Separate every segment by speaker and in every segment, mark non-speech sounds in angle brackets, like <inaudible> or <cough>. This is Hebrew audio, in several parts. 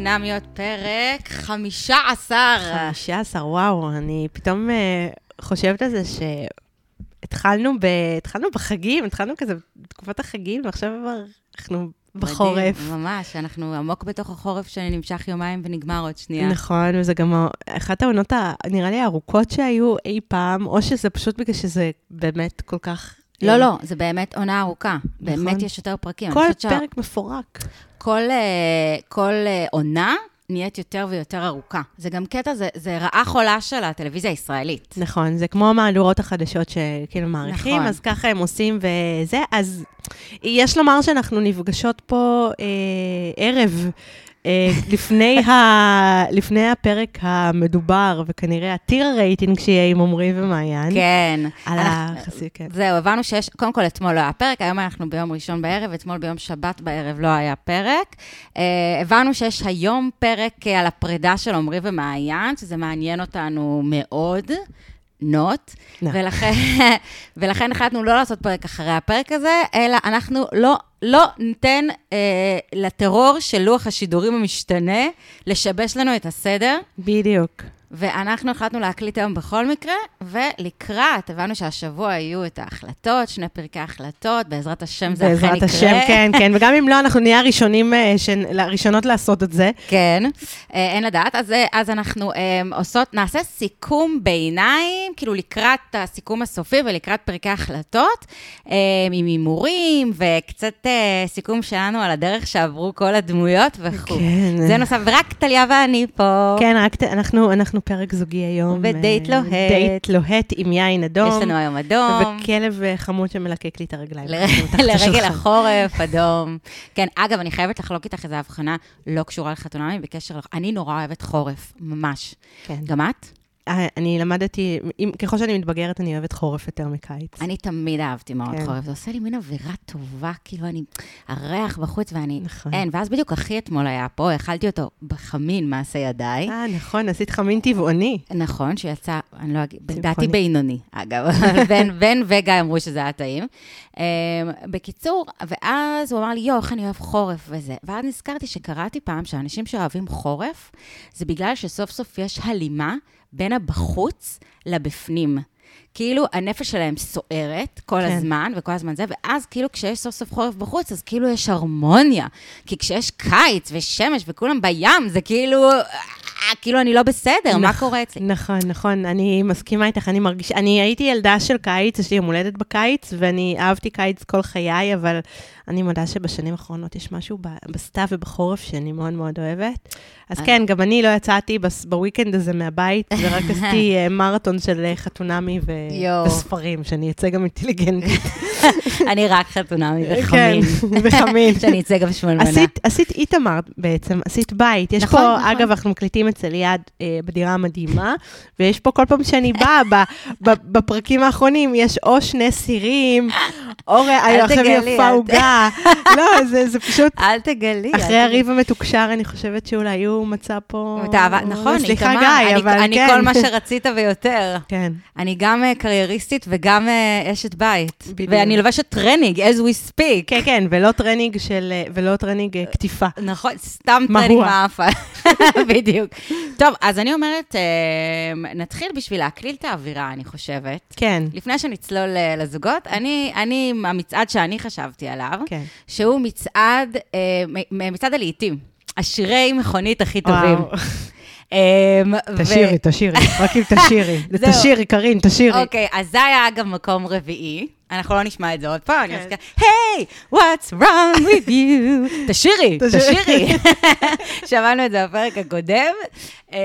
Speaker 1: חתונמיות, פרק 15.
Speaker 2: 15, וואו, אני פתאום אה, חושבת על זה שהתחלנו ב... התחלנו בחגים, התחלנו כזה בתקופת החגים, ועכשיו כבר אנחנו בחורף.
Speaker 1: מדהים, ממש, אנחנו עמוק בתוך החורף שנמשך יומיים ונגמר עוד שנייה.
Speaker 2: נכון, וזה גם אחת העונות, ה- נראה לי, הארוכות שהיו אי פעם, או שזה פשוט בגלל שזה באמת כל כך...
Speaker 1: לא, לא, זה באמת עונה ארוכה. באמת
Speaker 2: נכון.
Speaker 1: יש יותר פרקים.
Speaker 2: כל פרק מפורק.
Speaker 1: כל, אה, כל אה, עונה נהיית יותר ויותר ארוכה. זה גם קטע, זה, זה רעה חולה של הטלוויזיה הישראלית.
Speaker 2: נכון, זה כמו המהדורות החדשות שכאילו מעריכים,
Speaker 1: נכון.
Speaker 2: אז ככה הם עושים וזה. אז יש לומר שאנחנו נפגשות פה אה, ערב. אה, לפני, ה, לפני הפרק המדובר, וכנראה עתיר הרייטינג שיהיה עם עמרי ומעיין.
Speaker 1: כן.
Speaker 2: על החסי, כן.
Speaker 1: זהו, הבנו שיש, קודם כל אתמול לא היה פרק, היום אנחנו ביום ראשון בערב, אתמול ביום שבת בערב לא היה פרק. אה, הבנו שיש היום פרק אה, על הפרידה של עמרי ומעיין, שזה מעניין אותנו מאוד. נוט,
Speaker 2: לא.
Speaker 1: ולכן, <laughs> ולכן החלטנו לא לעשות פרק אחרי הפרק הזה, אלא אנחנו לא, לא ניתן אה, לטרור של לוח השידורים המשתנה לשבש לנו את הסדר.
Speaker 2: בדיוק.
Speaker 1: ואנחנו החלטנו להקליט היום בכל מקרה, ולקראת, הבנו שהשבוע יהיו את ההחלטות, שני פרקי החלטות, בעזרת השם זה אכן יקרה.
Speaker 2: בעזרת השם, כן, כן. וגם אם לא, אנחנו נהיה הראשונים, אה, הראשונות לעשות את זה.
Speaker 1: כן, אה, אין לדעת. אז, אה, אז אנחנו אה, עושות, נעשה סיכום ביניים, כאילו לקראת הסיכום הסופי ולקראת פרקי החלטות, אה, עם הימורים וקצת סיכום שלנו על הדרך שעברו כל הדמויות וכו'.
Speaker 2: כן.
Speaker 1: זה נוסף, ורק טליה ואני פה.
Speaker 2: כן, רק ת- אנחנו, אנחנו פרק זוגי היום.
Speaker 1: ודייט
Speaker 2: אה,
Speaker 1: לוהט.
Speaker 2: דייט לוהט עם יין אדום.
Speaker 1: יש לנו היום אדום.
Speaker 2: וכלב אה, חמוד שמלקק לי את הרגליים.
Speaker 1: לרגל. החורף, אדום. כן, אגב, אני חייבת לחלוק איתך איזו הבחנה לא קשורה לחתונמי בקשר, אני נורא אוהבת חורף, ממש.
Speaker 2: כן.
Speaker 1: גם את?
Speaker 2: אה, אני למדתי, אם- ככל שאני מתבגרת, אני אוהבת חורף יותר מקיץ.
Speaker 1: אני תמיד אהבתי מאוד
Speaker 2: כן.
Speaker 1: חורף, זה עושה לי מין אווירה טובה, כאילו אני, הריח בחוץ ואני,
Speaker 2: נכון.
Speaker 1: אין, ואז בדיוק אחי אתמול היה פה, אכלתי אותו בחמין מעשה ידיי.
Speaker 2: אה, נכון, עשית חמין טבעוני.
Speaker 1: נכון, שיצא, אני לא אגיד. לדעתי בינוני, אגב, <laughs> בן, בן וגיא אמרו שזה היה טעים. Um, בקיצור, ואז הוא אמר לי, יואו, איך אני אוהב חורף וזה. ואז נזכרתי שקראתי פעם שאנשים שאוהבים חורף, זה בגלל שסוף סוף יש הלימה בין הבחוץ לבפנים. כאילו הנפש שלהם סוערת כל
Speaker 2: כן.
Speaker 1: הזמן, וכל הזמן זה, ואז כאילו כשיש סוף סוף חורף בחוץ, אז כאילו יש הרמוניה. כי כשיש קיץ ושמש וכולם בים, זה כאילו, כאילו אני לא בסדר, מה
Speaker 2: נכ-
Speaker 1: קורה אצלי?
Speaker 2: נכון, נכון, אני מסכימה איתך, אני מרגישה, אני הייתי ילדה של קיץ, יש לי יום הולדת בקיץ, ואני אהבתי קיץ כל חיי, אבל אני מודה שבשנים האחרונות יש משהו ב- בסתיו ובחורף שאני מאוד מאוד אוהבת. אז
Speaker 1: אה.
Speaker 2: כן, גם אני לא יצאתי בס- בוויקנד הזה מהבית, <laughs> ורק עשיתי אה, מרתון של אה, חתונמי ו-. וספרים, שאני אצא גם אינטליגנטית. <laughs>
Speaker 1: אני רק חתונמי
Speaker 2: כן,
Speaker 1: וחמין.
Speaker 2: וחמין. <laughs>
Speaker 1: שאני אצא גם שמאלמנה.
Speaker 2: עשית, עשית איתמר בעצם, עשית בית. יש
Speaker 1: נכון,
Speaker 2: פה,
Speaker 1: נכון.
Speaker 2: אגב, אנחנו מקליטים אצל ליעד אה, בדירה המדהימה, ויש פה כל פעם שאני באה, ב, ב, בפרקים האחרונים, יש או שני סירים, או
Speaker 1: אל
Speaker 2: עכשיו יפה
Speaker 1: אל
Speaker 2: עוגה. <laughs> לא, זה, זה פשוט,
Speaker 1: אל תגלי. אל
Speaker 2: אחרי
Speaker 1: תגלי.
Speaker 2: הריב המתוקשר, אני חושבת שאולי הוא מצא פה...
Speaker 1: נכון,
Speaker 2: סליחה, גיא,
Speaker 1: אני-
Speaker 2: אבל
Speaker 1: אני
Speaker 2: כן.
Speaker 1: כל מה שרצית ויותר.
Speaker 2: כן,
Speaker 1: אני גם אה, קרייריסטית וגם אה, אשת בית.
Speaker 2: בדיוק.
Speaker 1: ואני לובשת טרנינג, as we speak.
Speaker 2: כן, כן, ולא טרנינג של, אה, ולא טרנינג קטיפה.
Speaker 1: נכון, סתם טרנינג? מעפן. <laughs> בדיוק. טוב, אז אני אומרת, אה, נתחיל בשביל להקליל את האווירה, אני חושבת.
Speaker 2: כן,
Speaker 1: לפני שנצלול אה, לזוגות, אני, אני, המצעד שאני חשבתי עליו,
Speaker 2: כן.
Speaker 1: שהוא מצעד, אה, מצעד הלהיטים. השירי מכונית הכי טובים. אמ,
Speaker 2: תשאירי, תשאירי, רק אם תשאירי. <laughs> תשאירי, קארין, תשאירי.
Speaker 1: אוקיי, אז זה היה אגב מקום רביעי. אנחנו לא נשמע את זה עוד פעם, אני
Speaker 2: כן.
Speaker 1: מזכירה, היי, what's wrong with you? <laughs> תשאירי,
Speaker 2: תשאירי. <laughs>
Speaker 1: שמענו את זה בפרק הקודם. אמ,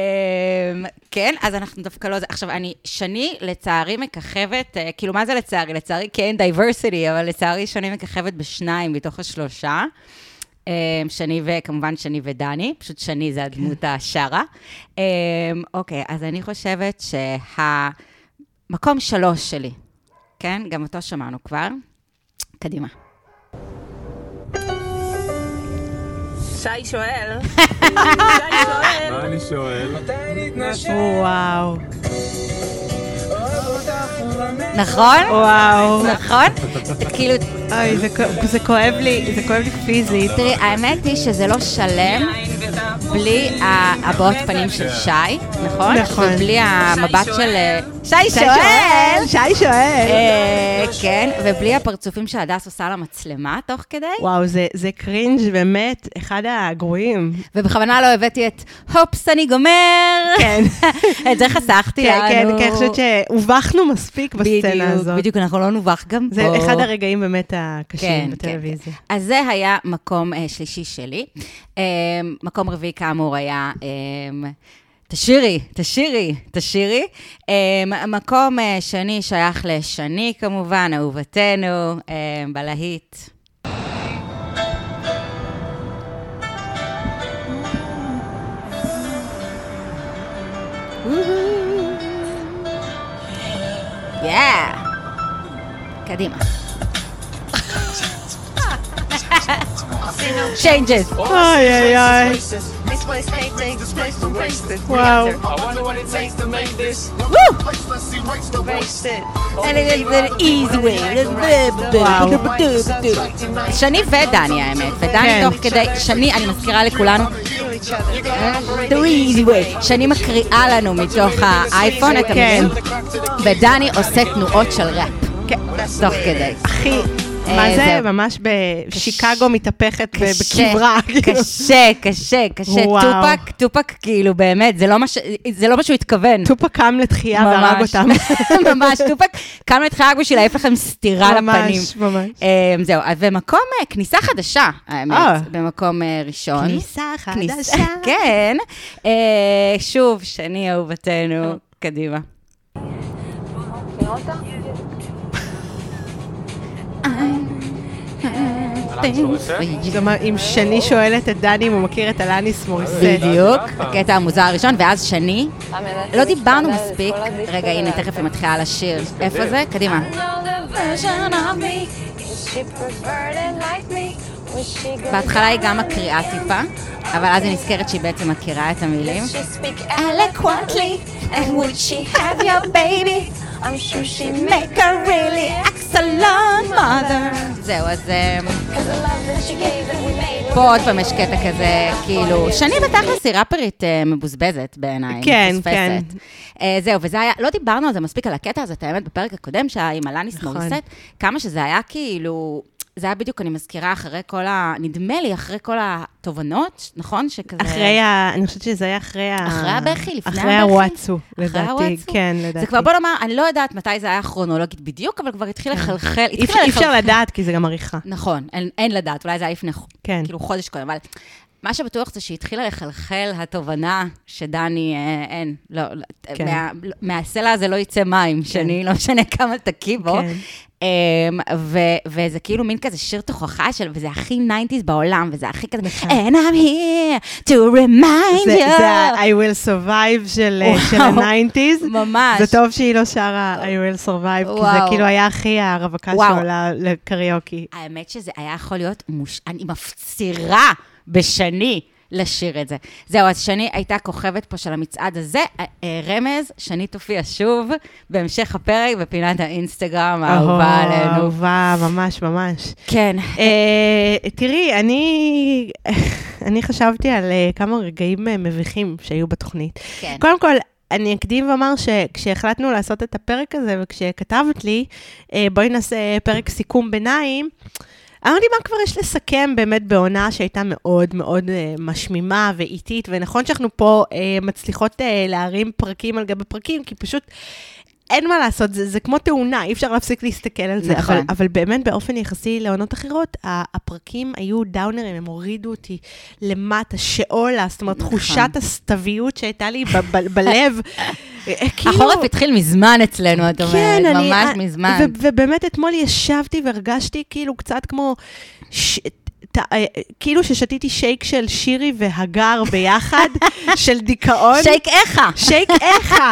Speaker 1: כן, אז אנחנו דווקא לא. עכשיו, אני, שני, לצערי, מככבת, אה, כאילו, מה זה לצערי? לצערי, אין diversity, אבל לצערי, שני מככבת בשניים מתוך השלושה. אמ, שני וכמובן שני ודני, פשוט שני זה הדמות השרה. אמ, אוקיי, אז אני חושבת שהמקום שלוש שלי, כן? גם אותו שמענו כבר. קדימה.
Speaker 3: שי שואל, שי <laughs> שואל,
Speaker 4: מה אני שואל?
Speaker 2: וואו,
Speaker 1: נכון?
Speaker 2: וואו. <laughs>
Speaker 1: נכון? כאילו,
Speaker 2: אוי, זה כואב לי, זה כואב לי פיזית.
Speaker 1: תראי, האמת היא שזה לא שלם, בלי הבעות <laughs> פנים של שי, נכון?
Speaker 2: נכון.
Speaker 1: ובלי המבט של... שי שואל!
Speaker 2: שי שואל.
Speaker 1: אה, כן, ובלי הפרצופים שהדס עושה למצלמה תוך כדי.
Speaker 2: וואו, זה, זה קרינג' באמת, אחד הגרועים.
Speaker 1: ובכוונה לא הבאתי את הופס, אני גומר.
Speaker 2: כן. <laughs>
Speaker 1: את זה חסכתי
Speaker 2: כן,
Speaker 1: לנו.
Speaker 2: כן, כי אני חושבת שהובכנו מספיק בסצנה הזאת.
Speaker 1: בדיוק, אנחנו לא נובח גם פה.
Speaker 2: זה אחד הרגעים באמת הקשים
Speaker 1: כן,
Speaker 2: בטלוויזיה.
Speaker 1: אז זה היה מקום אה, שלישי שלי. אה, מקום רביעי, כאמור, היה... תשירי, תשירי, תשירי. אה, מקום אה, שני שייך לשני, כמובן, אהובתנו, אה, בלהיט. יאה! קדימה. And it is an easy way. שני ודני האמת, ודני
Speaker 2: כן.
Speaker 1: תוך כדי, שני, אני מזכירה לכולנו, the easy way, שני מקריאה לנו מתוך האייפון את
Speaker 2: כן.
Speaker 1: המילים, ודני עושה תנועות של ראפ,
Speaker 2: כן.
Speaker 1: תוך כדי.
Speaker 2: אחי,
Speaker 1: אה,
Speaker 2: מה זה? ממש בשיקגו מתהפכת ב-
Speaker 1: קשה,
Speaker 2: בקברה. כאילו.
Speaker 1: קשה, קשה. טופק, טופק, כאילו, באמת, זה לא מה ש- זה לא מה שהוא התכוון.
Speaker 2: טופה קם לתחייה והרג. אותם. <laughs>
Speaker 1: ממש, טופק קם לתחייה רק בשביל להעיף לכם סטירה לפנים.
Speaker 2: ממש, ממש.
Speaker 1: אה, זהו, ומקום, אה, כניסה חדשה,
Speaker 2: אה.
Speaker 1: האמת, במקום אה, ראשון.
Speaker 2: כניסה
Speaker 1: כניסה,
Speaker 2: חדשה. <laughs>
Speaker 1: כן. אה, שוב, שני אהובתנו, קדימה.
Speaker 2: כלומר, אם שני שואלת את דני אם הוא מכיר את אלניס מוריסט.
Speaker 1: בדיוק, הקטע המוזר הראשון, ואז שני. לא דיברנו מספיק. רגע, הנה, תכף היא מתחילה לשיר. איפה זה? קדימה. בהתחלה היא גם מקריאה טיפה, אבל אז היא נזכרת שהיא בעצם מכירה את המילים. Eloquently, and would she have your baby?
Speaker 3: I'm sure she
Speaker 1: Make her really excellent mother. זהו, אז אמ, <laughs> פה עוד פעם יש קטע כזה, כאילו, שני בתכלס היא ראפרית אה, מבוזבזת בעיניי,
Speaker 2: כן,
Speaker 1: מפוספסת.
Speaker 2: כן.
Speaker 1: אה, זהו, וזה היה, לא דיברנו על זה מספיק, על הקטע הזה, את האמת, בפרק הקודם שהיה עם אלניס
Speaker 2: נכון.
Speaker 1: מוריסט, כמה שזה היה כאילו... זה היה בדיוק, אני מזכירה, אחרי כל ה... נדמה לי, אחרי כל התובנות, נכון? שכזה...
Speaker 2: אחרי ה... אני חושבת שזה היה אחרי ה...
Speaker 1: אחרי הבכי, לפני
Speaker 2: אחרי
Speaker 1: הבכי?
Speaker 2: הוואטסו,
Speaker 1: אחרי
Speaker 2: לדעתי.
Speaker 1: הוואטסו?
Speaker 2: כן, לדעתי.
Speaker 1: זה כבר, בוא נאמר, אני לא יודעת מתי זה היה כרונולוגית בדיוק, אבל כבר התחיל לחלחל.
Speaker 2: אי אפשר-. לדעת, כי זה גם עריכה.
Speaker 1: נכון, אין, אין לדעת, אולי זה היה לפני
Speaker 2: כן.
Speaker 1: כאילו חודש קודם, אבל מה שבטוח זה שהתחילה לחלחל התובנה שדני, אה, אין, לא, לא
Speaker 2: כן.
Speaker 1: מה, מהסלע הזה לא יצא מים, שאני לא משנה כמה תקיא בו.
Speaker 2: כן.
Speaker 1: Um, ו- וזה כאילו מין כזה שיר תוכחה של, וזה הכי 90's בעולם, וזה הכי כזה,
Speaker 2: נכון.
Speaker 1: And I'm here to remind
Speaker 2: זה
Speaker 1: you.
Speaker 2: זה ה-I will survive של
Speaker 1: וואו.
Speaker 2: של ה-90's.
Speaker 1: ממש.
Speaker 2: זה טוב שהיא לא שרה I will survive, כי זה
Speaker 1: וואו.
Speaker 2: כאילו היה הכי הרווקה
Speaker 1: וואו.
Speaker 2: שעולה לקריוקי.
Speaker 1: האמת שזה היה יכול להיות מוש... אני מפצירה בשני לשיר את זה. זהו, אז שני הייתה כוכבת פה של המצעד הזה. אה, אה, רמז, שני תופיע שוב בהמשך הפרק בפינת האינסטגרם האהובה
Speaker 2: אהו,
Speaker 1: עלינו.
Speaker 2: אהובה, ממש, ממש.
Speaker 1: כן.
Speaker 2: אה, תראי, אני, אני חשבתי על כמה רגעים מביכים שהיו בתוכנית.
Speaker 1: כן.
Speaker 2: קודם כל, אני אקדים ואומר שכשהחלטנו לעשות את הפרק הזה, וכשכתבת לי, בואי נעשה פרק סיכום ביניים, אמרתי, מה כבר יש לסכם באמת בעונה שהייתה מאוד מאוד אה, משמימה ואיטית, ונכון שאנחנו פה אה, מצליחות אה, להרים פרקים על גבי פרקים, כי פשוט אין מה לעשות, זה, זה כמו תאונה, אי אפשר להפסיק להסתכל על זה.
Speaker 1: נכון.
Speaker 2: אבל, אבל באמת, באופן יחסי לעונות אחרות, הפרקים היו דאונרים, הם הורידו אותי למטה, שאולה, זאת אומרת,
Speaker 1: נכון.
Speaker 2: תחושת הסתוויות שהייתה לי ב- ב- בלב. <laughs> אה, כאילו-
Speaker 1: החורף התחיל מזמן אצלנו, את אומרת,
Speaker 2: כן, אני...
Speaker 1: ממש
Speaker 2: אה,
Speaker 1: מזמן.
Speaker 2: ו- ובאמת אתמול ישבתי והרגשתי כאילו קצת כמו... ש... ת- אה, כאילו ששתיתי שייק של שירי והגר ביחד, <laughs> של דיכאון.
Speaker 1: שייק איכה.
Speaker 2: שייק איכה.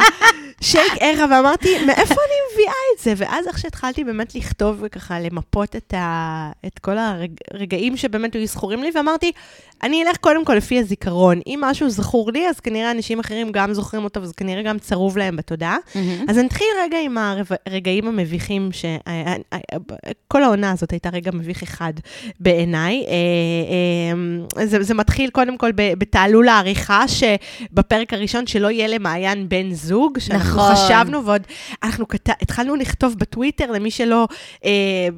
Speaker 2: שייק איכה, ואמרתי, מאיפה אני מביאה את זה, ואז איך שהתחלתי באמת לכתוב וככה למפות את, ה, את כל הרגעים שבאמת היו זכורים לי, ואמרתי, אני אלך קודם כל לפי הזיכרון. אם משהו זכור לי, אז כנראה אנשים אחרים גם זוכרים אותו, וזה כנראה גם צרוב להם בתודעה.
Speaker 1: מהמם.
Speaker 2: אז נתחיל רגע עם הרגעים המביכים, שכל העונה הזאת הייתה רגע מביך אחד בעיניי. אה, אה, זה, זה מתחיל קודם כל בתעלול העריכה, שבפרק הראשון שלא יהיה למעיין בן זוג, שאנחנו
Speaker 1: נכון.
Speaker 2: חשבנו, ועוד אנחנו כת... התחלנו לכתוב בטוויטר, למי שלא, אה,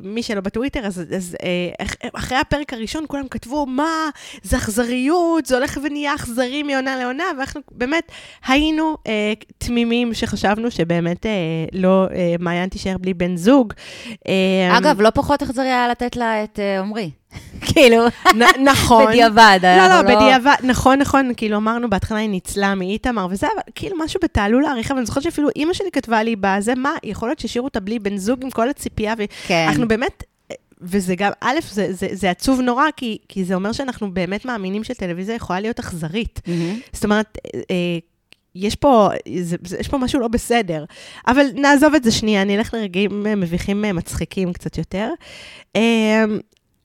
Speaker 2: מי שלא בטוויטר, אז, אז אה, אח- אחרי הפרק הראשון כולם כתבו, מה, זה אכזריות, זה הולך ונהיה אכזרי מעונה לעונה, ואנחנו באמת היינו אה, תמימים שחשבנו שבאמת אה, לא, אה, מעיין תישאר בלי בן זוג. אה,
Speaker 1: אגב, לא פחות אכזרי היה לתת לה את אה, עמרי. כאילו, <laughs>
Speaker 2: נכון.
Speaker 1: בדיעבד.
Speaker 2: לא, לא, בדיעבד, נכון, נכון, כאילו אמרנו בהתחלה היא ניצלה מאיתמר וזה, אבל כאילו משהו בתעלול העריכה, ואני זוכרת שאפילו אימא שלי כתבה לי בזה, מה, יכול להיות שהשאירו אותה בלי בן זוג עם כל הציפייה,
Speaker 1: כן.
Speaker 2: ואנחנו באמת, וזה גם, א', זה, זה, זה עצוב נורא, כי, כי זה אומר שאנחנו באמת מאמינים שטלוויזיה יכולה להיות אכזרית. זאת אומרת, אה, אה, יש פה, זה, יש פה משהו לא בסדר. אבל נעזוב את זה שנייה, אני אלך לרגעים אה, מביכים מצחיקים קצת יותר.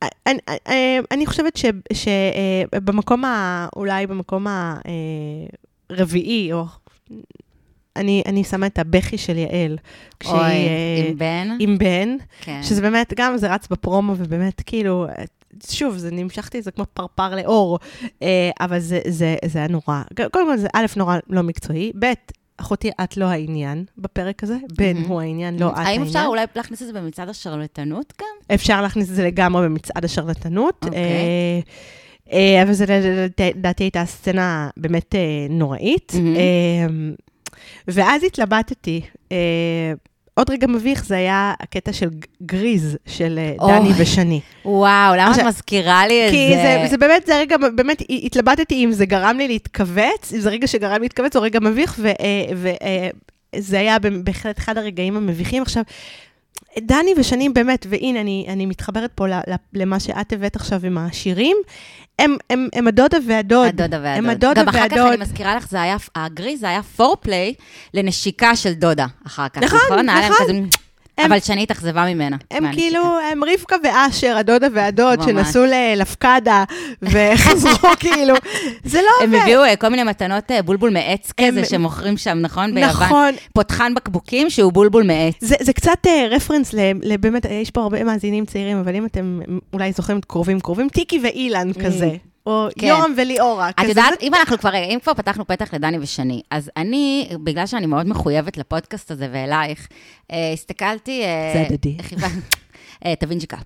Speaker 2: אה, אני, אה, אני חושבת שבמקום, ה, אולי במקום הרביעי, או... אני, אני שמה את הבכי של יעל. כשהיא,
Speaker 1: אוי,
Speaker 2: אה,
Speaker 1: עם בן.
Speaker 2: עם בן,
Speaker 1: כן.
Speaker 2: שזה באמת, גם זה רץ בפרומו, ובאמת, כאילו, שוב, זה נמשכתי, זה כמו פרפר לאור, אה, אבל זה, זה, זה היה נורא. קודם כל, זה א', נורא לא מקצועי, ב', אחותי, את לא העניין בפרק הזה, בן
Speaker 1: מהמם.
Speaker 2: הוא העניין, לא את העניין.
Speaker 1: האם אפשר אולי להכניס את זה במצעד השרלטנות גם?
Speaker 2: אפשר להכניס את זה לגמרי במצעד השרלטנות.
Speaker 1: אוקיי.
Speaker 2: אה, אה, אבל זה לדעתי הייתה סצנה באמת אה, נוראית. אה, ואז התלבטתי. אה, עוד רגע מביך זה היה הקטע של גריז של אה,
Speaker 1: אוי.
Speaker 2: דני ושני.
Speaker 1: וואו, למה את
Speaker 2: עכשיו,
Speaker 1: מזכירה לי את זה?
Speaker 2: כי זה, זה באמת, זה רגע, באמת התלבטתי אם זה גרם לי להתכווץ, אם זה רגע שגרם לי להתכווץ או רגע מביך, וזה היה בהחלט אחד הרגעים המביכים. עכשיו, דני ושני באמת, והנה, אני, אני מתחברת פה למה שאת הבאת עכשיו עם השירים, הם, הם, הם הדודה והדוד.
Speaker 1: הדודה והדוד.
Speaker 2: הם הדודה
Speaker 1: גם אחר כך
Speaker 2: והדוד.
Speaker 1: אני מזכירה לך, זה היה, הגריז זה היה פורפליי לנשיקה של דודה אחר כך,
Speaker 2: נכון,
Speaker 1: נכון?
Speaker 2: נכון. הם-
Speaker 1: אבל שני התאכזבה ממנה.
Speaker 2: הם. כאילו, הם רבקה ואשר, הדודה והדוד. שנסעו ללפקדה וחזרו <laughs> כאילו, זה לא
Speaker 1: הם
Speaker 2: עובד.
Speaker 1: הביאו אה, כל מיני מתנות אה, בולבול מעץ
Speaker 2: הם-
Speaker 1: כזה שמוכרים שם, נכון? ביוון.
Speaker 2: נכון.
Speaker 1: פותחן בקבוקים שהוא בולבול מעץ.
Speaker 2: זה, זה קצת uh, רפרנס לבאמת, יש פה הרבה מאזינים צעירים, אבל אם אתם אולי זוכרים את קרובים קרובים, טיקי ואילן כזה, או
Speaker 1: כן.
Speaker 2: יורם וליאורה.
Speaker 1: את
Speaker 2: כזה.
Speaker 1: יודעת, אם אנחנו כבר, אם כבר פתחנו פתח לדני ושני, אז אני, בגלל שאני מאוד מחויבת לפודקאסט הזה ואלייך, אה, הסתכלתי... אה,
Speaker 2: זה הדדי.
Speaker 1: אה, תווינג'יקה.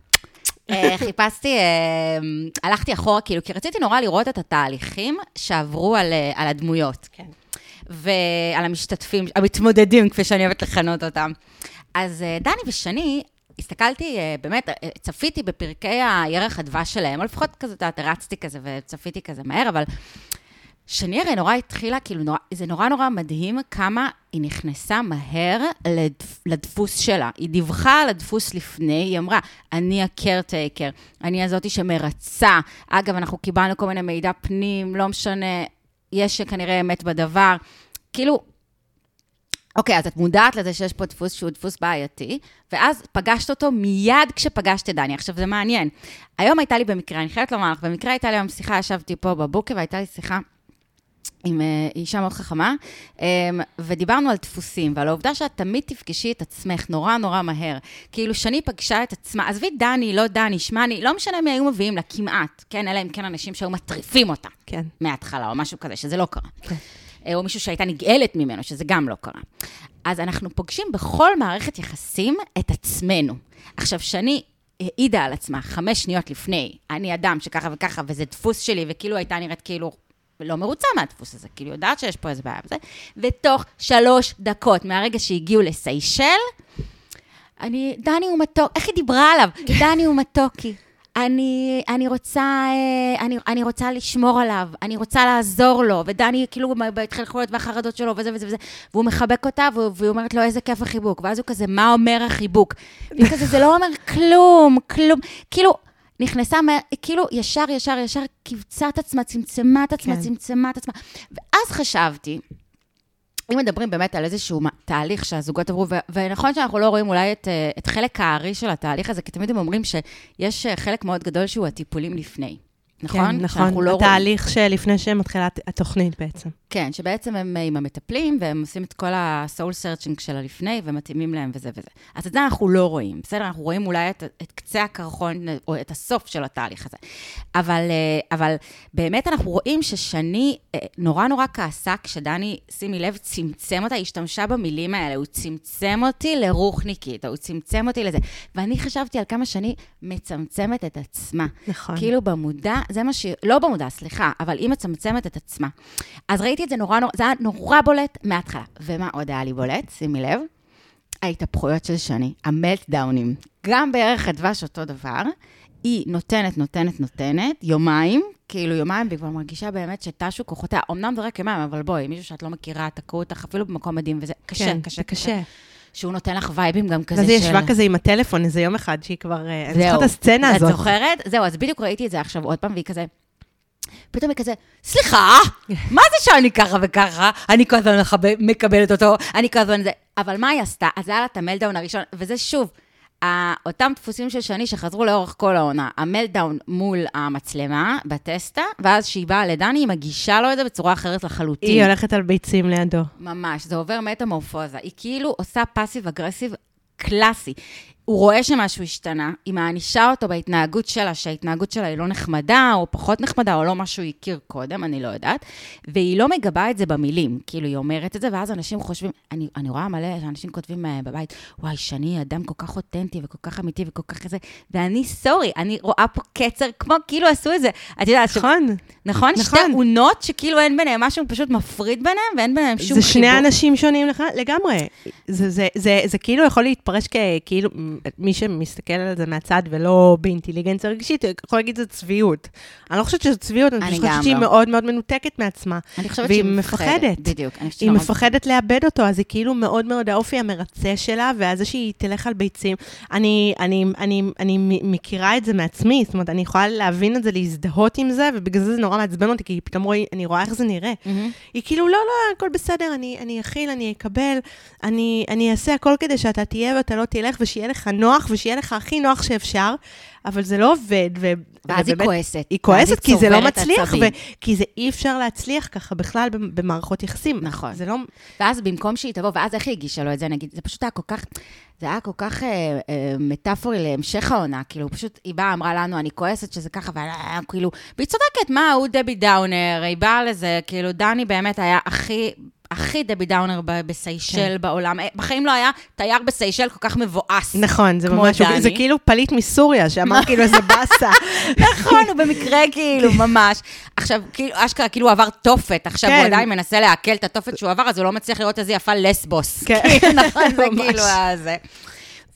Speaker 1: אה, חיפשתי, אה, הלכתי אחורה, כאילו, כי רציתי נורא לראות את התהליכים שעברו על, אה, על הדמויות.
Speaker 2: כן.
Speaker 1: ועל המשתתפים, המתמודדים, כפי שאני אוהבת לכנות אותם. אז דני ושני, הסתכלתי, אה, באמת, אה, צפיתי בפרקי הירח הדבש שלהם, או לפחות כזה, את יודעת, רצתי כזה וצפיתי כזה מהר, אבל שני הרי נורא התחילה, כאילו, נורא, זה נורא נורא מדהים כמה היא נכנסה מהר לדפ, לדפוס שלה. היא דיווחה על הדפוס לפני, היא אמרה, אני הקרטייקר, אני הזאתי שמרצה. אגב, אנחנו קיבלנו כל מיני מידע פנים, לא משנה, יש כנראה אמת בדבר. כאילו, אוקיי, אז את מודעת לזה שיש פה דפוס שהוא דפוס בעייתי, ואז פגשת אותו מיד כשפגשת את דני. עכשיו, זה מעניין. היום הייתה לי במקרה, אני חייבת לומר לך, במקרה הייתה לי היום שיחה, ישבתי פה בבוקר, והייתה לי שיחה עם אה, אישה מאוד חכמה, אה, ודיברנו על דפוסים, ועל העובדה שאת תמיד תפגשי את עצמך נורא נורא מהר. כאילו, שני פגשה את עצמה, עזבי דני, לא דני, שמני, לא משנה מי היו מביאים לה, כמעט, כן? אלא אם כן אנשים שהיו מטריפים אותה.
Speaker 2: כן.
Speaker 1: מההתחלה, או משהו כזה, שזה לא קרה.
Speaker 2: כן.
Speaker 1: אה, או מישהו שהייתה נגאלת ממנו, שזה גם לא קרה. אז אנחנו פוגשים בכל מערכת יחסים את עצמנו. עכשיו, שני העידה על עצמה חמש שניות לפני, אני אדם שככה וככה, וזה דפוס שלי, וכאילו הייתה נראית כאילו לא מרוצה מהדפוס הזה, כאילו יודעת שיש פה איזה בעיה וזה, ותוך שלוש דקות מהרגע שהגיעו לסיישל, אני, דני הוא מתוק, איך היא דיברה עליו? דני הוא מתוקי. אני, אני, רוצה, אה, אני, אני רוצה לשמור עליו, אני רוצה לעזור לו, ודני כאילו בהתחלחויות והחרדות שלו וזה וזה וזה, והוא מחבק אותה, והיא אומרת לו, איזה כיף החיבוק, ואז הוא כזה, מה אומר החיבוק? והיא כזה, זה לא אומר כלום, כלום. כאילו, נכנסה, כאילו, ישר, ישר, ישר, קיבצה את עצמה, צמצמה את עצמה,
Speaker 2: כן.
Speaker 1: צמצמה את עצמה. ואז חשבתי, אם מדברים באמת על איזשהו תהליך שהזוגות עברו, ונכון שאנחנו לא רואים אולי את, אה, את חלק הארי של התהליך הזה, כי תמיד הם אומרים שיש אה, חלק מאוד גדול שהוא הטיפולים לפני. נכון?
Speaker 2: כן, נכון.
Speaker 1: שאנחנו לא רואים.
Speaker 2: התהליך שלפני שמתחילה הת- התוכנית בעצם.
Speaker 1: כן, שבעצם הם אה, עם המטפלים, והם עושים את כל ה-soul searching של הלפני, ומתאימים להם וזה וזה. אז את זה אנחנו לא רואים, בסדר? אנחנו רואים אולי את, את קצה הקרחון, או את הסוף של התהליך הזה. אבל, אה, אבל באמת אנחנו רואים ששני אה, נורא נורא כעסה כשדני, שימי לב, צמצם אותה, היא השתמשה במילים האלה, הוא צמצם אותי לרוחניקית, או הוא צמצם אותי לזה. ואני חשבתי על כמה שני מצמצמת את עצמה.
Speaker 2: נכון.
Speaker 1: כאילו במודע, זה מה שהיא, לא במודע, סליחה, אבל היא מצמצמת את עצמה. אז ראיתי את זה נורא, נורא, זה היה נורא בולט מההתחלה. ומה עוד היה לי בולט? שימי לב. ההתהפכויות של שני, המלטדאונים. גם בערך הדבש אותו דבר. היא נותנת, נותנת, נותנת, יומיים, כאילו יומיים, והיא כבר מרגישה באמת שתשו כוחותיה. אמנם זה רק יומיים, אבל בואי, מישהו שאת לא מכירה, תקעו אותך אפילו במקום מדהים, וזה קשה,
Speaker 2: כן,
Speaker 1: קשה,
Speaker 2: זה קשה.
Speaker 1: שהוא נותן לך וייבים גם כזה
Speaker 2: ואז
Speaker 1: של...
Speaker 2: היא ישבה כזה עם הטלפון איזה יום אחד, שהיא כבר... אה, אני זוכרת
Speaker 1: זהו.
Speaker 2: את הסצנה הזאת.
Speaker 1: את זוכרת? זהו, אז בדיוק ראיתי את זה עכשיו עוד פעם, והיא כזה... פתאום היא כזה, סליחה, <laughs> מה זה שאני ככה וככה? אני כל הזמן מקבלת אותו, אני כל הזמן זה... אבל מה היא עשתה? אז היה לה את המלדאון הראשון, וזה שוב, אותם דפוסים של שני שחזרו לאורך כל העונה. המלדאון מול המצלמה, בטסטה, ואז כשהיא באה לדני, היא מגישה לו את זה בצורה אחרת לחלוטין.
Speaker 2: היא הולכת על ביצים לידו.
Speaker 1: ממש, זה עובר מטמורפוזה. היא כאילו עושה פאסיב אגרסיב קלאסי. הוא רואה שמשהו השתנה, היא מענישה אותו בהתנהגות שלה, שההתנהגות שלה היא לא נחמדה, או פחות נחמדה, או לא מה שהוא הכיר קודם, אני לא יודעת, והיא לא מגבה את זה במילים. כאילו, היא אומרת את זה, ואז אנשים חושבים, אני, אני רואה מלא שאנשים כותבים אה, בבית, וואי, שני אדם כל כך אותנטי וכל כך אמיתי וכל כך כזה, ואני סורי, אני רואה פה קצר, כמו כאילו עשו את זה. את יודעת, ש-
Speaker 2: נכון.
Speaker 1: נכון? שתי
Speaker 2: נכון.
Speaker 1: אונות שכאילו אין ביניהם משהו פשוט מפריד ביניהם, ואין ביניהם שום
Speaker 2: זה
Speaker 1: חיבור.
Speaker 2: שני אנשים שונים לח- לגמרי. זה, זה, זה, זה כאילו יכול להתפרש ככאילו, מי שמסתכל על זה מהצד ולא באינטליגנציה רגשית, יכול להגיד שזה צביעות. אני לא חושבת שזה צביעות, אני
Speaker 1: אני
Speaker 2: חושבת שהיא
Speaker 1: לא.
Speaker 2: מאוד מאוד מנותקת מעצמה.
Speaker 1: אני חושבת
Speaker 2: והיא
Speaker 1: שהיא
Speaker 2: מפחדת.
Speaker 1: בדיוק.
Speaker 2: היא
Speaker 1: שנורא-
Speaker 2: מפחדת לאבד אותו, אז היא כאילו מאוד מאוד האופי המרצה שלה, ואז זה שהיא תלך על ביצים. אני, אני, אני, אני מכירה את זה מעצמי, זאת אומרת, אני יכולה להבין את זה, להזדהות עם זה, ובגלל זה זה נורא מעצבן אותי, כי פתאום רואה, אני רואה איך זה נראה.
Speaker 1: מהמם.
Speaker 2: היא כאילו, לא, לא, הכל בסדר, אני, אני אכיל, אני אקבל, אני, אני אעשה הכל כדי שאתה תהיה ואתה לא תלך, ושיהיה לך נוח, ושיהיה לך הכי נוח שאפשר, אבל זה לא עובד, ו...
Speaker 1: ואז היא
Speaker 2: ובאמת-
Speaker 1: כועסת.
Speaker 2: היא כועסת כי זה לא מצליח. ו... כי זה אי אפשר להצליח ככה בכלל במערכות יחסים.
Speaker 1: נכון.
Speaker 2: זה לא...
Speaker 1: ואז במקום שהיא תבוא, ואז איך היא הגישה לו את זה, נגיד, זה פשוט היה כל כך, זה היה כל כך אה, אה, מטאפורי להמשך העונה, כאילו, פשוט, היא באה, אמרה לנו, אני כועסת שזה ככה, וכאילו, והיא צודקת, מה, הוא דבי דאונר, היא באה לזה, כאילו, דני באמת היה הכי... הכי דבי דאונר בסיישל
Speaker 2: כן.
Speaker 1: בעולם. אה, בחיים לא היה תייר בסיישל כל כך מבואס.
Speaker 2: נכון, זה ממש,
Speaker 1: דני.
Speaker 2: זה כאילו פליט מסוריה, שאמר כאילו איזה באסה. <laughs>
Speaker 1: נכון, הוא במקרה כאילו, ממש. עכשיו, כאילו, אשכרה, כאילו הוא עבר תופת, עכשיו
Speaker 2: כן.
Speaker 1: הוא עדיין מנסה לעכל את התופת שהוא עבר, אז הוא לא מצליח לראות איזה יפה לסבוס.
Speaker 2: כן. <laughs>
Speaker 1: כאילו, נכון, זה
Speaker 2: ממש.
Speaker 1: כאילו הזה.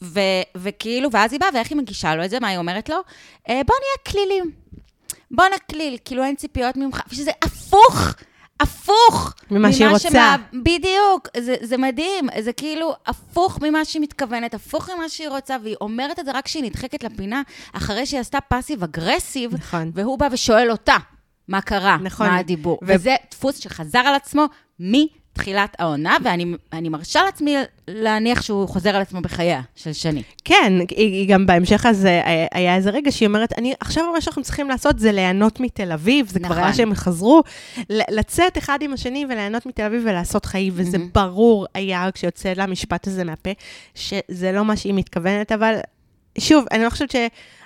Speaker 1: ו- וכאילו, ואז היא באה, ואיך היא מגישה לו את זה? מה היא אומרת לו? "אה, בוא נהיה כלילים. בוא נקליל, כאילו אין ציפיות ממך, ושזה הפוך. הפוך
Speaker 2: ממה שהיא רוצה.
Speaker 1: שמה- בדיוק, זה, זה מדהים, זה כאילו הפוך ממה שהיא מתכוונת, הפוך ממה שהיא רוצה, והיא אומרת את זה רק כשהיא נדחקת לפינה, אחרי שהיא עשתה פאסיב אגרסיב,
Speaker 2: נכון.
Speaker 1: והוא בא ושואל אותה, מה קרה,
Speaker 2: נכון.
Speaker 1: מה הדיבור.
Speaker 2: ו-
Speaker 1: וזה דפוס שחזר על עצמו מתחילת העונה, ואני אני מרשה לעצמי להניח שהוא חוזר על עצמו בחייה של שני.
Speaker 2: כן, היא, היא גם בהמשך הזה, היה- היה איזה רגע שהיא אומרת, אני, עכשיו מה שאנחנו צריכים לעשות זה ליהנות מתל אביב, זה כבר
Speaker 1: נכון.
Speaker 2: היה שהם חזרו, לצאת אחד עם השני וליהנות מתל אביב ולעשות חיים, וזה
Speaker 1: מהמם.
Speaker 2: ברור היה כשיוצא לה המשפט הזה מהפה, שזה לא מה שהיא מתכוונת, אבל שוב, אני לא חושבת ש...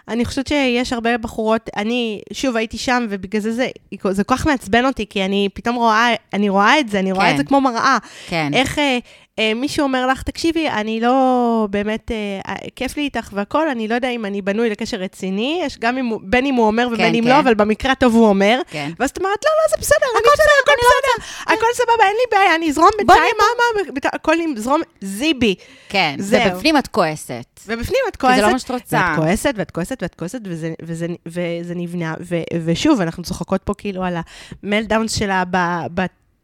Speaker 2: אני חושבת שיש הרבה בחורות, אני, שוב, הייתי שם, ובגלל זה זה, זה כל כך מעצבן אותי, כי אני פתאום רואה, אני רואה את זה, אני רואה
Speaker 1: כן.
Speaker 2: את זה כמו מראה.
Speaker 1: כן.
Speaker 2: איך אה, מישהו אומר לך, תקשיבי, אני לא באמת, אה, אה, כיף לי איתך והכול, אני לא יודע אם אני בנוי לקשר רציני, יש גם אם, בין אם הוא אומר ובין
Speaker 1: כן,
Speaker 2: אם
Speaker 1: כן.
Speaker 2: לא, אבל במקרה הטוב הוא אומר.
Speaker 1: כן.
Speaker 2: ואז את אומרת, לא, לא, זה בסדר, אני בסדר, הכל בסדר, הכל סבבה, אין לי בעיה, אני אזרום בינתיים, מה, מה, הכל יזרום זיבי.
Speaker 1: כן,
Speaker 2: זהו.
Speaker 1: ובפנים את כועסת.
Speaker 2: ובפנים את
Speaker 1: כי
Speaker 2: כועסת.
Speaker 1: זה לא מה שאת רוצה.
Speaker 2: ואת כועסת, ואת כועסת, ואת כועסת, וזה, וזה, וזה נבנה. ושוב, אנחנו צוחקות פה כאילו על המלדאונס שלה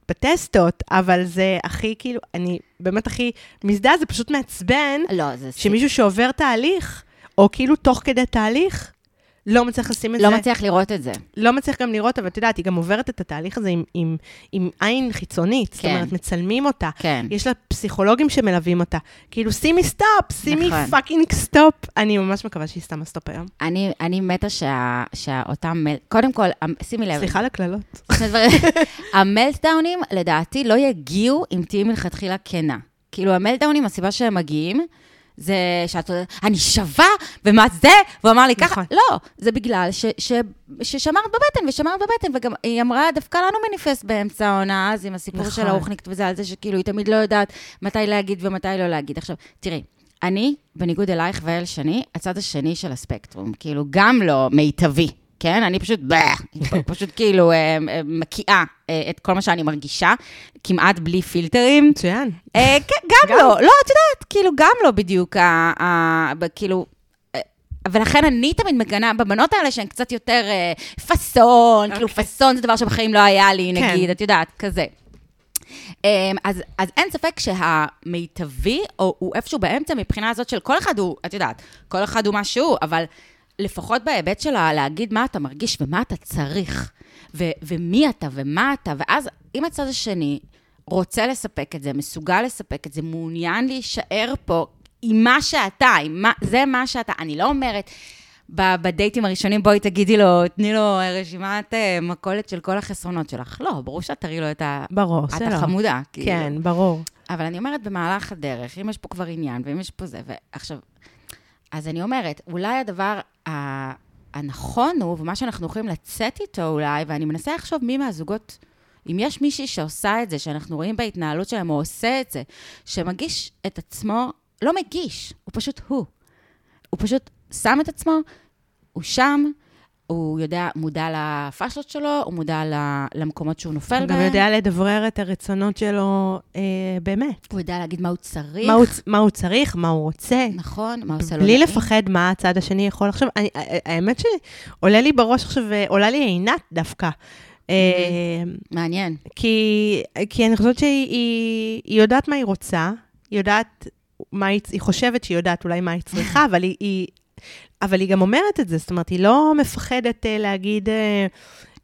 Speaker 2: בטסטות, אבל זה הכי, כאילו, אני באמת הכי מזדהה, זה פשוט מעצבן
Speaker 1: לא, זה...
Speaker 2: שמישהו שעובר תהליך, או כאילו תוך כדי תהליך, לא מצליח לשים את
Speaker 1: לא
Speaker 2: זה.
Speaker 1: מצליח לראות את זה.
Speaker 2: לא מצליח גם לראות, אבל את יודעת, היא גם עוברת את התהליך הזה עם, עם, עם עין חיצונית. זאת
Speaker 1: כן.
Speaker 2: אומרת, מצלמים אותה.
Speaker 1: כן.
Speaker 2: יש לה פסיכולוגים שמלווים אותה. כאילו, שימי stop, שימי
Speaker 1: נכון.
Speaker 2: fucking stop. אני ממש מקווה שהיא שמה stop היום.
Speaker 1: אני, אני מתה שה, שאותם, מל- קודם כל, שימי לב,
Speaker 2: סליחה דברים. <laughs>
Speaker 1: ה meltdown ים, לדעתי, לא יגיעו אם תהיי מלכתחילה כנה. כאילו, ה meltdown ים, הסיבה שהם מגיעים, זה שאת אני שווה, ומה זה? והוא אמר לי ככה,
Speaker 2: נכון.
Speaker 1: לא, זה בגלל ש, ש, ששמרת בבטן, ושמרת בבטן, וגם היא אמרה, דווקא לנו מניפסט באמצע העונה, אז עם הסיפור
Speaker 2: נכון.
Speaker 1: של הרוחניקט וזה, על זה שכאילו, היא תמיד לא יודעת מתי להגיד ומתי לא להגיד. עכשיו, תראי, אני, בניגוד אלייך ואל שני, הצד השני של הספקטרום, כאילו, גם לא מיטבי. כן? אני פשוט, פשוט כאילו אה, אה, מקיאה אה, את כל מה שאני מרגישה, כמעט בלי פילטרים.
Speaker 2: מצוין.
Speaker 1: כן, גם. לא, לא, את יודעת, כאילו, גם לא בדיוק, כאילו... ולכן אני תמיד מגנה בבנות האלה שהן קצת יותר אה, פאסון, כאילו פאסון זה דבר שבחיים לא היה לי,
Speaker 2: כן.
Speaker 1: נגיד, את יודעת, כזה. אז, אז אין ספק שהמיטבי, או הוא איפשהו באמצע מבחינה הזאת של כל אחד הוא, את יודעת, כל אחד הוא משהו, אבל לפחות בהיבט של להגיד מה אתה מרגיש ומה אתה צריך, ו- ומי אתה ומה אתה, ואז אם הצד השני רוצה לספק את זה, מסוגל לספק את זה, מעוניין להישאר פה עם מה שאתה, עם מה, זה מה שאתה, אני לא אומרת... בדייטים הראשונים, בואי תגידי לו, תני לו רשימת אה, מכולת של כל החסרונות שלך. לא, ברור שאת תראי לו את ה...
Speaker 2: ברור,
Speaker 1: את
Speaker 2: שלא.
Speaker 1: החמודה. כאילו.
Speaker 2: כן, ברור.
Speaker 1: אבל אני אומרת, במהלך הדרך, אם יש פה כבר עניין, ואם יש פה זה, ועכשיו... אז אני אומרת, אולי הדבר הנכון הוא, ומה שאנחנו יכולים לצאת איתו אולי, ואני מנסה לחשוב מי מהזוגות, אם יש מישהי שעושה את זה, שאנחנו רואים בהתנהלות שלהם, או עושה את זה, שמגיש את עצמו, לא מגיש, הוא פשוט הוא. הוא פשוט שם את עצמו, הוא שם, הוא יודע, מודע לפאשלות שלו, הוא מודע למקומות שהוא נופל
Speaker 2: הוא
Speaker 1: בהם.
Speaker 2: גם יודע לדברר את הרצונות שלו אה, באמת.
Speaker 1: הוא יודע להגיד מה הוא צריך.
Speaker 2: מה הוא, מה הוא צריך, מה הוא רוצה.
Speaker 1: נכון, מה עושה לו
Speaker 2: בלי. לפחד מה הצד השני יכול לחשוב. אני, ה- האמת שעולה לי בראש עכשיו, אה, עולה לי עינת דווקא. אה,
Speaker 1: מעניין.
Speaker 2: כי, כי אני חושבת שהיא היא, היא יודעת מה היא רוצה, היא יודעת מה היא, היא חושבת שהיא יודעת אולי מה היא צריכה, <laughs> אבל היא, היא, אבל היא גם אומרת את זה, זאת אומרת, היא לא מפחדת uh, להגיד, uh,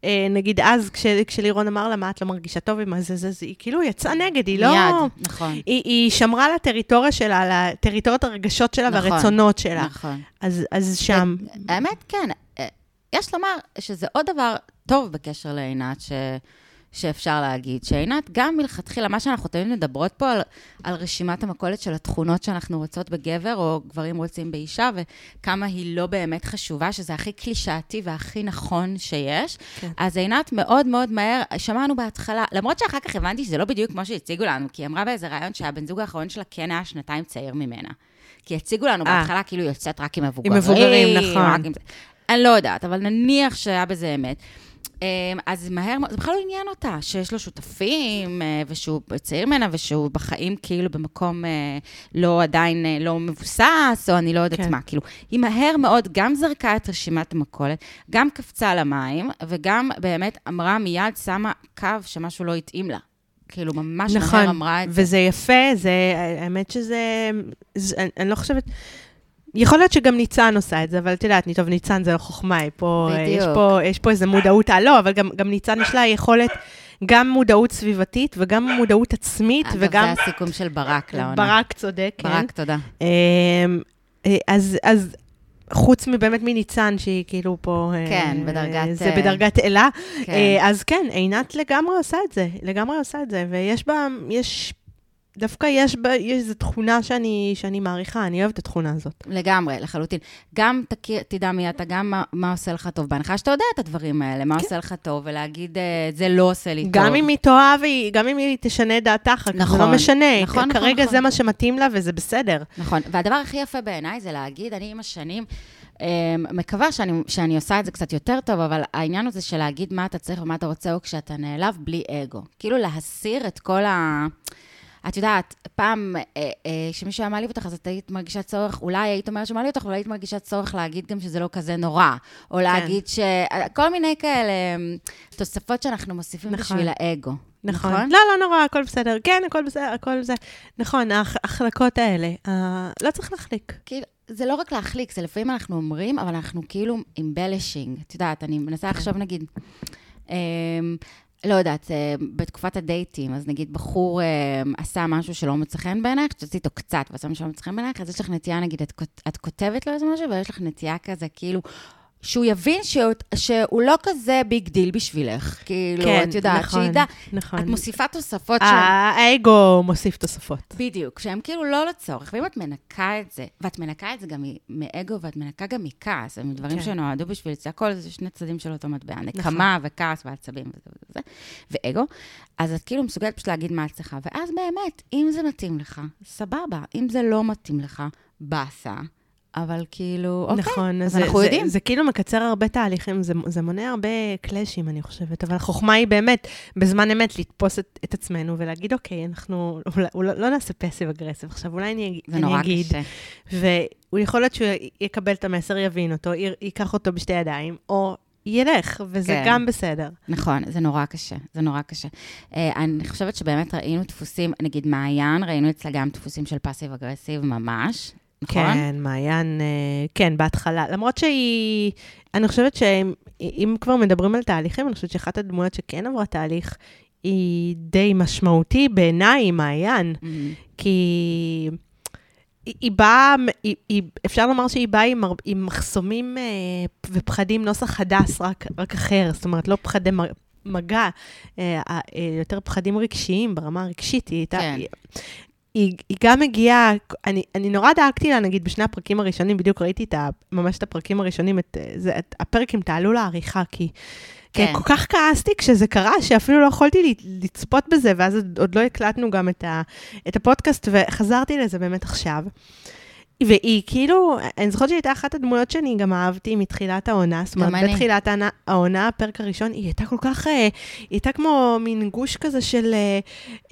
Speaker 2: uh, נגיד אז, כש, כשלירון אמר לה, מה את לא מרגישה טוב עם זה, זה, זה, היא כאילו יצאה נגד, היא לא...
Speaker 1: מיד, נכון.
Speaker 2: היא, היא שמרה לטריטוריה שלה, לטריטוריית הרגשות שלה
Speaker 1: נכון,
Speaker 2: והרצונות שלה.
Speaker 1: נכון.
Speaker 2: אז, אז שם,
Speaker 1: האמת, כן. יש לומר שזה עוד דבר טוב בקשר לעינת, ש... שאפשר להגיד, שעינת, גם מלכתחילה, מה שאנחנו תמיד מדברות פה על, על רשימת המכולת של התכונות שאנחנו רוצות בגבר, או גברים רוצים באישה, וכמה היא לא באמת חשובה, שזה הכי קלישאתי והכי נכון שיש.
Speaker 2: כן.
Speaker 1: אז עינת מאוד מאוד מהר, שמענו בהתחלה, למרות שאחר כך הבנתי שזה לא בדיוק כמו שהציגו לנו, כי היא אמרה באיזה ראיון שהבן זוג האחרון שלה כן היה שנתיים צעיר ממנה. כי הציגו לנו
Speaker 2: אה.
Speaker 1: בהתחלה כאילו יוצאת רק עם מבוגרים.
Speaker 2: מבוגרים, נכון.
Speaker 1: עם. אני לא יודעת, אבל נניח שהיה בזה אמת. אמ, אז מהר זה בכלל לא עניין אותה, שיש לו שותפים, אה, ושהוא צעיר ממנה, ושהוא בחיים כאילו במקום אה, לא עדיין אה, לא מבוסס, או אני לא יודעת
Speaker 2: כן.
Speaker 1: מה. כאילו, היא מהר מאוד גם זרקה את רשימת המכולת, גם קפצה למים, וגם באמת אמרה מיד, שמה קו שמשהו לא התאים לה. כאילו, ממש מהר
Speaker 2: נכון,
Speaker 1: אמרה את זה.
Speaker 2: וזה יפה, זה, האמת שזה, זה, אני, אני לא חושבת, יכול להיות שגם ניצן עושה את זה, אבל את יודעת, טוב, ניצן זה לא חוכמה, פה, אה, יש
Speaker 1: בדיוק.
Speaker 2: פה, יש פה איזו מודעות, אה, לא, אבל גם, גם ניצן יש לה יכולת, גם מודעות סביבתית וגם מודעות עצמית,
Speaker 1: אגב,
Speaker 2: וגם...
Speaker 1: זה הסיכום של ברק לעונה.
Speaker 2: ברק צודק, כן.
Speaker 1: ברק, תודה.
Speaker 2: אמ, אה, אז, אז חוץ מבאמת מניצן, שהיא כאילו פה...
Speaker 1: כן, בדרגת,
Speaker 2: זה בדרגת אלה.
Speaker 1: כן.
Speaker 2: אז כן, עינת לגמרי עושה את זה, לגמרי עושה את זה, ויש בה, יש, דווקא יש בה, יש איזו תכונה שאני, שאני מעריכה, אני אוהבת את התכונה הזאת.
Speaker 1: לגמרי, לחלוטין. גם תכיר, תדע מי אתה, גם מה, מה עושה לך טוב. בהנחה שאתה יודע את הדברים האלה, מה עושה לך טוב, ולהגיד, אה, זה לא עושה לי טוב.
Speaker 2: כן. גם אם היא טועה, גם אם היא תשנה את דעתה אחר כך, זה
Speaker 1: נכון,
Speaker 2: לא משנה.
Speaker 1: נכון,
Speaker 2: כרגע
Speaker 1: נכון,
Speaker 2: זה
Speaker 1: נכון.
Speaker 2: מה שמתאים לה וזה בסדר.
Speaker 1: נכון, והדבר הכי יפה בעיניי זה להגיד, אני עם השנים, אה, מקווה שאני, שאני עושה את זה קצת יותר טוב, אבל העניין הזה של להגיד מה אתה צריך ומה אתה רוצה, הוא כשאתה נעלב בלי אגו. כאילו להסיר את כל ה... את יודעת, פעם, אה, אה, כשמישהו היה מעליב אותך, אז את היית מרגישה צורך, אולי היית אומרת שמעליב אותך, אבל היית מרגישה צורך להגיד גם שזה לא כזה נורא. או
Speaker 2: כן.
Speaker 1: להגיד ש... כל מיני כאלה אה, תוספות שאנחנו מוסיפים
Speaker 2: נכון.
Speaker 1: בשביל האגו.
Speaker 2: נכון. לא, לא נורא, הכל בסדר. כן, הכל בסדר, הכל זה. נכון, ההח- ההחלקות האלה, אה, לא צריך להחליק.
Speaker 1: כאילו, זה לא רק להחליק, זה לפעמים אנחנו אומרים, אבל אנחנו כאילו embellishing. את יודעת, אני מנסה
Speaker 2: כן.
Speaker 1: לחשוב, נגיד, אמ, לא יודעת, אה, בתקופת הדייטים, אז נגיד בחור אה, עשה משהו שלא מוצא חן בעינייך, שתוציא איתו קצת ועשה משהו שלא מוצא חן בעינייך, אז יש לך נטייה, נגיד, את, את כותבת לו איזה משהו, ויש לך נטייה כזה, כאילו, שהוא יבין שהוא, שהוא לא כזה ביג דיל בשבילך. כאילו,
Speaker 2: כן,
Speaker 1: את יודעת,
Speaker 2: נכון,
Speaker 1: שידע,
Speaker 2: נכון.
Speaker 1: את מוסיפה תוספות שהן...
Speaker 2: האגו מוסיף תוספות.
Speaker 1: בדיוק, שהם כאילו לא לצורך, ואם את מנקה את זה, ואת מנקה את זה גם מאגו, ואת מנקה גם מכעס, הם דברים
Speaker 2: כן.
Speaker 1: שנועדו בשביל זה, הכל זה שני צדדים של אותו מטבע, נקמה וכעס ועצבים וזה וזה וזה, ואגו, אז את כאילו מסוגלת פשוט להגיד מה את צריכה, ואז באמת, אם זה מתאים לך, סבבה, אם זה לא מתאים לך, באסה, אבל כאילו, אוקיי,
Speaker 2: נכון,
Speaker 1: אז
Speaker 2: זה,
Speaker 1: אנחנו
Speaker 2: זה,
Speaker 1: יודעים.
Speaker 2: זה כאילו מקצר הרבה תהליכים, זה, זה מונע הרבה קלאשים, אני חושבת, אבל החוכמה היא באמת, בזמן אמת, לתפוס את, את עצמנו ולהגיד, אוקיי, אנחנו אולי, אולי, לא נעשה פסיב אגרסיב עכשיו, אולי אני,
Speaker 1: זה
Speaker 2: אני
Speaker 1: נורא
Speaker 2: אגיד,
Speaker 1: קשה.
Speaker 2: והוא יכול להיות שהוא יקבל את המסר, יבין אותו, ייקח אותו בשתי ידיים, או ילך, וזה
Speaker 1: כן.
Speaker 2: גם בסדר.
Speaker 1: נכון, זה נורא קשה, זה נורא קשה. אה, אני חושבת שבאמת ראינו דפוסים, נגיד מעיין, ראינו אצלה גם דפוסים של פאסיב אגרסיב ממש, נכון?
Speaker 2: כן, מעיין, אה, כן, בהתחלה. למרות שהיא, אני חושבת שאם כבר מדברים על תהליכים, אני חושבת שאחת הדמויות שכן עברה תהליך, היא די משמעותי בעיניי, היא מעיין.
Speaker 1: מהמם.
Speaker 2: כי היא, היא באה, היא, היא, אפשר לומר שהיא באה עם, עם מחסומים אה, ופחדים נוסח הדס, רק, רק אחר, זאת אומרת, לא פחדי מ- מגע, אה, אה, יותר פחדים רגשיים ברמה הרגשית. היא הייתה...
Speaker 1: כן.
Speaker 2: היא, היא, גם הגיעה, אני, אני נורא דאגתי לה, נגיד, בשני הפרקים הראשונים, בדיוק ראיתי את ה, ממש את הפרקים הראשונים, את, אה, זה, את הפרק עם תעלו לעריכה, כי...
Speaker 1: כן.
Speaker 2: כל כך כעסתי כשזה קרה, שאפילו לא יכולתי לצפות בזה, ואז עוד לא הקלטנו גם את, ה, את הפודקאסט, וחזרתי לזה באמת עכשיו. והיא כאילו, אני זוכרת שהיא הייתה אחת הדמויות שאני גם אהבתי מתחילת העונה. זאת אומרת,
Speaker 1: אני.
Speaker 2: בתחילת העונה, הפרק הראשון, היא הייתה כל כך, אה, היא הייתה כמו מין גוש כזה של... אה,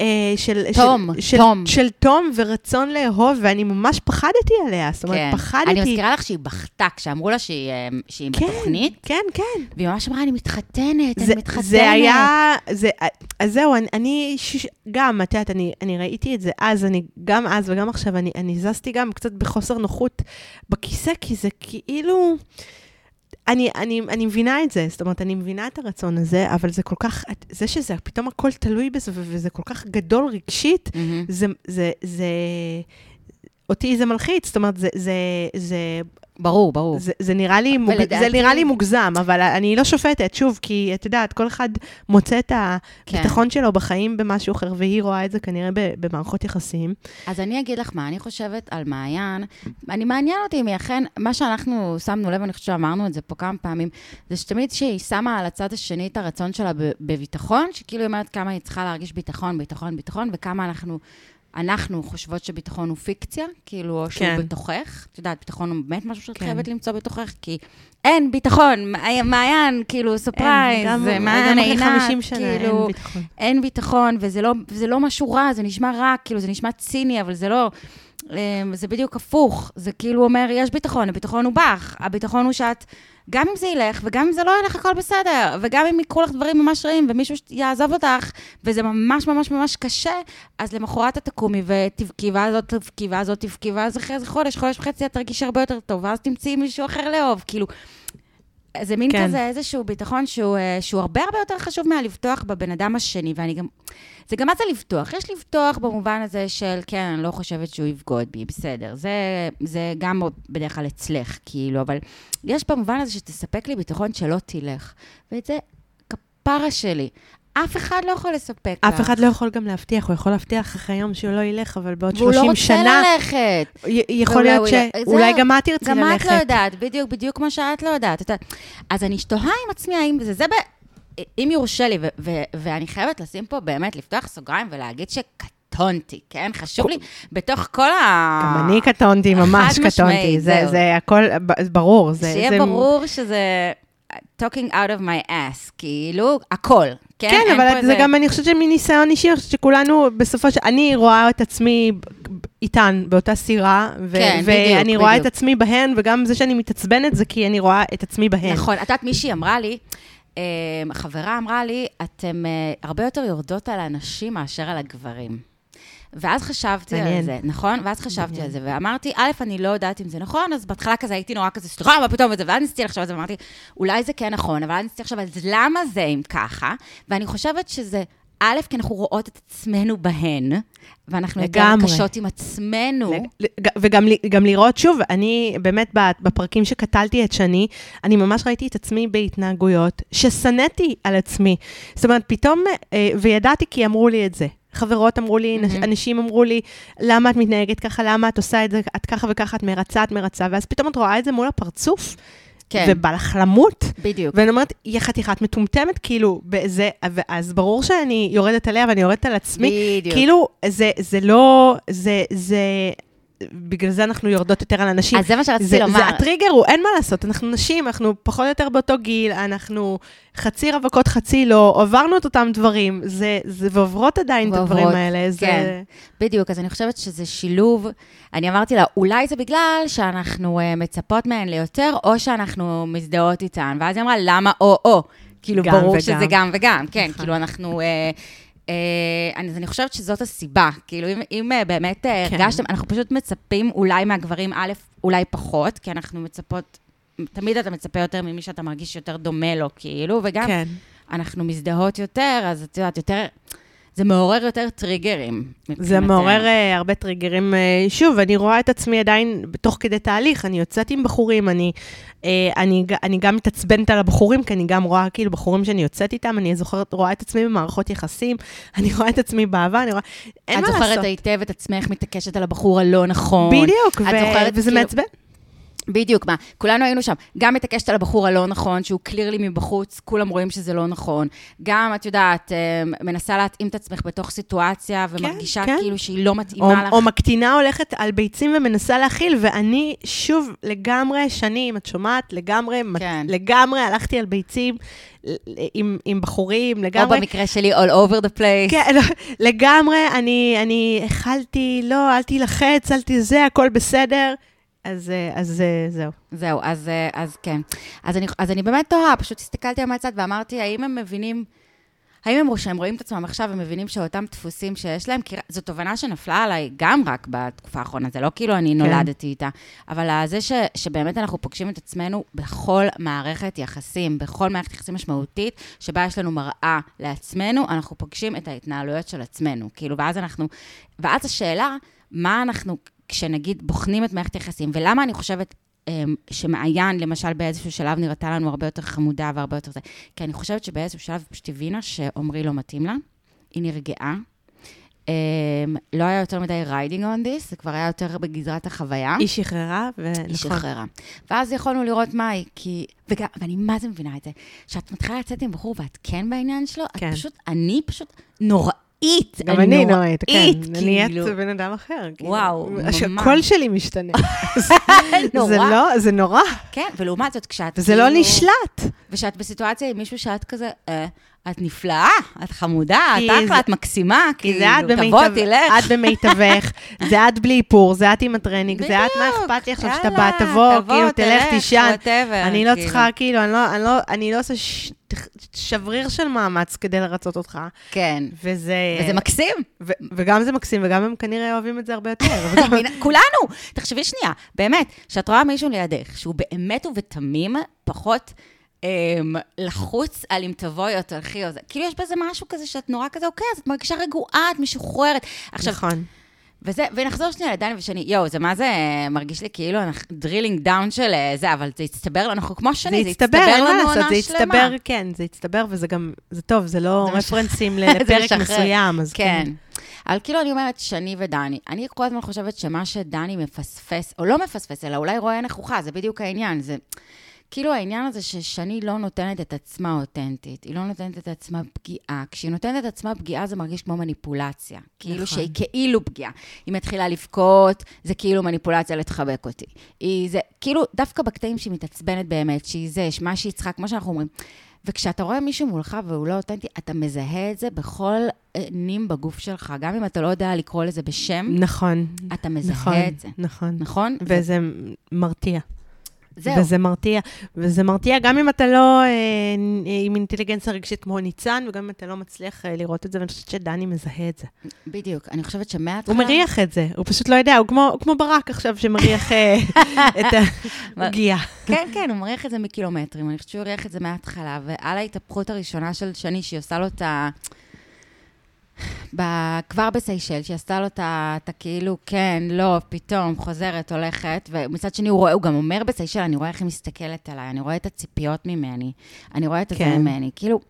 Speaker 2: אה, של
Speaker 1: תום,
Speaker 2: של,
Speaker 1: תום.
Speaker 2: של, של תום ורצון לאהוב, ואני ממש פחדתי עליה. זאת אומרת,
Speaker 1: כן.
Speaker 2: פחדתי.
Speaker 1: אני מזכירה לך שהיא בכתה, כשאמרו לה שהיא, שהיא
Speaker 2: כן,
Speaker 1: בתוכנית,
Speaker 2: כן, כן.
Speaker 1: והיא ממש אמרה, אני מתחתנת,
Speaker 2: זה,
Speaker 1: אני מתחתנת.
Speaker 2: זה היה, זה, אז זהו, אני, אני ש, גם, את יודעת, אני, אני ראיתי את זה אז, אני גם אז וגם עכשיו, אני, אני זזתי גם קצת בחוסר נוחות בכיסא, כי זה כאילו... אני, אני, אני מבינה את זה, זאת אומרת, אני מבינה את הרצון הזה, אבל זה כל כך, זה שזה פתאום הכל תלוי בזה, וזה כל כך גדול רגשית,
Speaker 1: מהמם.
Speaker 2: זה, זה, זה, אותי זה מלחיץ, זאת אומרת, זה, זה, זה
Speaker 1: ברור, ברור.
Speaker 2: זה, זה, נראה לי מוג...
Speaker 1: ולדעתי-
Speaker 2: זה נראה לי מוגזם, אבל אני לא שופטת, שוב, כי את יודעת, כל אחד מוצא את
Speaker 1: כן.
Speaker 2: הביטחון שלו בחיים במשהו אחר, והיא רואה את זה כנראה במערכות יחסים.
Speaker 1: אז אני אגיד לך מה אני חושבת על מעיין. אני מעניין אותי אם היא אכן, מה שאנחנו שמנו לב, אני חושבת שאמרנו את זה פה כמה פעמים, זה שתמיד שהיא שמה על הצד השני את הרצון שלה בביטחון, שכאילו היא אומרת כמה היא צריכה להרגיש ביטחון, ביטחון, ביטחון, וכמה אנחנו... אנחנו חושבות שביטחון הוא פיקציה, כאילו, או שהוא
Speaker 2: כן.
Speaker 1: בתוכך. את יודעת, ביטחון הוא באמת משהו שאת
Speaker 2: כן.
Speaker 1: חייבת למצוא בתוכך, כי אין ביטחון, מעיין- כאילו,
Speaker 2: surprise,
Speaker 1: מעיין עינת,
Speaker 2: 50 שנה אין
Speaker 1: כאילו,
Speaker 2: ביטחון.
Speaker 1: אין ביטחון, וזה לא, וזה לא משהו רע, זה נשמע רע, כאילו, זה נשמע ציני, אבל זה לא... אמ, זה בדיוק הפוך. זה כאילו אומר, יש ביטחון, הביטחון הוא בך. הביטחון הוא שאת, גם אם זה ילך, וגם אם זה לא ילך, הכל בסדר. וגם אם יקרו לך דברים ממש רעים, ומישהו יעזוב אותך, וזה ממש ממש ממש קשה, אז למחרת את תקומי ותבכי, ואז עוד תבכי, ואז עוד תבכי, ואז אחרי איזה חודש, חודש וחצי את תרגישי הרבה יותר טוב, ואז תמצאי מישהו אחר לאהוב. כאילו, זה מין
Speaker 2: כן.
Speaker 1: כזה איזשהו ביטחון שהוא, אה, שהוא הרבה הרבה יותר חשוב מהלבטוח בבן אדם השני, ואני גם... זה גם מה זה לבטוח? יש לבטוח במובן הזה של, כן, אני לא חושבת שהוא יבגוד בי, בסדר. זה, זה גם בדרך כלל אצלך, כאילו, אבל יש במובן הזה שתספק לי ביטחון שלא תלך. ואת זה כפרה שלי. אף אחד לא יכול לספק לך.
Speaker 2: אף אחד לא יכול גם להבטיח, הוא יכול להבטיח אחרי יום שהוא לא ילך, אבל בעוד
Speaker 1: והוא
Speaker 2: 30
Speaker 1: לא
Speaker 2: שנה...
Speaker 1: רוצה ללכת.
Speaker 2: י- יכול להיות
Speaker 1: הוא
Speaker 2: ש...
Speaker 1: י-
Speaker 2: אולי
Speaker 1: זהו.
Speaker 2: גם את תרצי
Speaker 1: גם
Speaker 2: ללכת.
Speaker 1: את לא יודעת, בדיוק, בדיוק כמו שאת לא יודעת. אז אני תוהה עם עצמי, האם זה, זה ב... אם יורשה לי, ו- ו- ואני חייבת לשים פה באמת, לפתוח סוגריים ולהגיד שקטונתי, כן? חשוב לי, בתוך כל ה...
Speaker 2: גם אני קטונתי, ממש קטונתי. זה. זה הכל ברור. זה,
Speaker 1: שיהיה
Speaker 2: זה...
Speaker 1: ברור שזה talking out of my ass, כאילו, הכל, כן?
Speaker 2: כן, אבל זה
Speaker 1: איזה-
Speaker 2: גם, אני חושבת שמניסיון אישי, אני חושבת שכולנו, בסופו של... אני רואה את עצמי איתן, באותה סירה, ו-
Speaker 1: כן,
Speaker 2: ואני
Speaker 1: בדיוק,
Speaker 2: רואה
Speaker 1: בדיוק.
Speaker 2: את עצמי בהן, וגם זה שאני מתעצבנת זה כי אני רואה את עצמי בהן.
Speaker 1: נכון, את יודעת, מישהי אמרה לי, אה, חברה אמרה לי, אתן אה, הרבה יותר יורדות על הנשים מאשר על הגברים. ואז חשבתי על. זה, נכון? ואז חשבתי על זה, ואמרתי, א', אני לא יודעת אם זה נכון, אז בהתחלה כזה הייתי נורא כזה, סליחה, מה פתאום וזה, ואז ניסיתי לחשוב על זה, ואמרתי, אולי זה כן נכון, אבל אז ניסיתי לחשוב על זה, למה זה אם ככה? ואני חושבת שזה, א', כי אנחנו רואות את עצמנו בהן, ואנחנו יותר. קשות עם עצמנו.
Speaker 2: לג- וגם גם לראות, שוב, אני באמת בפרקים שקטלתי את שני, אני ממש ראיתי את עצמי בהתנהגויות ששנאתי על עצמי. זאת אומרת, פתאום, אה, וידעתי כי אמרו לי את זה. חברות אמרו לי, mm-hmm. אנשים אמרו לי, למה את מתנהגת ככה, למה את עושה את זה, את ככה וככה, את מרצה, את מרצה, ואז פתאום את רואה את זה מול הפרצוף,
Speaker 1: כן.
Speaker 2: ובא לך למות.
Speaker 1: בדיוק.
Speaker 2: ואני אומרת, היא חתיכת מטומטמת, כאילו, בזה, אז ברור שאני יורדת עליה ואני יורדת על עצמי.
Speaker 1: בדיוק.
Speaker 2: כאילו, זה, זה לא, זה, זה, בגלל זה אנחנו יורדות יותר על אנשים.
Speaker 1: אז זה מה שרציתי לומר.
Speaker 2: זה הטריגר הוא, אין מה לעשות, אנחנו נשים, אנחנו פחות או יותר באותו גיל, אנחנו חצי רווקות, חצי לא, עברנו את אותם דברים, זה, זה ועוברות עדיין את הדברים
Speaker 1: ועוברות,
Speaker 2: האלה. זה...
Speaker 1: כן. בדיוק, אז אני חושבת שזה שילוב. אני אמרתי לה, אולי זה בגלל שאנחנו uh, מצפות מהן ליותר, או שאנחנו מזדהות איתן. ואז היא אמרה, למה או-או? כאילו, ברור
Speaker 2: וגם.
Speaker 1: שזה גם וגם, כן,
Speaker 2: נכון.
Speaker 1: כאילו, אנחנו... אני, אז אני חושבת שזאת הסיבה. כאילו, אם, אם uh, באמת uh,
Speaker 2: כן.
Speaker 1: הרגשתם, אנחנו פשוט מצפים אולי מהגברים, א', אולי פחות, כי אנחנו מצפות... תמיד אתה מצפה יותר ממי שאתה מרגיש יותר דומה לו, כאילו, וגם
Speaker 2: כן.
Speaker 1: אנחנו מזדהות יותר, אז את יודעת, יותר... זה מעורר יותר טריגרים.
Speaker 2: זה. מעורר uh, הרבה טריגרים. Uh, שוב, אני רואה את עצמי עדיין תוך כדי תהליך, אני יוצאת עם בחורים, אני, uh, אני, אני גם מתעצבנת על הבחורים, כי אני גם רואה כאילו בחורים שאני יוצאת איתם, אני זוכרת, רואה את עצמי במערכות יחסים, <laughs> אני רואה את עצמי באהבה, אני רואה... אין
Speaker 1: את
Speaker 2: מה לעשות.
Speaker 1: זוכרת היטב את עצמך מתעקשת על הבחור הלא נכון.
Speaker 2: בדיוק,
Speaker 1: את
Speaker 2: ו-
Speaker 1: זוכרת,
Speaker 2: וזה
Speaker 1: כאילו-
Speaker 2: מעצבן.
Speaker 1: בדיוק, מה, כולנו היינו שם. גם מתעקשת על הבחור הלא נכון, שהוא קלירלי מבחוץ, כולם רואים שזה לא נכון. גם, את יודעת, אה, מנסה להתאים את עצמך בתוך סיטואציה, ומרגישה
Speaker 2: כן.
Speaker 1: כאילו שהיא לא
Speaker 2: או,
Speaker 1: מתאימה לך.
Speaker 2: או מקטינה הולכת על ביצים ומנסה להכיל, ואני שוב לגמרי, שני, אם את שומעת, לגמרי,
Speaker 1: כן.
Speaker 2: לגמרי הלכתי על ביצים עם, עם בחורים,
Speaker 1: או
Speaker 2: לגמרי.
Speaker 1: במקרה שלי, all over the place.
Speaker 2: כן, לא, לגמרי, אני, אני הכלתי, לא, אל תילחץ, אל תזה, הכל בסדר. אז, אה, אז אה, זהו.
Speaker 1: זהו, אז, אה, אז כן. אז אני, אז אני באמת תוהה, פשוט הסתכלתי על מהצד ואמרתי, האם הם מבינים, האם הם שהם רואים את עצמם עכשיו ומבינים שאותם דפוסים שיש להם, כי זו תובנה שנפלה עליי גם רק בתקופה האחרונה, זה לא כאילו אני נולדתי איתה, אבל זה ש, שבאמת אנחנו פוגשים את עצמנו בכל מערכת יחסים, בכל מערכת יחסים משמעותית, שבה יש לנו מראה לעצמנו, אנחנו פוגשים את ההתנהלויות של עצמנו. כאילו, ואז אנחנו, ואז השאלה, מה אנחנו, כשנגיד בוחנים את מערכת היחסים, ולמה אני חושבת אמ, שמעיין, למשל, באיזשהו שלב נראתה לנו הרבה יותר חמודה והרבה יותר זה. כי אני חושבת שבאיזשהו שלב פשוט הבינה שעמרי לא מתאים לה, היא נרגעה. Um, לא היה יותר מדי riding on this, זה כבר היה יותר בגזרת החוויה.
Speaker 2: היא שחררה, ונכון.
Speaker 1: היא שחררה. ואז יכולנו לראות מה היא, כי... וגם, ואני מה זה מבינה את זה, כשאת מתחילה לצאת עם בחור ואת כן בעניין שלו,
Speaker 2: כן.
Speaker 1: את פשוט, אני פשוט נוראית.
Speaker 2: גם אני
Speaker 1: נוראית,
Speaker 2: כן.
Speaker 1: כאילו.
Speaker 2: נהיית בן אדם אחר. כאילו.
Speaker 1: וואו, ממש.
Speaker 2: הקול שלי משתנה. <laughs>
Speaker 1: נורא.
Speaker 2: זה לא, זה נורא.
Speaker 1: כן, ולעומת זאת, כשאת
Speaker 2: וזה לא
Speaker 1: כאילו-
Speaker 2: נשלט.
Speaker 1: ושאת בסיטואציה עם מישהו שאת כזה, אה, את נפלאה, את חמודה, את אחלה,
Speaker 2: זה-
Speaker 1: את מקסימה, כאילו,
Speaker 2: זה את
Speaker 1: תבוא, תלך.
Speaker 2: את במיטבך, <laughs> זה את בלי איפור, זה את עם הטרנינג, זה את, מה אכפת לי עכשיו שאתה בא, תבוא, כאילו, תלך, תישן. אני לא
Speaker 1: כאילו.
Speaker 2: צריכה, כאילו, אני לא- לא- לא עושה שבריר של מאמץ כדי לרצות אותך.
Speaker 1: כן.
Speaker 2: וזה...
Speaker 1: וזה מקסים.
Speaker 2: ו- וגם זה מקסים, וגם הם כנראה אוהבים את זה הרבה יותר. <laughs>
Speaker 1: כולנו. תחשבי שנייה, באמת, שאת רואה מישהו לידך, שהוא באמת ובתמים פחות לחוץ על אם תבואי או תלכי או זה. כאילו, יש בזה משהו כזה שאת נורא כזה, אוקיי, אז את מרגישה רגועה, את משוחררת. עכשיו,
Speaker 2: נכון.
Speaker 1: וזה, ונחזור שנייה לדני ושני, יואו, זה מה זה מרגיש לי כאילו אנחנו drilling down של אה, זה, אבל זה הצטבר לנו, אנחנו כמו שני,
Speaker 2: זה הצטבר,
Speaker 1: לנו עונה
Speaker 2: זה
Speaker 1: שלמה.
Speaker 2: הצטבר, כן, זה הצטבר, וזה גם, זה טוב, זה לא
Speaker 1: זה.
Speaker 2: רפרנסים <laughs>
Speaker 1: זה
Speaker 2: לפרק. מסוים, אז
Speaker 1: כן. אבל כאילו אני אומרת, שני ודני, אני כל הזמן חושבת שמה שדני מפספס, או לא מפספס, אלא אולי רואה נכוחה, זה בדיוק העניין. זה כאילו העניין הזה ששני לא נותנת את עצמה אותנטית, היא לא נותנת את עצמה פגיעה. כשהיא נותנת את עצמה פגיעה זה מרגיש כמו מניפולציה. כאילו
Speaker 2: נכון.
Speaker 1: שהיא כאילו פגיעה. היא מתחילה לבכות, זה כאילו מניפולציה לתחבק אותי. היא זה, כאילו, דווקא בקטעים שהיא מתעצבנת באמת, שהיא זה, מה שהיא צריכה, כמו שאנחנו אומרים. וכשאתה רואה מישהו מולך והוא לא אותנטי, אתה מזהה את זה בכל אה, נים בגוף שלך, גם אם אתה לא יודע לקרוא לזה בשם,
Speaker 2: נכון.
Speaker 1: אתה מזהה
Speaker 2: נכון,
Speaker 1: את זה.
Speaker 2: נכון.
Speaker 1: נכון?
Speaker 2: וזה מרתיע.
Speaker 1: זהו.
Speaker 2: וזה מרתיע. וזה מרתיע גם אם אתה לא אה, עם אינטליגנציה רגשית כמו ניצן, וגם אם אתה לא מצליח אה, לראות את זה, ואני חושבת שדני מזהה את זה.
Speaker 1: בדיוק. אני חושבת שמההתחלה...
Speaker 2: הוא מריח את זה, הוא פשוט לא יודע, הוא כמו, הוא כמו ברק עכשיו שמריח אה, <laughs> את העוגיה. <laughs>
Speaker 1: כן, כן, הוא מריח את זה מקילומטרים. אני חושבת שהוא הריח את זה מההתחלה, ועל ההתהפכות הראשונה של שני, שהיא עושה לו את ה... ב- כבר בסיישל, שהיא עשתה לו את ה... את הכאילו, כן, לא, פתאום, חוזרת, הולכת, ומצד שני הוא רואה, הוא גם אומר בסיישל, אני רואה איך היא מסתכלת עליי, אני רואה את הציפיות ממני, אני רואה את זה
Speaker 2: כן.
Speaker 1: ממני, כאילו,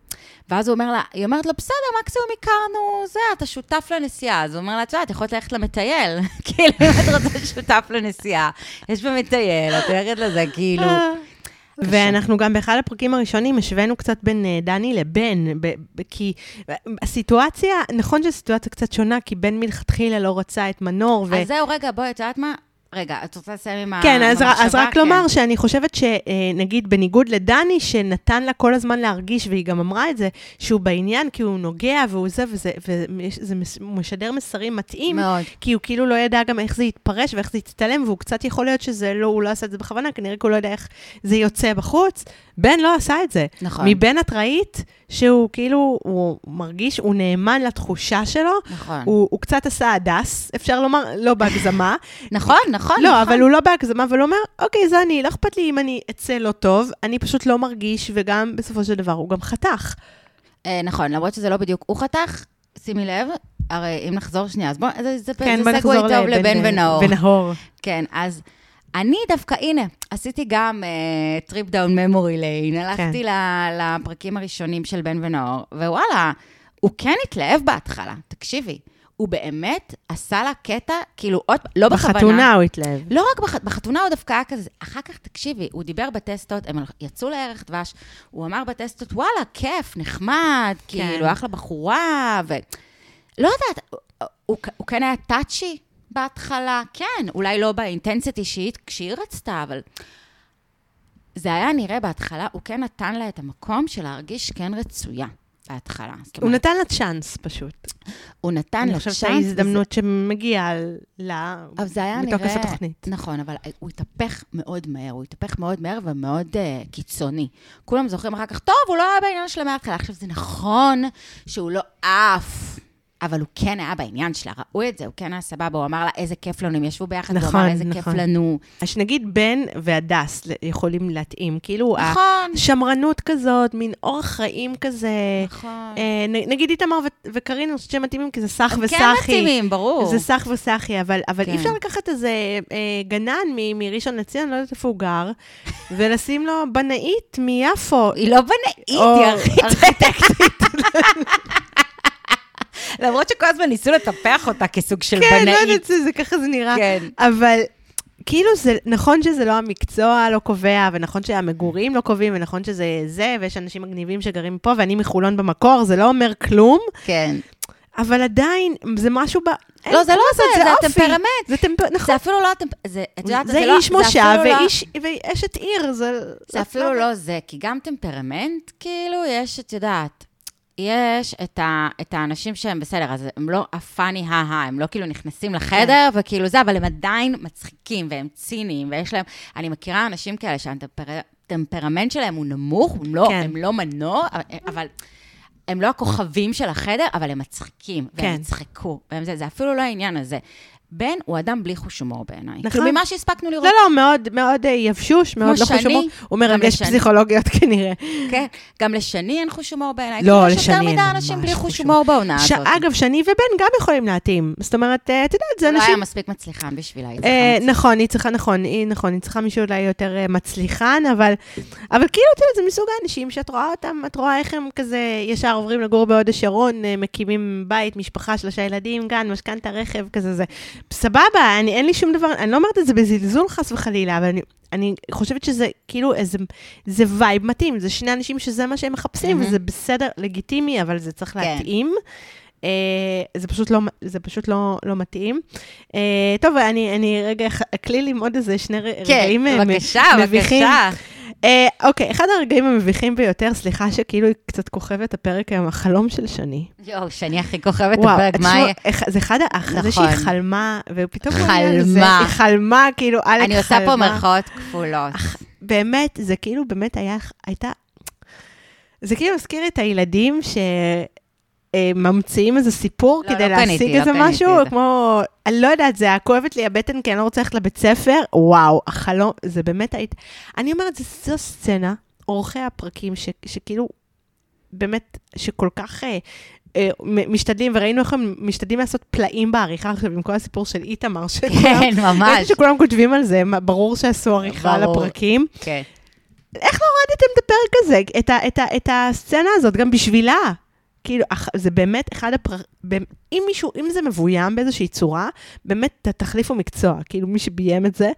Speaker 1: ואז הוא אומר לה, היא אומרת לו, בסדר, מקסימום הכרנו, זה, אתה שותף לנסיעה. אז הוא אומר לה, את יודעת, יכולת ללכת למטייל. <laughs> כאילו, אם את רוצה שותף לנסיעה, יש במטייל, את הולכת לזה, כאילו...
Speaker 2: ואנחנו גם באחד הפרקים הראשונים השווינו קצת בין אה, דני לבן, כי אה, הסיטואציה, נכון שזו סיטואציה קצת שונה, כי בן מלכתחילה לא רצה את מנור, ו...
Speaker 1: אז זהו, רגע, בואי, את יודעת מה? רגע, את רוצה לסיים עם
Speaker 2: כן,
Speaker 1: המחשבה?
Speaker 2: אז רק
Speaker 1: כן.
Speaker 2: לומר שאני חושבת שנגיד בניגוד לדני, שנתן לה כל הזמן להרגיש, והיא גם אמרה את זה, שהוא בעניין, כי הוא נוגע והוא זה, וזה, וזה משדר מסרים מתאים,
Speaker 1: מאוד.
Speaker 2: כי הוא כאילו לא ידע גם איך זה יתפרש ואיך זה יצטלם, והוא קצת יכול להיות שזה לא, הוא לא עשה את זה בכוונה, כנראה כי הוא לא יודע איך זה יוצא בחוץ. בן לא עשה את זה.
Speaker 1: נכון.
Speaker 2: מבן את ראית שהוא כאילו, הוא מרגיש, הוא נאמן לתחושה שלו,
Speaker 1: נכון.
Speaker 2: הוא, הוא קצת עשה הדס, אפשר לומר, לא בהגזמה. <laughs>
Speaker 1: נכון, נכון,
Speaker 2: לא,
Speaker 1: נכון.
Speaker 2: אבל הוא לא בהגזמה, אבל הוא אומר, אוקיי, זה אני, לא אכפת לי אם אני אצא לא טוב, אני פשוט לא מרגיש, וגם בסופו של דבר הוא גם חתך.
Speaker 1: אה, נכון, למרות שזה לא בדיוק הוא חתך, שימי לב, הרי אם נחזור שנייה, אז בואו, זה, זה,
Speaker 2: כן,
Speaker 1: זה סגווי טוב לבן ונאור.
Speaker 2: ונאור.
Speaker 1: כן, אז אני דווקא, הנה, עשיתי גם trip down memory lane, הלכתי לפרקים הראשונים של בן ונאור, ווואלה, הוא כן התלהב בהתחלה, תקשיבי. הוא באמת עשה לה קטע, כאילו, עוד, לא בכוונה.
Speaker 2: בחתונה הוא התלהב.
Speaker 1: לא רק בח... בחתונה הוא דווקא היה כזה, אחר כך, תקשיבי, הוא דיבר בטסטות, הם יצאו לירח דבש, הוא אמר בטסטות, וואלה, כיף, נחמד,
Speaker 2: כן.
Speaker 1: כאילו, אחלה בחורה, ו... לא יודעת, הוא, הוא, הוא כן היה טאצ'י בהתחלה, כן, אולי לא באינטנסיטי שהיא, כשהיא רצתה, אבל... זה היה נראה בהתחלה, הוא כן נתן לה את המקום של להרגיש כן רצויה בהתחלה.
Speaker 2: הוא
Speaker 1: אומרת,
Speaker 2: נתן לה צ'אנס פשוט.
Speaker 1: הוא נתן
Speaker 2: אני
Speaker 1: לה
Speaker 2: חושבת
Speaker 1: צ'אנס,
Speaker 2: שההזדמנות שמגיעה לה
Speaker 1: אבל זה היה נראה...
Speaker 2: מתוקף התוכנית.
Speaker 1: נכון, אבל הוא התהפך מאוד מהר, הוא התהפך מאוד מהר ומאוד uh, קיצוני. כולם זוכרים אחר כך, טוב, הוא לא היה בעניין שלה מההתחלה. עכשיו, זה נכון שהוא לא עף, אבל הוא כן היה בעניין שלה, ראו את זה, הוא כן היה סבבה, הוא אמר לה, איזה כיף לנו, הם ישבו ביחד, הוא
Speaker 2: נכון,
Speaker 1: אמר, איזה
Speaker 2: נכון.
Speaker 1: כיף לנו.
Speaker 2: אז שנגיד בן והדס יכולים להתאים, כאילו,
Speaker 1: נכון,
Speaker 2: השמרנות כזאת, מין אורח חיים כזה.
Speaker 1: נכון.
Speaker 2: אה, נגיד איתמר וקארין, אני חושבת שהם מתאימים, כי זה סח
Speaker 1: הם
Speaker 2: וסחי.
Speaker 1: כן מתאימים, ברור.
Speaker 2: זה סח וסחי, אבל, אבל
Speaker 1: כן.
Speaker 2: אי אפשר לקחת איזה אה, גנן מ- מראשון לציון, לא יודעת איפה הוא גר, <laughs> ולשים לו בנאית מיפו.
Speaker 1: היא לא בנאית, היא ארכיטקטית. <laughs> למרות שכל הזמן ניסו לטפח אותה כסוג של
Speaker 2: כן, לא
Speaker 1: בנאית.
Speaker 2: יודעת, זה, זה ככה זה נראה.
Speaker 1: כן.
Speaker 2: אבל כאילו זה, נכון שזה לא המקצוע לא קובע, ונכון שהמגורים לא קובעים, ונכון שזה זה, ויש אנשים מגניבים שגרים פה, ואני מחולון במקור, זה לא אומר כלום,
Speaker 1: כן.
Speaker 2: אבל עדיין, זה משהו ב...
Speaker 1: לא, זה לא זה, זה
Speaker 2: אופי.
Speaker 1: הטמפרמנט.
Speaker 2: זה טמפ... נכון.
Speaker 1: זה אפילו לא הטמפ... זה,
Speaker 2: זה
Speaker 1: לא-
Speaker 2: איש מושב
Speaker 1: לא-
Speaker 2: ואשת עיר, זה...
Speaker 1: זה אפילו לא זה, כי גם טמפרמנט, כאילו, יש, את יודעת, יש את, ה, את האנשים שהם בסדר, אז הם לא הפאני הא-הא, הם לא כאילו נכנסים לחדר
Speaker 2: כן.
Speaker 1: וכאילו זה, אבל הם עדיין מצחיקים והם ציניים, ויש להם, אני מכירה אנשים כאלה שהטמפרמנט שלהם הוא נמוך, הם לא,
Speaker 2: כן.
Speaker 1: הם לא מנוע, אבל-. הם לא הכוכבים של החדר, אבל הם מצחיקים, והם
Speaker 2: כן.
Speaker 1: יצחקו. והם זה, זה אפילו לא העניין הזה. בן הוא אדם בלי חוש הומור בעיניי.
Speaker 2: נכון.
Speaker 1: כאילו, ממה שהספקנו לראות
Speaker 2: לא, לא, מאוד, מאוד אה, יבשוש, מאוד לא חוש הומור. הוא מרגש. פסיכולוגיות כנראה.
Speaker 1: כן, גם לשני אין חוש הומור בעיניי.
Speaker 2: לא, לשני
Speaker 1: יש
Speaker 2: אין
Speaker 1: יותר מדי אנשים
Speaker 2: ממש
Speaker 1: בלי
Speaker 2: חוש
Speaker 1: חוש הומור בעונה
Speaker 2: ש-
Speaker 1: הזאת.
Speaker 2: אגב, שני ובן גם יכולים להתאים. זאת אומרת, אה, את יודעת, זה
Speaker 1: הוא לא היה
Speaker 2: אנשים...
Speaker 1: מספיק מצליחן בשבילה. היא
Speaker 2: אה,
Speaker 1: צריכה
Speaker 2: נכון, היא צריכה, נכון, היא, נכון, היא צריכה מישהו אולי יותר מצליחן, אבל, אבל כאילו, את יודעת, זה מסוג האנשים שאת רואה אותם, את רואה איך הם כזה ישר עוברים לגור בהוד השרון, מקימים בית, משפחה, שלושה ילדים, גן, משכנתה, רכב, כזה זה. סבבה, אני, אין לי שום דבר, אני לא אומרת את זה בזלזול חס וחלילה, אבל אני, אני חושבת שזה כאילו איזה, זה vibe מתאים, זה שני אנשים שזה מה שהם מחפשים,
Speaker 1: מהמם.
Speaker 2: וזה בסדר, לגיטימי, אבל זה צריך
Speaker 1: כן.
Speaker 2: להתאים. Uh, זה פשוט לא, זה פשוט לא, לא מתאים. Uh, טוב, אני, אני רגע אכליל עם עוד איזה שני
Speaker 1: כן,
Speaker 2: רגעים אה,
Speaker 1: בבקשה,
Speaker 2: מביכים.
Speaker 1: בבקשה.
Speaker 2: אה, אוקיי, אחד הרגעים המביכים ביותר, סליחה שכאילו היא קצת כוכבת הפרק היום, החלום של שני.
Speaker 1: יואו, שאני הכי כוכבת הפרק, מה יהיה?
Speaker 2: זה אחד, זה
Speaker 1: נכון.
Speaker 2: שהיא חלמה, ופתאום...
Speaker 1: חלמה.
Speaker 2: היא חלמה, כאילו, עלק
Speaker 1: אני עושה פה
Speaker 2: חלמה.
Speaker 1: מירכאות כפולות.
Speaker 2: באמת, זה כאילו באמת היה, הייתה, זה כאילו מזכיר את הילדים ש... אה, ממציאים איזה סיפור
Speaker 1: לא,
Speaker 2: כדי
Speaker 1: לא קניתי,
Speaker 2: להשיג
Speaker 1: לא
Speaker 2: איזה
Speaker 1: קניתי
Speaker 2: משהו,
Speaker 1: זה.
Speaker 2: כמו, אני לא יודעת, זה היה כואבת לי הבטן כי אני לא רוצה ללכת לבית ספר, וואו, החלום, זה באמת היית, אני אומרת, זו- זו סצנה, עורכי הפרקים, ש, שכאילו, באמת, שכל כך אה, אה, משתדלים, וראינו איך הם משתדלים לעשות פלאים בעריכה עכשיו, עם כל הסיפור של איתמר, שכולם,
Speaker 1: כן, ממש.
Speaker 2: ראיתי שכולם כותבים על זה, ברור שעשו עריכה
Speaker 1: ברור.
Speaker 2: לפרקים.
Speaker 1: כן.
Speaker 2: איך לא הורדתם את הפרק הזה, את, ה, את, ה, את הסצנה הזאת, גם בשבילה? כאילו, זה באמת אחד הפר... אם מישהו, אם זה מבוים באיזושהי צורה, באמת תחליפו מקצוע. כאילו, מי שביים את זה,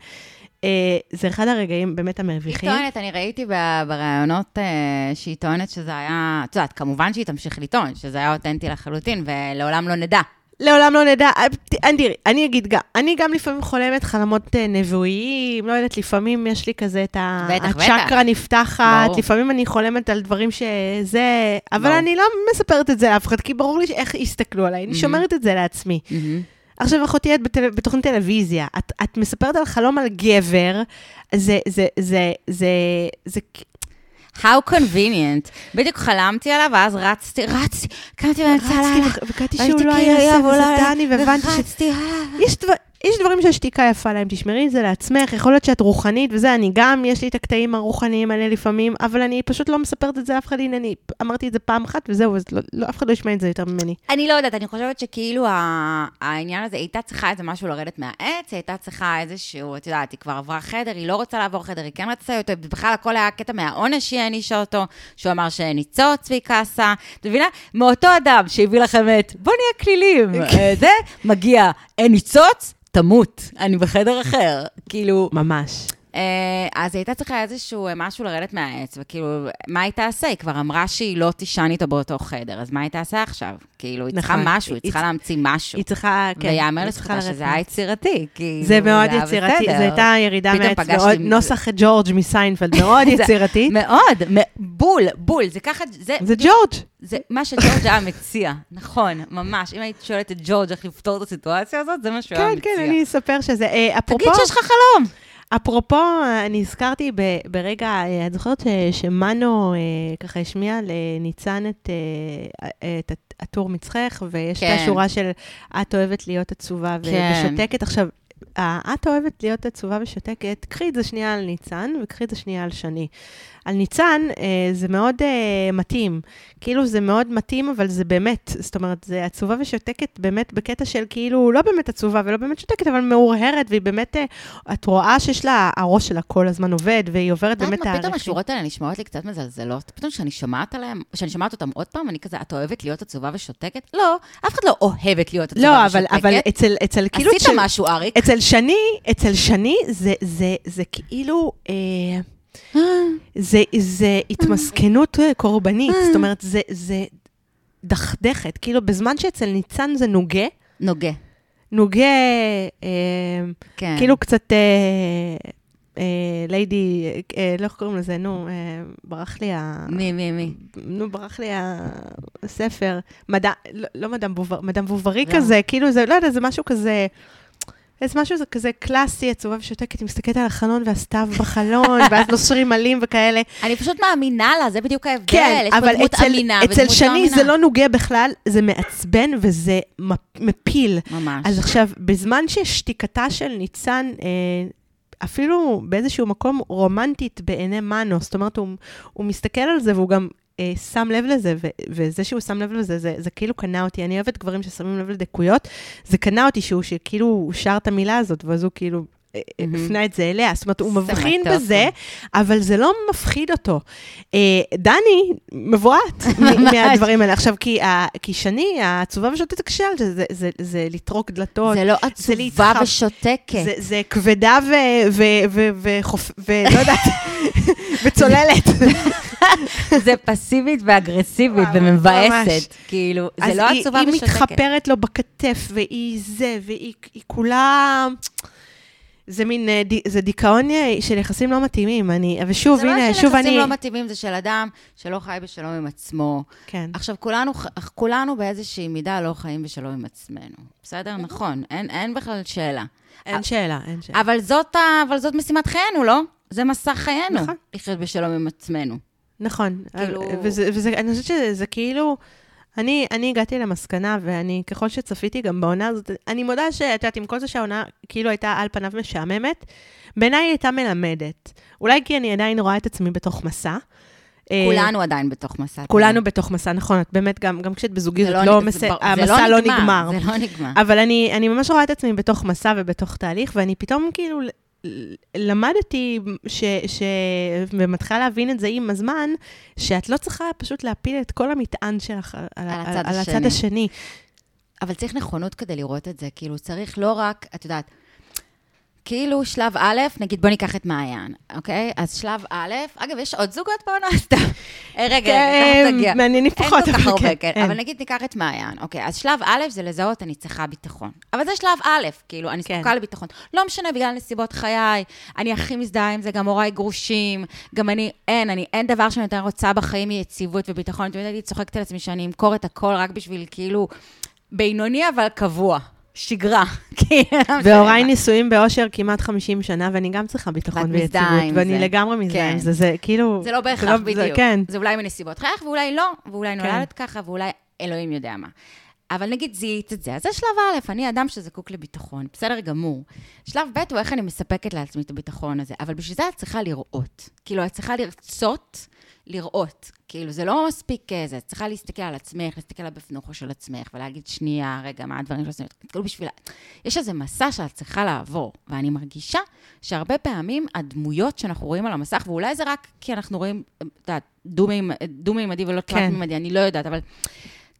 Speaker 2: אה, זה אחד הרגעים באמת
Speaker 1: היא
Speaker 2: המביכים.
Speaker 1: טוענת, אני ראיתי בראיונות אה, שהיא טוענת שזה היה, את יודעת, כמובן שהיא תמשיך לטעון, שזה היה אותנטי לחלוטין, ולעולם לא נדע.
Speaker 2: לעולם לא נדע, אה, ת- אני תראי, אני אגיד גם, אני גם לפעמים חולמת חלומות אה, נבואיים, לא יודעת, לפעמים יש לי כזה את ה...
Speaker 1: בטח, בטח.
Speaker 2: הצ'קרה נפתחת,
Speaker 1: ברור.
Speaker 2: לפעמים אני חולמת על דברים שזה... אבל
Speaker 1: ברור.
Speaker 2: אני לא מספרת את זה לאף אחד, כי ברור לי איך יסתכלו עליי, אני
Speaker 1: Mhm.
Speaker 2: שומרת את זה לעצמי. עכשיו, אחותי, את בטל... בתוכנית טלוויזיה, את, את מספרת על חלום על גבר, זה, זה, זה, זה, זה,
Speaker 1: How convenient. בדיוק חלמתי עליו, ואז רצתי, רצתי, קמתי באמצע
Speaker 2: רצתי
Speaker 1: הלילה.
Speaker 2: וקראתי
Speaker 1: ראיתי
Speaker 2: שהוא לא
Speaker 1: כאילו
Speaker 2: יעשה,
Speaker 1: יבוא
Speaker 2: וזה דני, והבנתי ש...
Speaker 1: ורצתי, אה.
Speaker 2: יש, דבר, יש דברים שהשתיקה יפה להם, תשמרי את זה לעצמך, יכול להיות שאת רוחנית וזה, אני גם, יש לי את הקטעים הרוחניים האלה לפעמים, אבל אני פשוט לא מספרת את זה לאף אחד, הנה, אני אמרתי את זה פעם אחת וזהו, אז לא, לא, אף אחד לא ישמע את זה יותר ממני.
Speaker 1: אני לא יודעת, אני חושבת שכאילו ה- העניין הזה, היא הייתה צריכה איזה משהו לרדת מהעץ, היא הייתה צריכה איזשהו, את יודעת, היא כבר עברה חדר, היא לא רוצה לעבור חדר, היא כן רצתה אותו, בכלל הכל היה קטע מהעונש שהיא הענישה אותו, שהוא אמר שניצוץ והיא כעסה. את מבינה? מאותו אדם שהביא לכם את, בוא נהיה כלילים, <laughs> אה, זה, מגיע, ניצוץ, תמות, אני בחדר אחר. כאילו,
Speaker 2: ממש.
Speaker 1: אה, אז היא הייתה צריכה איזשהו אה, משהו לרדת מהעץ, וכאילו, מה היא תעשה? היא כבר אמרה שהיא לא תישן איתו באותו חדר, אז מה היא תעשה עכשיו? כאילו, היא צריכה
Speaker 2: נכון.
Speaker 1: משהו, היא צריכה להמציא משהו.
Speaker 2: היא צריכה, כן,
Speaker 1: ויאמר לזכותה שזה היה. יצירתי, כאילו,
Speaker 2: זה מאוד יצירתי. זו הייתה ירידה מעץ, מאוד, נוסח ג'ורג' מסיינפלד, <laughs> מאוד יצירתי.
Speaker 1: מאוד, בול, בול, זה ככה, זה,
Speaker 2: זה ג'ורג'.
Speaker 1: זה מה שג'ורג' היה מציע, נכון, ממש. אם היית שואלת את ג'ורג' איך לפתור את הסיטואציה הזאת, זה מה שהוא היה
Speaker 2: כן,
Speaker 1: מציע.
Speaker 2: כן, אני אספר שזה, אה, אפרופו...
Speaker 1: תגיד שיש לך חלום.
Speaker 2: אפרופו, אני הזכרתי ב, ברגע, אה, את זוכרת ש, שמנו אה, ככה השמיע לניצן את, אה, אה, את הטור מצחך, ויש
Speaker 1: כן.
Speaker 2: את השורה של את אוהבת להיות עצובה
Speaker 1: כן.
Speaker 2: ושותקת. עכשיו, את אוהבת להיות עצובה ושותקת, קחי את זה שנייה על ניצן, וקחי את זה שנייה על שני. על ניצן אה, זה מאוד אה, מתאים. כאילו זה מאוד מתאים, אבל זה באמת, זאת אומרת, זה עצובה ושותקת באמת בקטע של כאילו, לא באמת עצובה ולא באמת שותקת, אבל מאורהרת, והיא באמת, אה, את רואה שיש לה, הראש שלה כל הזמן עובד, והיא עוברת באמת
Speaker 1: מה, פתאום. השורות האלה נשמעות לי קצת מזלזלות. פתאום כשאני שומעת עליהן, כשאני שומעת אותן עוד פעם, אני כזה, את אוהבת להיות עצובה ושותקת? לא, אף אחד לא אוהבת להיות עצובה
Speaker 2: לא,
Speaker 1: ושותקת.
Speaker 2: אבל, אבל אצל, אצל כאילו...
Speaker 1: עשית משהו, אריק.
Speaker 2: אצל שני, אצל שני, זה, זה, זה כאילו... אה, זה, זה התמסכנות קורבנית, זאת אומרת, זה, זה דכדכת. כאילו, בזמן שאצל ניצן זה נוגה,
Speaker 1: נוגה.
Speaker 2: נוגה, אה,
Speaker 1: כן.
Speaker 2: כאילו קצת אה, אה, ליידי, אה, לא איך קוראים לזה, נו, אה, ברח לי ה...
Speaker 1: מי, מי, מי?
Speaker 2: נו, ברח לי הספר, מדע, לא, לא מדאם בוברי
Speaker 1: לא.
Speaker 2: כזה, כאילו זה, לא יודע, זה משהו כזה, איזה משהו זה כזה קלאסי, עצובה ושותקת, היא מסתכלת על החלון והסתיו בחלון, <laughs> ואז נושרים עלים וכאלה.
Speaker 1: אני פשוט מאמינה לה, זה בדיוק ההבדל.
Speaker 2: כן, אבל אצל,
Speaker 1: אמינה
Speaker 2: אצל
Speaker 1: לא
Speaker 2: שני
Speaker 1: אמינה.
Speaker 2: זה לא נוגע בכלל, זה מעצבן וזה מפ- מפיל.
Speaker 1: ממש.
Speaker 2: אז עכשיו, בזמן ששתיקתה של ניצן, אה, אפילו באיזשהו מקום רומנטית בעיני מנו, זאת אומרת, הוא, הוא מסתכל על זה והוא גם אה, שם לב לזה, ו- וזה שהוא שם לב לזה, זה, זה כאילו קנה אותי. אני אוהבת גברים ששמים לב לדקויות, זה קנה אותי שהוא, שכאילו הוא שר את המילה הזאת, ואז הוא כאילו...
Speaker 1: מהמם.
Speaker 2: הפנה את זה אליה, זאת אומרת, הוא מבחין
Speaker 1: מתוק.
Speaker 2: בזה, אבל זה לא מפחיד אותו. אה, דני מבועת <laughs> מהדברים האלה. עכשיו, כי, ה- כי שני, העצובה ושותקת הקשה, זה, זה, זה, זה לטרוק דלתות,
Speaker 1: זה לא עצובה ושותקת.
Speaker 2: זה, זה כבדה ו... ו... ו... וחופ... ולא יודעת, <laughs> וצוללת. <laughs>
Speaker 1: זה פסיבית ואגרסיבית. ומבאסת. כאילו, זה
Speaker 2: אז
Speaker 1: לא
Speaker 2: היא,
Speaker 1: עצובה
Speaker 2: היא
Speaker 1: ושותקת.
Speaker 2: מתחפרת לו בכתף, והיא זה, והיא היא כולה... זה מין, אה, זה דיכאון אה, של יחסים לא מתאימים. אני, ושוב,
Speaker 1: זה
Speaker 2: הנה,
Speaker 1: לא
Speaker 2: שוב
Speaker 1: של
Speaker 2: אני...
Speaker 1: יחסים לא מתאימים, זה של אדם שלא חי בשלום עם עצמו.
Speaker 2: כן.
Speaker 1: עכשיו, כולנו, כולנו באיזושהי מידה לא חיים בשלום עם עצמנו. בסדר? נכון, אין, אין בכלל שאלה.
Speaker 2: אין שאלה, אין שאלה.
Speaker 1: אבל זאת, אבל זאת משימת חיינו, לא? זה מסע חיינו,
Speaker 2: נכון.
Speaker 1: לחיות בשלום עם עצמנו.
Speaker 2: נכון.
Speaker 1: כאילו-
Speaker 2: וזה, וזה, אני חושבת שזה כאילו... אני, אני הגעתי למסקנה, ואני, ככל שצפיתי גם בעונה הזאת, אני מודה שאת יודעת, עם כל זה שהעונה כאילו הייתה על פניו משעממת, בעיניי היא הייתה מלמדת. אולי כי אני עדיין רואה את עצמי בתוך מסע. אה,
Speaker 1: כולנו עדיין בתוך מסע.
Speaker 2: כולנו בתוך מסע, נכון, את באמת, גם, גם כשאת בזוגיות,
Speaker 1: לא
Speaker 2: לא מס...
Speaker 1: זה זה
Speaker 2: המסע לא נגמר.
Speaker 1: זה לא נגמר.
Speaker 2: אבל אני, אני ממש רואה את עצמי בתוך מסע ובתוך תהליך, ואני פתאום כאילו למדתי, ש, ש, ומתחילה להבין את זה עם הזמן, שאת לא צריכה פשוט להפיל את כל המטען שלך על, על,
Speaker 1: הצד
Speaker 2: על הצד
Speaker 1: השני.
Speaker 2: השני.
Speaker 1: אבל צריך נכונות כדי לראות את זה. כאילו, צריך לא רק, את יודעת, כאילו שלב א', נגיד בוא ניקח את מעיין, אוקיי? אז שלב א', אגב, יש עוד זוגות בעונה סתם. אה, רגע,
Speaker 2: כן,
Speaker 1: תגיע.
Speaker 2: מעניינים פחות,
Speaker 1: אין כל כך הרבה,
Speaker 2: כן,
Speaker 1: כן. אבל נגיד ניקח את מעיין, אוקיי, אז שלב א' זה לזהות, אני צריכה ביטחון. אבל זה שלב א', כאילו, אני
Speaker 2: כן.
Speaker 1: זקוקה לביטחון. לא משנה, בגלל נסיבות חיי, אני הכי מזדהה עם זה, גם הוריי גרושים, גם אני, אין, אני, אין דבר שאני יותר רוצה בחיים מיציבות וביטחון. תמיד הייתי צוחקת על עצמי שאני אמכור את הכל רק בשביל, כאילו, בינוני אבל קבוע. שגרה. <laughs> לא
Speaker 2: והוריי. נישואים באושר כמעט 50 שנה, ואני גם צריכה ביטחון ויציבות, ואני. לגמרי מזדהה עם
Speaker 1: כן.
Speaker 2: זה, זה כאילו...
Speaker 1: זה לא בהכרח
Speaker 2: זה-
Speaker 1: בדיוק.
Speaker 2: כן.
Speaker 1: זה אולי מנסיבות חייך, ואולי לא, ואולי
Speaker 2: כן.
Speaker 1: נולדת ככה, ואולי אלוהים יודע מה. אבל נגיד זיהית את זה, אז זה שלב א', אני אדם שזקוק לביטחון, בסדר גמור. שלב ב' הוא איך אני מספקת לעצמי את הביטחון הזה, אבל בשביל זה את צריכה לראות. כאילו, את צריכה לרצות לראות. כאילו, זה לא מספיק זה, את צריכה להסתכל על עצמך, להסתכל על בפנוכו של עצמך, ולהגיד, שנייה, רגע, מה הדברים שעושים? כאילו, בשביל... יש איזה מסע שאת צריכה לעבור, ואני מרגישה שהרבה פעמים הדמויות שאנחנו רואים על המסך, ואולי זה רק כי אנחנו רואים, את יודעת, דו-מימ- דו-מימדי ולא
Speaker 2: כן.
Speaker 1: תלת-מימדי, אני לא יודעת, אבל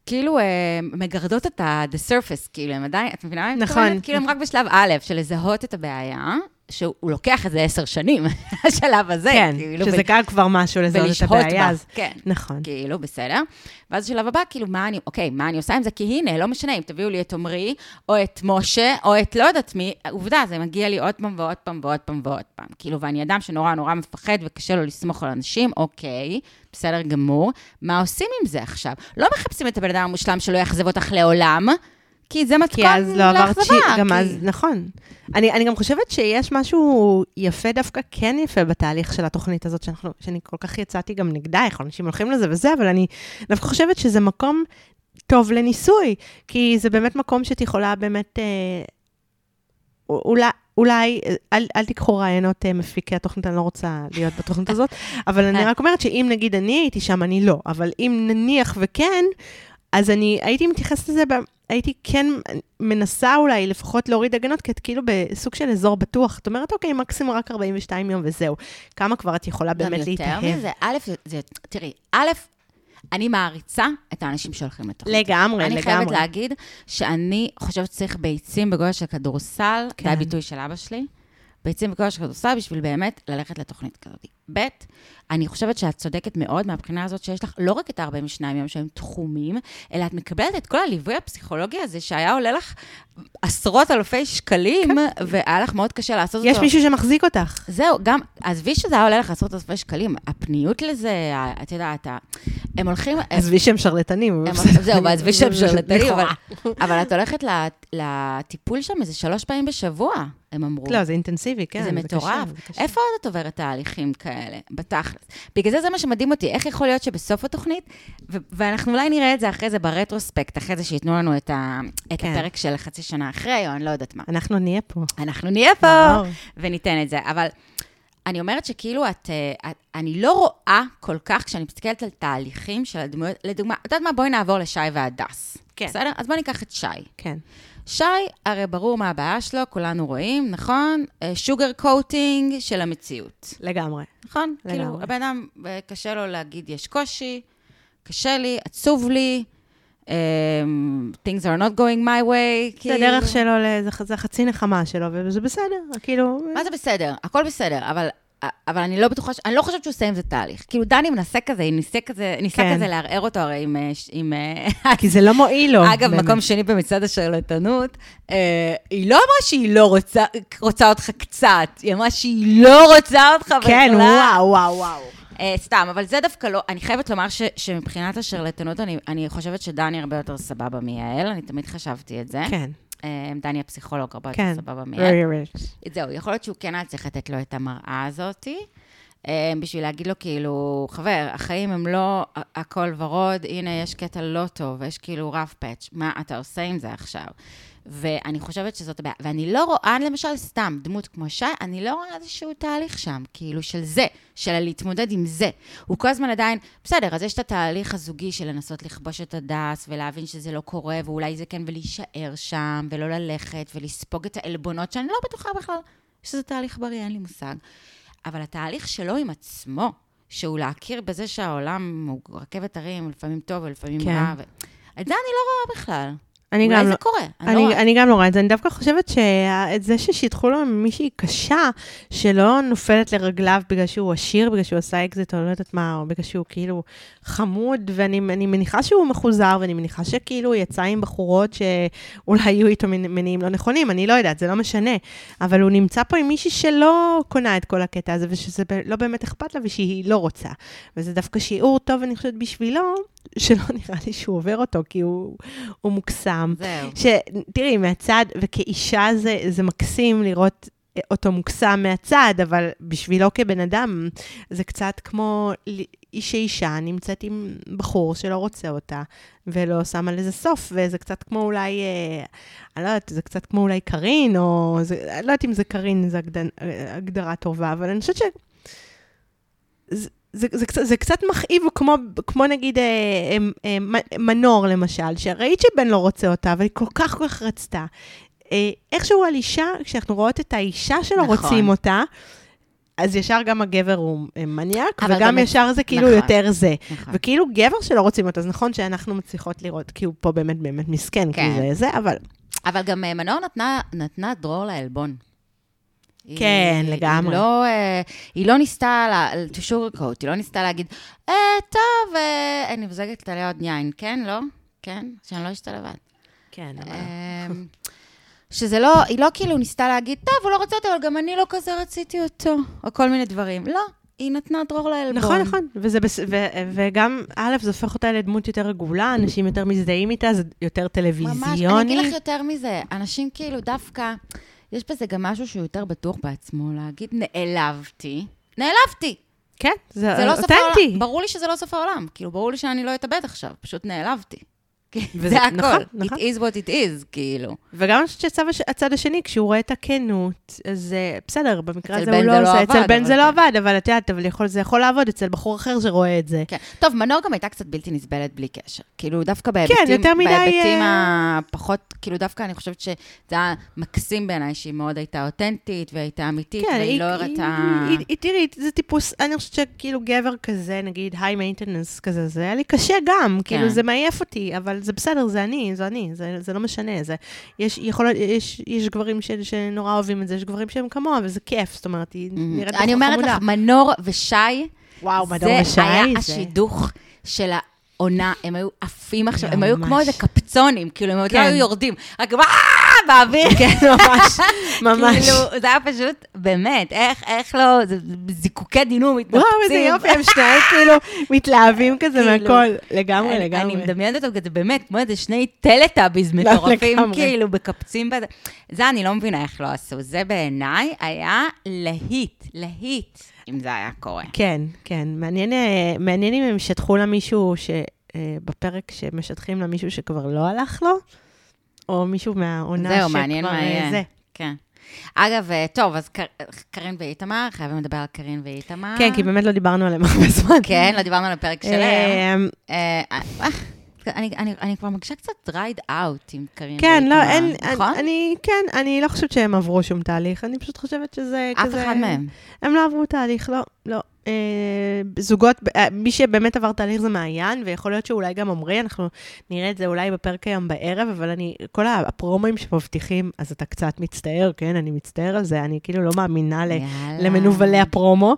Speaker 1: כאילו אה, מגרדות את ה- the surface, כאילו, הם עדיין, את מבינה מה אני
Speaker 2: נכון.
Speaker 1: מתכוונת? כאילו, הם רק בשלב א', של לזהות את הבעיה, שהוא לוקח איזה עשר שנים, <laughs> השלב הזה,
Speaker 2: כן,
Speaker 1: כאילו,
Speaker 2: שזה גם כבר משהו לזהות את הבעיה.
Speaker 1: בה,
Speaker 2: אז-
Speaker 1: כן.
Speaker 2: נכון.
Speaker 1: כאילו, בסדר. ואז השלב הבא, כאילו, מה אני, אוקיי, מה אני עושה עם זה? כי הנה, לא משנה, אם תביאו לי את עמרי, או את משה, או את לא יודעת מי, עובדה, זה מגיע לי עוד פעם ועוד פעם ועוד פעם ועוד פעם. כאילו, ואני אדם שנורא נורא מפחד וקשה לו לסמוך על אנשים, אוקיי, בסדר גמור. מה עושים עם זה עכשיו? לא מחפשים את הבן אדם המושלם שלא יאכזב אותך לעולם, כי זה מתכון
Speaker 2: כי אז לא עברת
Speaker 1: לאכזבה.
Speaker 2: שי, גם
Speaker 1: כי-
Speaker 2: אז, נכון. אני, אני גם חושבת שיש משהו יפה, דווקא כן יפה בתהליך של התוכנית הזאת, שאנחנו, שאני כל כך יצאתי גם נגדה, איך אנשים הולכים לזה וזה, אבל אני דווקא חושבת שזה מקום טוב לניסוי, כי זה באמת מקום שאת יכולה באמת, אה, אולי... אולי, אל, אל תיקחו רעיונות אה, מפיקי התוכנית, אני לא רוצה להיות בתוכנית הזאת, <laughs> אבל אני רק אומרת שאם נגיד אני הייתי שם, אני לא, אבל אם נניח וכן, אז אני הייתי מתייחסת לזה, הייתי כן מנסה אולי לפחות להוריד הגנות, כי את כאילו בסוג של אזור בטוח. את אומרת, אוקיי, מקסימום רק 42 יום וזהו. כמה כבר את יכולה באמת
Speaker 1: גם יותר
Speaker 2: להתאהב?
Speaker 1: מזה, א', זה- זה, תראי, א', אני מעריצה את האנשים שהולכים לתוכנית.
Speaker 2: לגמרי,
Speaker 1: אני
Speaker 2: לגמרי.
Speaker 1: חייבת להגיד שאני חושבת שצריך ביצים בגודל של כדורסל,
Speaker 2: כן.
Speaker 1: זה הביטוי של אבא שלי, ביצים בגודל של כדורסל בשביל באמת ללכת לתוכנית כזאת. ב', אני חושבת שאת צודקת מאוד מהבחינה הזאת שיש לך לא רק את ה-42 יום שהם תחומים, אלא את מקבלת את כל הליווי הפסיכולוגי הזה שהיה עולה לך עשרות אלפי שקלים, והיה לך מאוד קשה לעשות אותו.
Speaker 2: יש מישהו שמחזיק אותך.
Speaker 1: זהו, גם, עזבי שזה היה עולה לך עשרות אלפי שקלים, הפניות לזה, את יודעת, הם הולכים...
Speaker 2: עזבי שהם שרלטנים.
Speaker 1: זהו, ועזבי שהם שרלטנים, אבל-. אבל את הולכת לט- לטיפול שם איזה שלוש פעמים בשבוע, הם אמרו.
Speaker 2: לא, זה אינטנסיבי, כן.
Speaker 1: זה מטורף. איפה עוד את עוברת תהליכים כאלה, בתכלס? בגלל זה זה מה שמדהים אותי, איך יכול להיות שבסוף התוכנית, ו- ואנחנו אולי נראה את זה אחרי זה ברטרוספקט, אחרי זה שייתנו לנו את, ה- את
Speaker 2: כן.
Speaker 1: הפרק של חצי שנה אחרי, או אני לא יודעת מה.
Speaker 2: אנחנו נהיה פה.
Speaker 1: אנחנו נהיה פה,
Speaker 2: ברור.
Speaker 1: וניתן את זה. אבל אני אומרת שכאילו את, אה, את, אני לא רואה כל כך, כשאני מסתכלת על תהליכים של הדמויות, לדוגמה, את יודעת מה? בואי נעבור לשי והדס.
Speaker 2: כן.
Speaker 1: בסדר? אז בואי ניקח את שי.
Speaker 2: כן.
Speaker 1: שי, הרי ברור מה הבעיה שלו, כולנו רואים, נכון? שוגר קוטינג של המציאות,
Speaker 2: לגמרי.
Speaker 1: נכון?
Speaker 2: לגמרי.
Speaker 1: כאילו, הבן אדם, אה, קשה לו להגיד, יש קושי, קשה לי, עצוב לי, um, things are not going my way,
Speaker 2: זה
Speaker 1: כאילו...
Speaker 2: הדרך שלו, זה- זה החצי נחמה שלו, וזה בסדר, כאילו...
Speaker 1: מה זה בסדר? הכל בסדר, אבל... אבל אני לא בטוחה, אני לא חושבת שהוא עושה עם זה תהליך. כאילו, דני מנסה כזה, ניסה כזה, ניסה
Speaker 2: כן.
Speaker 1: כזה לערער אותו הרי עם... אה, עם אה,
Speaker 2: כי זה לא מועיל לו.
Speaker 1: אגב,
Speaker 2: באמת.
Speaker 1: מקום שני במצעד השרלטנות, אה, היא לא אמרה שהיא לא רוצה, רוצה אותך קצת, היא אמרה שהיא לא רוצה אותך בכלל.
Speaker 2: כן, וואו, וואו, וואו.
Speaker 1: אה, סתם, אבל זה דווקא לא, אני חייבת לומר ש, שמבחינת השרלטנות, אני, אני חושבת שדני הרבה יותר סבבה מיעל, אני תמיד חשבתי את זה.
Speaker 2: כן.
Speaker 1: אה, דני הפסיכולוג, הרבה יותר
Speaker 2: כן.
Speaker 1: סבבה מיד.
Speaker 2: Very rich.
Speaker 1: זהו, יכול להיות שהוא כן היה צריך לתת לו את המראה הזאתי, אה, בשביל להגיד לו, כאילו, חבר, החיים הם לא הכל ורוד, הנה, יש קטע לא טוב, יש כאילו רף פאץ', מה אתה עושה עם זה עכשיו? ואני חושבת שזאת הבעיה. ואני לא רואה, למשל, סתם דמות כמו שי, אני לא רואה איזשהו תהליך שם, כאילו, של זה, של להתמודד עם זה. הוא כל הזמן עדיין, בסדר, אז יש את התהליך הזוגי של לנסות לכבוש את הדס, ולהבין שזה לא קורה, ואולי זה כן, ולהישאר שם, ולא ללכת, ולספוג את העלבונות, שאני לא בטוחה בכלל שזה תהליך בריא, אין לי מושג. אבל התהליך שלו עם עצמו, שהוא להכיר בזה שהעולם הוא רכבת הרים, לפעמים טוב ולפעמים
Speaker 2: כן.
Speaker 1: רע, ו... את זה אני לא רואה בכלל.
Speaker 2: אני
Speaker 1: אולי
Speaker 2: גם
Speaker 1: זה
Speaker 2: לא...
Speaker 1: קורה, אני, לא
Speaker 2: אני,
Speaker 1: רואה.
Speaker 2: אני גם לא רואה את זה, אני דווקא חושבת שאת זה ששידכו לו מישהי קשה, שלא נופלת לרגליו בגלל שהוא עשיר, בגלל שהוא עשה אקזיט או לא יודעת מה, או בגלל שהוא כאילו חמוד, ואני אני מניחה שהוא מחוזר, ואני מניחה שכאילו הוא יצא עם בחורות שאולי היו איתו מנ- מניעים לא נכונים, אני לא יודעת, זה לא משנה. אבל הוא נמצא פה עם מישהי שלא קונה את כל הקטע הזה, ושזה לא באמת אכפת לה ושהיא לא רוצה. וזה דווקא שיעור טוב, אני חושבת, בשבילו, שלא <laughs> נראה לי שהוא עובר אותו, כי הוא, הוא מוקסם.
Speaker 1: זהו.
Speaker 2: שתראי, מהצד, וכאישה זה, זה מקסים לראות אותו מוקסם מהצד, אבל בשבילו כבן אדם, זה קצת כמו ל- שאישה נמצאת עם בחור שלא רוצה אותה, ולא שמה לזה סוף, וזה קצת כמו אולי, אה, אני לא יודעת, זה קצת כמו אולי קארין, או... זה, אני לא יודעת אם זה קארין, זו הגד, הגדרה טובה, אבל אני חושבת ש... זה, זה, זה, קצת, זה קצת מכאיב, כמו, כמו נגיד אה, אה, אה, מ- מנור למשל, שראית שבן לא רוצה אותה, אבל היא כל כך כל כך רצתה. אה, איכשהו על אישה, כשאנחנו רואות את האישה שלא
Speaker 1: נכון.
Speaker 2: רוצים אותה, אז ישר גם הגבר הוא אה, מניאק, וגם
Speaker 1: גם
Speaker 2: ישר זה כאילו
Speaker 1: נכון.
Speaker 2: יותר זה.
Speaker 1: נכון.
Speaker 2: וכאילו גבר שלא רוצים אותו, אז נכון שאנחנו מצליחות לראות, כי הוא פה באמת באמת מסכן, כי
Speaker 1: כן.
Speaker 2: זה זה, אבל
Speaker 1: אבל גם אה, מנור נתנה, נתנה דרור לעלבון. היא-
Speaker 2: כן, לגמרי.
Speaker 1: היא לא, אה, היא לא ניסתה ל- to sugarcoat, היא לא ניסתה להגיד, אה, טוב, אה, אני מוזגת עליה עוד יין, כן, לא? כן? שאני לא אשתה לבד.
Speaker 2: כן,
Speaker 1: אמ, שזה לא, היא לא כאילו ניסתה להגיד, טוב, הוא לא רצה אותו, אבל גם אני לא כזה רציתי אותו, או כל מיני דברים. לא, היא נתנה דרור לעלבון.
Speaker 2: נכון, נכון, וזה בס... ו... וגם, א', זה הופך אותה לדמות יותר רגולה, אנשים יותר מזדהים איתה, זה יותר טלוויזיוני.
Speaker 1: ממש, אני אגיד לך יותר מזה, אנשים כאילו דווקא, יש בזה גם משהו שהוא יותר בטוח בעצמו, להגיד, נעלבתי, נעלבתי.
Speaker 2: כן, זה,
Speaker 1: זה לא סוף
Speaker 2: אותנטי.
Speaker 1: העולם. ברור לי שזה לא סוף העולם. כאילו, ברור לי שאני לא אתאבד עכשיו, פשוט נעלבתי.
Speaker 2: וזה-
Speaker 1: זה הכל.
Speaker 2: נכון, נכון.
Speaker 1: It is what it is, כאילו.
Speaker 2: וגם אני חושבת שהצד הש- הצד השני, כשהוא רואה את הכנות, אז אה, בסדר, במקרה הזה הוא לא
Speaker 1: לא
Speaker 2: עושה, אצל בן זה לא
Speaker 1: כן.
Speaker 2: עבד, אבל את יודעת, אבל יכול- זה יכול לעבוד אצל בחור אחר שרואה את זה.
Speaker 1: כן. טוב, מנור גם הייתה קצת בלתי נסבלת בלי קשר. כאילו, דווקא בהיבטים...
Speaker 2: מדי,
Speaker 1: בהיבטים
Speaker 2: אה,
Speaker 1: הפחות, כאילו, דווקא אני חושבת שזה היה מקסים בעיניי, שהיא מאוד הייתה אותנטית והייתה אמיתית,
Speaker 2: כן,
Speaker 1: והיא
Speaker 2: היא-
Speaker 1: לא הראתה...
Speaker 2: תראי, זה טיפוס, אני חושבת שכאילו גבר כזה, נגיד היי מיינטננס כזה, זה היה לי קשה גם, כאילו זה מעייף אותי, אבל זה בסדר, זה אני, זה אני, זה זה לא משנה, זה, יש, יכול, יש, יש גברים ש, שנורא אוהבים את זה, יש גברים שהם כמוה, וזה כיף, זאת אומרת, היא נראית
Speaker 1: Mm. אני אומרת
Speaker 2: חמודה.
Speaker 1: לך, מנור ושי,
Speaker 2: וואו, מדור
Speaker 1: זה
Speaker 2: ושי,
Speaker 1: היה
Speaker 2: זה-
Speaker 1: השידוך של העונה, הם היו עפים עכשיו, הם. היו כמו איזה קפצונים, כאילו, הם עוד לא
Speaker 2: כן.
Speaker 1: היו יורדים, רק "ואה!" באוויר.
Speaker 2: כן, ממש, <laughs> ממש.
Speaker 1: כאילו, זה היה פשוט, באמת, איך, איך לא, זה זיקוקי דינור מתנפצים.
Speaker 2: וואו, איזה יופי, הם שניים כאילו <laughs> מתלהבים כזה
Speaker 1: כאילו,
Speaker 2: מהכל, לגמרי,
Speaker 1: אני-
Speaker 2: לגמרי.
Speaker 1: אני מדמיינת אותם כזה באמת, כמו איזה שני טלטאביז מטורפים,
Speaker 2: לגמרי.
Speaker 1: כאילו, בקפצים בזה. זה אני לא מבינה איך לא עשו. זה בעיניי היה להיט, להיט, אם זה היה קורה.
Speaker 2: כן, כן. מעניין, אה, מעניין אם הם שידכו למישהו ש... אה, בפרק שמשדכים למישהו שכבר לא הלך לו, או מישהו מהעונה שכבר...
Speaker 1: זהו, מעניין מה
Speaker 2: אה,
Speaker 1: יהיה.
Speaker 2: זה.
Speaker 1: כן. אגב, אה, טוב, אז קר- קרין ואיתמר, חייבים לדבר על קרין ואיתמר.
Speaker 2: כן, כי באמת לא דיברנו עליהם הרבה זמן.
Speaker 1: כן, לא דיברנו על הפרק שלהם.
Speaker 2: אה,
Speaker 1: אה, אני, אני, אני כבר מרגישה קצת dried out עם קרין
Speaker 2: כן, לא,
Speaker 1: ואיתמר,
Speaker 2: אין,
Speaker 1: נכון?
Speaker 2: אני, אני, כן, אני לא חושבת שהם עברו שום תהליך, אני פשוט חושבת שזה
Speaker 1: אף
Speaker 2: כזה...
Speaker 1: אחד מהם.
Speaker 2: הם לא עברו תהליך, לא, לא. אה, זוגות, אה, מי שבאמת עבר תהליך זה מעיין, ויכול להיות שאולי גם עמרי, אנחנו נראה את זה אולי בפרק היום בערב, אבל אני, כל הפרומואים שמבטיחים, אז אתה קצת מצטער, כן, אני מצטער על זה, אני כאילו לא מאמינה.
Speaker 1: יאללה.
Speaker 2: למנוולי הפרומו.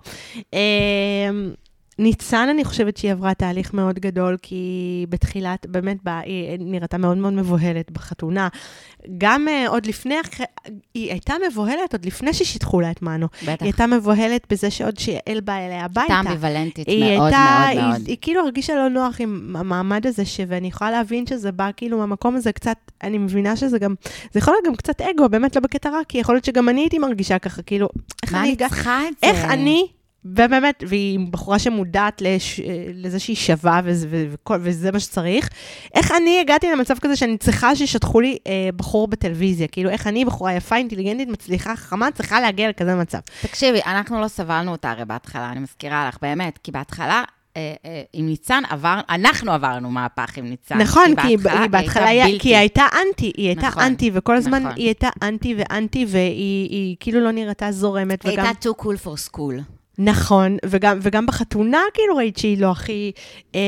Speaker 2: ניצן, אני חושבת שהיא עברה תהליך מאוד גדול, כי בתחילת, באמת, בה, היא נראתה מאוד מאוד מבוהלת בחתונה. גם uh, עוד לפני, היא הייתה מבוהלת עוד לפני ששיטחו לה את מנו.
Speaker 1: בטח.
Speaker 2: היא הייתה מבוהלת בזה שעוד שיעל באה אליה הביתה.
Speaker 1: הייתה אמביוולנטית
Speaker 2: היא
Speaker 1: מאוד
Speaker 2: הייתה,
Speaker 1: מאוד מאוד.
Speaker 2: היא, היא כאילו הרגישה לא נוח עם המעמד הזה, ש... ואני יכולה להבין שזה בא כאילו מהמקום הזה קצת, אני מבינה שזה גם, זה יכול להיות גם קצת אגו, באמת לא בקטע רע, כי יכול להיות שגם אני הייתי מרגישה ככה, כאילו, איך
Speaker 1: מה
Speaker 2: אני
Speaker 1: אני. צריכה את זה?
Speaker 2: איך אני, ובאמת, והיא בחורה שמודעת לש, לזה שהיא שווה וזה, וכל, וזה מה שצריך, איך אני הגעתי למצב כזה שאני צריכה שישטחו לי אה, בחור בטלוויזיה? כאילו, איך אני, בחורה יפה, אינטליגנטית, מצליחה, חכמה, צריכה להגיע לכזה מצב.
Speaker 1: תקשיבי, אנחנו לא סבלנו אותה הרי בהתחלה, אני מזכירה לך, באמת, כי בהתחלה... אה, אה, עם ניצן עבר, אנחנו עברנו מהפך עם ניצן.
Speaker 2: נכון, כי היא היא בהתחלה,
Speaker 1: הייתה בלתי.
Speaker 2: כי היא הייתה אנטי, היא הייתה
Speaker 1: נכון,
Speaker 2: אנטי, וכל הזמן
Speaker 1: נכון.
Speaker 2: היא הייתה אנטי ואנטי, והיא היא כאילו לא נראתה זורמת,
Speaker 1: היא
Speaker 2: וגם...
Speaker 1: הייתה too cool for school.
Speaker 2: נכון, וגם, וגם בחתונה כאילו ראית שהיא לא הכי אה,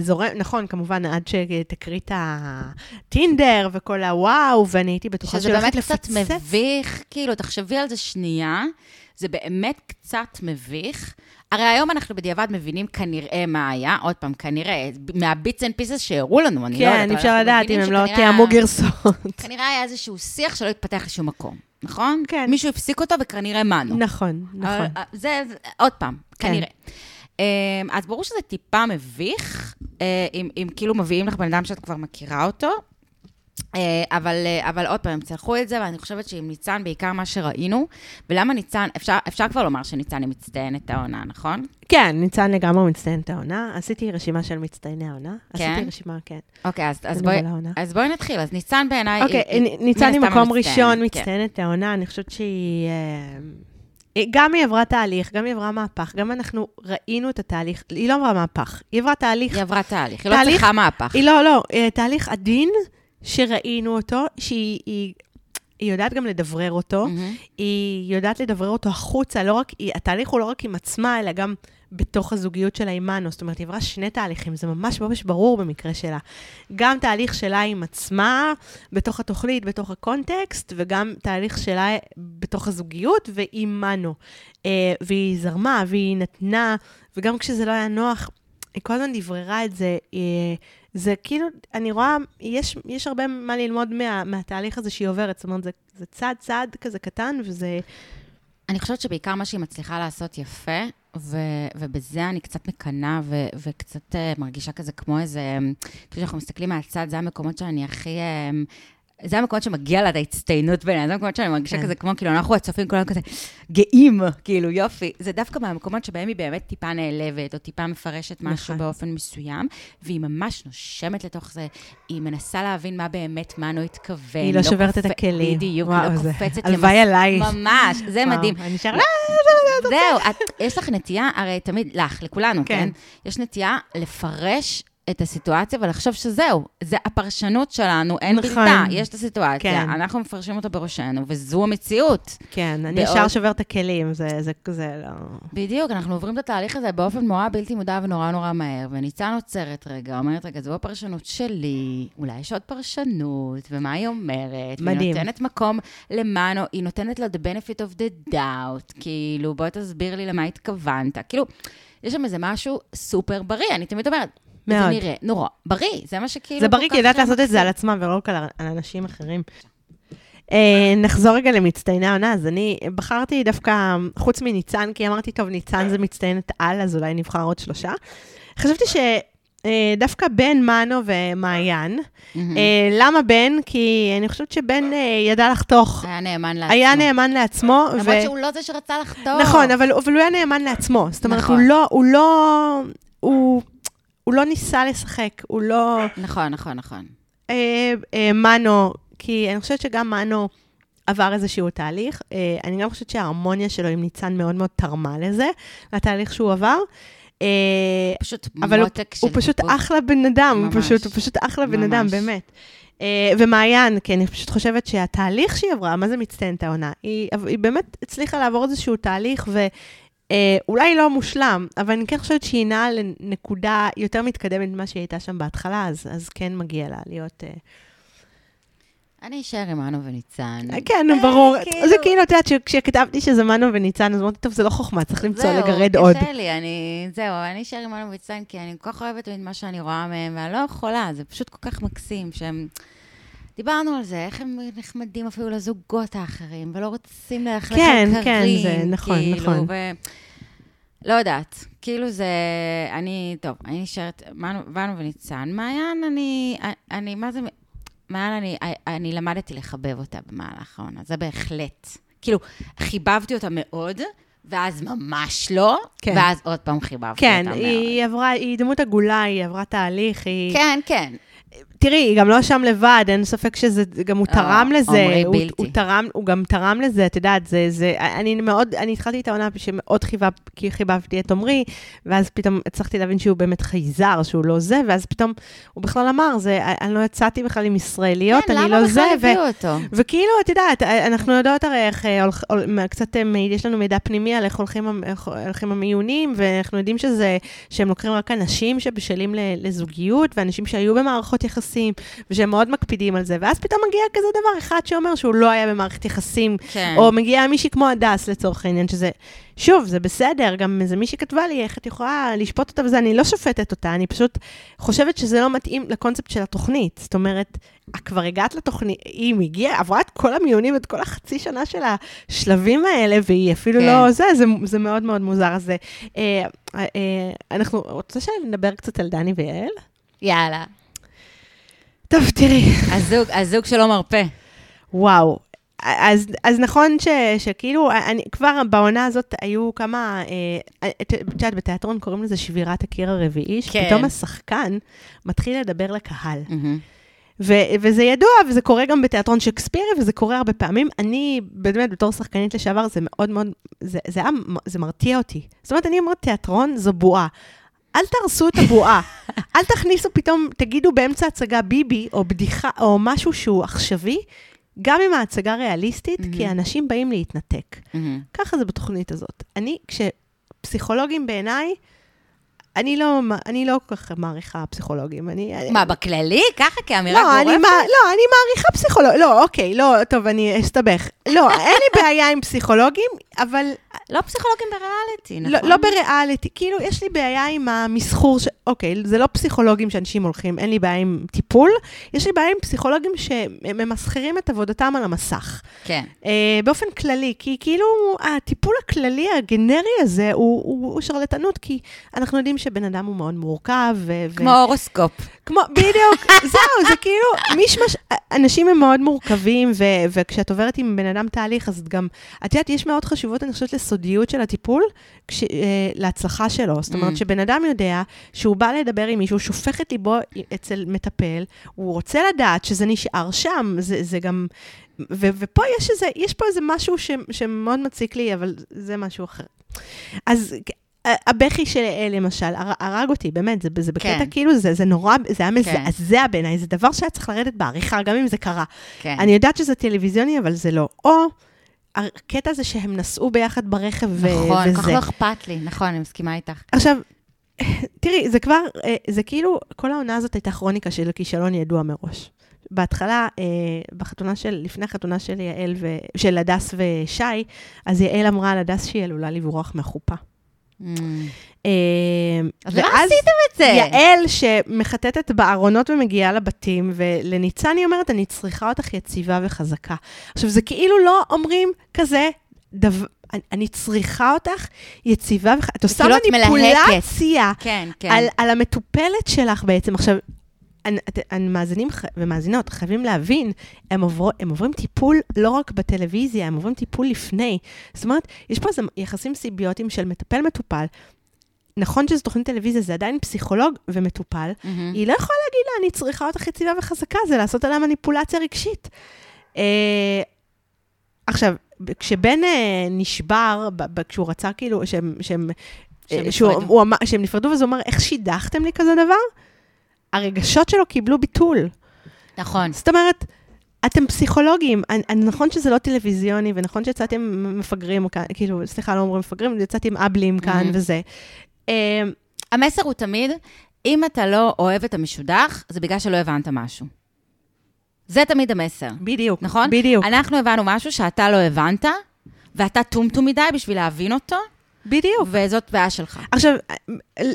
Speaker 2: זורם, נכון, כמובן, עד שתקריא את הטינדר וכל הוואו, ואני הייתי בטוחה
Speaker 1: שזה באמת קצת. מביך, כאילו, תחשבי על זה שנייה, זה באמת קצת מביך. הרי היום אנחנו בדיעבד מבינים כנראה מה היה, עוד פעם, כנראה, מה bits and pieces שהראו לנו, אני לא יודעת,
Speaker 2: כן,
Speaker 1: אבל
Speaker 2: אי אפשר
Speaker 1: אנחנו
Speaker 2: לדעת אם הם לא תיאמו גרסאות.
Speaker 1: כנראה היה איזשהו שיח שלא התפתח לשום מקום, נכון?
Speaker 2: כן.
Speaker 1: מישהו הפסיק אותו וכנראה מנו.
Speaker 2: נכון, נכון.
Speaker 1: אבל, אה, זה, זה, עוד פעם,
Speaker 2: כן.
Speaker 1: כנראה. אמ, אז ברור שזה טיפה מביך, אה, אם, אם כאילו מביאים לך בן אדם שאת כבר מכירה אותו, אה, אבל, אה, אבל עוד פעם, הם צלחו את זה, ואני חושבת שעם ניצן, בעיקר מה שראינו, ולמה ניצן, אפשר, אפשר כבר לומר שניצן היא מצטיינת העונה, נכון?
Speaker 2: כן, ניצן לגמרי מצטיינת העונה. עשיתי רשימה של מצטייני העונה.
Speaker 1: כן?
Speaker 2: עשיתי רשימה, כן.
Speaker 1: אוקיי, אז, אז, בואי. אז בואי נתחיל. אז ניצן בעיניי...
Speaker 2: אוקיי,
Speaker 1: היא-
Speaker 2: ניצן היא מקום
Speaker 1: מצטיינת,
Speaker 2: ראשון
Speaker 1: כן.
Speaker 2: מצטיינת העונה, אני חושבת שהיא... אה, גם היא עברה תהליך, גם היא עברה מהפך, גם אנחנו ראינו את התהליך, היא לא עברה מהפך, היא עברה תהליך,
Speaker 1: היא עברה תהליך, היא לא צריכה מהפך.
Speaker 2: היא לא, לא, אה, תהליך עדין שראינו אותו, שהיא היא, היא יודעת גם לדברר אותו,
Speaker 1: מהמם.
Speaker 2: היא יודעת לדברר אותו החוצה, לא רק, היא, התהליך הוא לא רק עם עצמה, אלא גם בתוך הזוגיות שלה עם מנו. זאת אומרת, היא עברה שני תהליכים, זה ממש ממש ברור במקרה שלה. גם תהליך שלה עם עצמה, בתוך התוכנית, בתוך הקונטקסט, וגם תהליך שלה בתוך הזוגיות ועם מנו. אה, והיא זרמה, והיא נתנה, וגם כשזה לא היה נוח, היא כל הזמן דבררה את זה. אה, זה כאילו, אני רואה, יש, יש הרבה מה ללמוד מה, מהתהליך הזה שהיא עוברת. זאת אומרת, זה, זה צעד צעד כזה קטן, וזה...
Speaker 1: אני חושבת שבעיקר מה שהיא מצליחה לעשות יפה, ו- ובזה אני קצת מקנאה וקצת uh, מרגישה כזה כמו איזה, כשאנחנו מסתכלים מהצד, זה המקומות שאני הכי... Uh, זה המקומות שמגיע לה את ההצטיינות בעיניי, זה המקומות שאני מרגישה
Speaker 2: כן.
Speaker 1: כזה כמו, כאילו, אנחנו הצופים כולם כזה גאים, כאילו, יופי. זה דווקא מהמקומות שבהם היא באמת טיפה נעלבת, או טיפה מפרשת משהו
Speaker 2: נכון.
Speaker 1: באופן מסוים, והיא ממש נושמת לתוך זה, היא מנסה להבין מה באמת מנו התכוון.
Speaker 2: היא לא שוברת את
Speaker 1: קופ-
Speaker 2: הכלים.
Speaker 1: בדיוק,
Speaker 2: וואו,
Speaker 1: היא לא
Speaker 2: זה-
Speaker 1: קופצת
Speaker 2: הלוואי עליי.
Speaker 1: ממש, זה
Speaker 2: וואו,
Speaker 1: מדהים.
Speaker 2: אני נשאר... <laughs>
Speaker 1: זהו, את, יש לך נטייה, הרי תמיד, לך, לכולנו, כן.
Speaker 2: כן.
Speaker 1: כן? יש נטייה לפרש את הסיטואציה ולחשוב שזהו, זה הפרשנות שלנו, אין
Speaker 2: נכון.
Speaker 1: בלתה, יש את הסיטואציה,
Speaker 2: כן.
Speaker 1: אנחנו מפרשים אותה בראשנו, וזו המציאות.
Speaker 2: כן, אני
Speaker 1: בעוד-
Speaker 2: ישר שובר את הכלים, זה, זה, זה לא...
Speaker 1: בדיוק, אנחנו עוברים את התהליך הזה באופן נורא בלתי מודע ונורא נורא מהר, וניצן עוצרת רגע, אומרת, רגע, זו הפרשנות שלי, אולי יש עוד פרשנות, ומה היא אומרת?
Speaker 2: מדהים.
Speaker 1: והיא נותנת מקום למנו, היא נותנת לו the benefit of the doubt, כאילו, בואי תסביר לי למה התכוונת. כאילו, יש שם איזה משהו סופר בריא, אני תמיד אומרת, זה
Speaker 2: מאוד.
Speaker 1: נראה נורא בריא, זה מה שכאילו...
Speaker 2: זה בריא, כי היא יודעת לעשות את זה על. עצמה ולא רק על אנשים אחרים. אה, נחזור רגע למצטייני העונה, אז אני בחרתי דווקא, חוץ מניצן, כי אמרתי, טוב, ניצן זה מצטיינת על, אז אולי נבחר עוד שלושה. חשבתי שדווקא בן מנו ומעיין. אה, למה בן? כי אני חושבת שבן אה, ידע לחתוך,
Speaker 1: היה נאמן לעצמו.
Speaker 2: היה נאמן לעצמו.
Speaker 1: למרות שהוא לא זה שרצה לחתור.
Speaker 2: נכון, אבל, הוא היה נאמן לעצמו. זאת אומרת,
Speaker 1: נכון.
Speaker 2: הוא לא, הוא לא, ניסה לשחק, הוא לא...
Speaker 1: נכון, נכון, נכון.
Speaker 2: אה, אה, מנו, כי אני חושבת שגם מנו עבר איזשהו תהליך. אה, אני גם חושבת שההרמוניה שלו עם ניצן מאוד מאוד תרמה לזה, לתהליך שהוא עבר. אה,
Speaker 1: פשוט
Speaker 2: אבל
Speaker 1: מותק של
Speaker 2: הוא פשוט. אחלה בן אדם, הוא
Speaker 1: ממש.
Speaker 2: פשוט, הוא פשוט אחלה בן אדם,
Speaker 1: ממש.
Speaker 2: באמת. אה, ומעיין, כי אני פשוט חושבת שהתהליך שהיא עברה, מה זה מצטיינת העונה? היא, היא באמת הצליחה לעבור איזשהו תהליך, ואולי לא מושלם, אבל אני כן חושבת שהיא נעה לנקודה יותר מתקדמת ממה שהיא הייתה שם בהתחלה, אז, אז כן מגיע לה להיות... אה,
Speaker 1: אני אשאר עם אנו וניצן.
Speaker 2: כן, נו, ברור.
Speaker 1: כאילו-
Speaker 2: זה כאילו, את יודעת, כשכתבתי שזה מנו וניצן, אז אמרתי, טוב, זה לא חוכמה, צריך למצוא לגרד עוד.
Speaker 1: זהו, קשה לי, אני... זהו, אני אשאר עם אנו וניצן, כי אני כל כך אוהבת את מה שאני רואה מהם, ואני לא יכולה, זה פשוט כל כך מקסים, שהם... דיברנו על זה, איך הם נחמדים אפילו לזוגות האחרים, ולא רוצים ללכלך
Speaker 2: כן,
Speaker 1: על
Speaker 2: כן,
Speaker 1: קרים,
Speaker 2: זה נכון,
Speaker 1: כאילו,
Speaker 2: נכון.
Speaker 1: ו... לא יודעת, כאילו זה... אני... טוב, אני נשארת... באנו- וניצן. מעיין, אני... אני... מה זה... מעיין, אני, אני למדתי לחבב אותה במהלך העונה, זה בהחלט. כאילו, חיבבתי אותה מאוד, ואז ממש לא,
Speaker 2: כן.
Speaker 1: ואז עוד פעם חיבבתי
Speaker 2: כן,
Speaker 1: אותה מאוד.
Speaker 2: היא עברה, היא דמות עגולה, היא עברה תהליך, היא...
Speaker 1: כן, כן.
Speaker 2: תראי, היא גם לא שם לבד, אין ספק שזה, גם הוא
Speaker 1: אה,
Speaker 2: תרם לזה.
Speaker 1: עומרי
Speaker 2: הוא-
Speaker 1: בלתי.
Speaker 2: הוא תרם, הוא גם תרם לזה, את יודעת, זה, זה, אני מאוד, אני התחלתי את העונה שמאוד חיבב, כי חיבבתי את עמרי, ואז פתאום הצלחתי להבין שהוא באמת חייזר, שהוא לא זה, ואז פתאום הוא בכלל אמר, זה, אני לא יצאתי בכלל עם ישראליות,
Speaker 1: כן,
Speaker 2: אני
Speaker 1: למה
Speaker 2: לא
Speaker 1: בכלל
Speaker 2: זה, ו-
Speaker 1: הביאו אותו?
Speaker 2: וכאילו, את יודעת, אנחנו יודעות הרי איך אה, קצת, אה, יש לנו מידע פנימי על איך הולכים, איך הולכים המיונים, ואנחנו יודעים שזה, שהם לוקחים רק אנשים שבשלים לזוגיות, ואנשים שהיו במערכות יחסים, ושהם מאוד מקפידים על זה, ואז פתאום מגיע כזה דבר אחד שאומר שהוא לא היה במערכת יחסים,
Speaker 1: כן.
Speaker 2: או מגיעה מישהי כמו הדס לצורך העניין, שזה, שוב, זה בסדר, גם איזה מישהי כתבה לי, איך את יכולה לשפוט אותה וזה, אני לא שופטת אותה, אני פשוט חושבת שזה לא מתאים לקונספט של התוכנית. זאת אומרת, כבר הגעת לתוכנית, היא הגיעה, עברה את כל המיונים, את כל החצי שנה של השלבים האלה, והיא אפילו
Speaker 1: כן.
Speaker 2: לא זה, זה, זה מאוד מאוד מוזר. אז אה, אה, אה, אנחנו, רוצה שנדבר קצת על דני ויעל?
Speaker 1: יאללה.
Speaker 2: טוב, תראי.
Speaker 1: הזוג, הזוג שלא מרפה.
Speaker 2: וואו. אז, אז נכון ש, שכאילו, אני, כבר בעונה הזאת היו כמה, אה, את יודעת, בתיאטרון קוראים לזה שבירת הקיר הרביעי,
Speaker 1: כן.
Speaker 2: שפתאום השחקן מתחיל לדבר לקהל.
Speaker 1: מהמם.
Speaker 2: ו- וזה ידוע, וזה קורה גם בתיאטרון שקספירי, וזה קורה הרבה פעמים. אני, באמת, בתור שחקנית לשעבר, זה מאוד מאוד, זה, זה, היה, זה מרתיע אותי. זאת אומרת, אני אומרת, תיאטרון זו בועה. אל תהרסו את הבועה. <laughs> אל תכניסו פתאום, תגידו באמצע הצגה ביבי, או בדיחה, או משהו שהוא עכשווי, גם אם ההצגה ריאליסטית. כי אנשים באים להתנתק. ככה זה בתוכנית הזאת. אני, כשפסיכולוגים בעיניי, אני לא, אני לא כל כך מעריכה פסיכולוגים. אני,
Speaker 1: מה, בכללי? ככה כאמירה
Speaker 2: לא, אני,
Speaker 1: גורפת?
Speaker 2: מה, לא, אני מעריכה פסיכולוג, לא, אוקיי, לא, טוב, אני אסתבך. לא, אין לי בעיה עם פסיכולוגים, אבל
Speaker 1: לא פסיכולוגים בריאליטי,
Speaker 2: לא,
Speaker 1: נכון?
Speaker 2: לא בריאליטי, כאילו, יש לי בעיה עם המסחור, ש... אוקיי, זה לא פסיכולוגים שאנשים הולכים, אין לי בעיה עם טיפול, יש לי בעיה עם פסיכולוגים שממסחרים את עבודתם על המסך.
Speaker 1: כן.
Speaker 2: אה, באופן כללי, כי כאילו הטיפול הכללי, הגנרי הזה, הוא, הוא, הוא שרלטנות, כי אנחנו יודעים שבן אדם הוא מאוד מורכב. ו- ו-
Speaker 1: כמו הורוסקופ.
Speaker 2: כמו, בדיוק, זהו, זה כאילו, מישמש, אנשים הם מאוד מורכבים, ו, וכשאת עוברת עם בן אדם תהליך, אז את גם, את יודעת, יש מאוד חשיבות, אני חושבת, לסודיות של הטיפול, כש, אה, להצלחה שלו. זאת אומרת,
Speaker 1: Mm.
Speaker 2: שבן אדם יודע שהוא בא לדבר עם מישהו, שופך את ליבו אצל מטפל, הוא רוצה לדעת שזה נשאר שם, זה, זה גם... ו, ופה יש איזה, יש פה איזה משהו ש, שמאוד מציק לי, אבל זה משהו אחר. אז הבכי של אל, למשל, הר- הרג אותי, באמת, זה, זה בקטע
Speaker 1: כן.
Speaker 2: כאילו, זה, זה נורא, זה היה
Speaker 1: כן.
Speaker 2: מזעזע בעיניי, זה דבר שהיה צריך לרדת בעריכה, גם אם זה קרה.
Speaker 1: כן.
Speaker 2: אני יודעת שזה טלוויזיוני, אבל זה לא. או הקטע הזה שהם נסעו ביחד ברכב ו-
Speaker 1: נכון,
Speaker 2: וזה.
Speaker 1: כל כך לא אכפת לי, נכון, אני מסכימה איתך.
Speaker 2: עכשיו, תראי, זה כבר, אה, זה כאילו, כל העונה הזאת הייתה כרוניקה של כישלון ידוע מראש. בהתחלה, אה, בחתונה של, לפני החתונה של יעל ו... של הדס ושי, אז יעל אמרה על הדס שהיא עלולה לברוח מהחופה. אה,
Speaker 1: אז למה עשיתם את זה?
Speaker 2: יעל, שמחטטת בארונות ומגיעה לבתים, ולניצן היא אומרת, אני צריכה אותך יציבה וחזקה. עכשיו, זה כאילו לא אומרים כזה, דבר, אני, צריכה אותך יציבה וחזקה. את עושה
Speaker 1: כאילו
Speaker 2: מניפולציה
Speaker 1: כן, כן.
Speaker 2: על, על המטופלת שלך בעצם. עכשיו, אני- את- אני- מאזינים ח- ומאזינות חייבים להבין, הם, עובר, הם עוברים טיפול לא רק בטלוויזיה, הם עוברים טיפול לפני. זאת אומרת, יש פה איזה יחסים סיביוטיים של מטפל-מטופל. נכון שזו תוכנית טלוויזיה, זה עדיין פסיכולוג ומטופל.
Speaker 1: מהמם.
Speaker 2: היא לא יכולה להגיד לה, אני צריכה אותך יציבה וחזקה, זה לעשות עליה מניפולציה רגשית. אה, עכשיו, כשבן אה, נשבר, ב- ב- כשהוא רצה כאילו, שהם, שהם,
Speaker 1: שהם
Speaker 2: אה, שהוא-. הוא אמר- שהם נפרדו, ואז הוא אמר, איך שידכתם לי כזה דבר? הרגשות שלו קיבלו ביטול.
Speaker 1: נכון.
Speaker 2: זאת אומרת, אתם פסיכולוגים, נכון שזה לא טלוויזיוני, ונכון שיצאתם מפגרים כאילו, סליחה, לא אומרים מפגרים, יצאתם אבלים כאן
Speaker 1: מהמם.
Speaker 2: וזה. אה,
Speaker 1: המסר הוא תמיד, אם אתה לא אוהב את המשודך, זה בגלל שלא הבנת משהו. זה תמיד המסר,
Speaker 2: בדיוק.
Speaker 1: נכון?
Speaker 2: בדיוק.
Speaker 1: אנחנו הבנו משהו שאתה לא הבנת, ואתה טומטום מדי בשביל להבין אותו,
Speaker 2: בדיוק.
Speaker 1: וזאת בעיה שלך.
Speaker 2: עכשיו,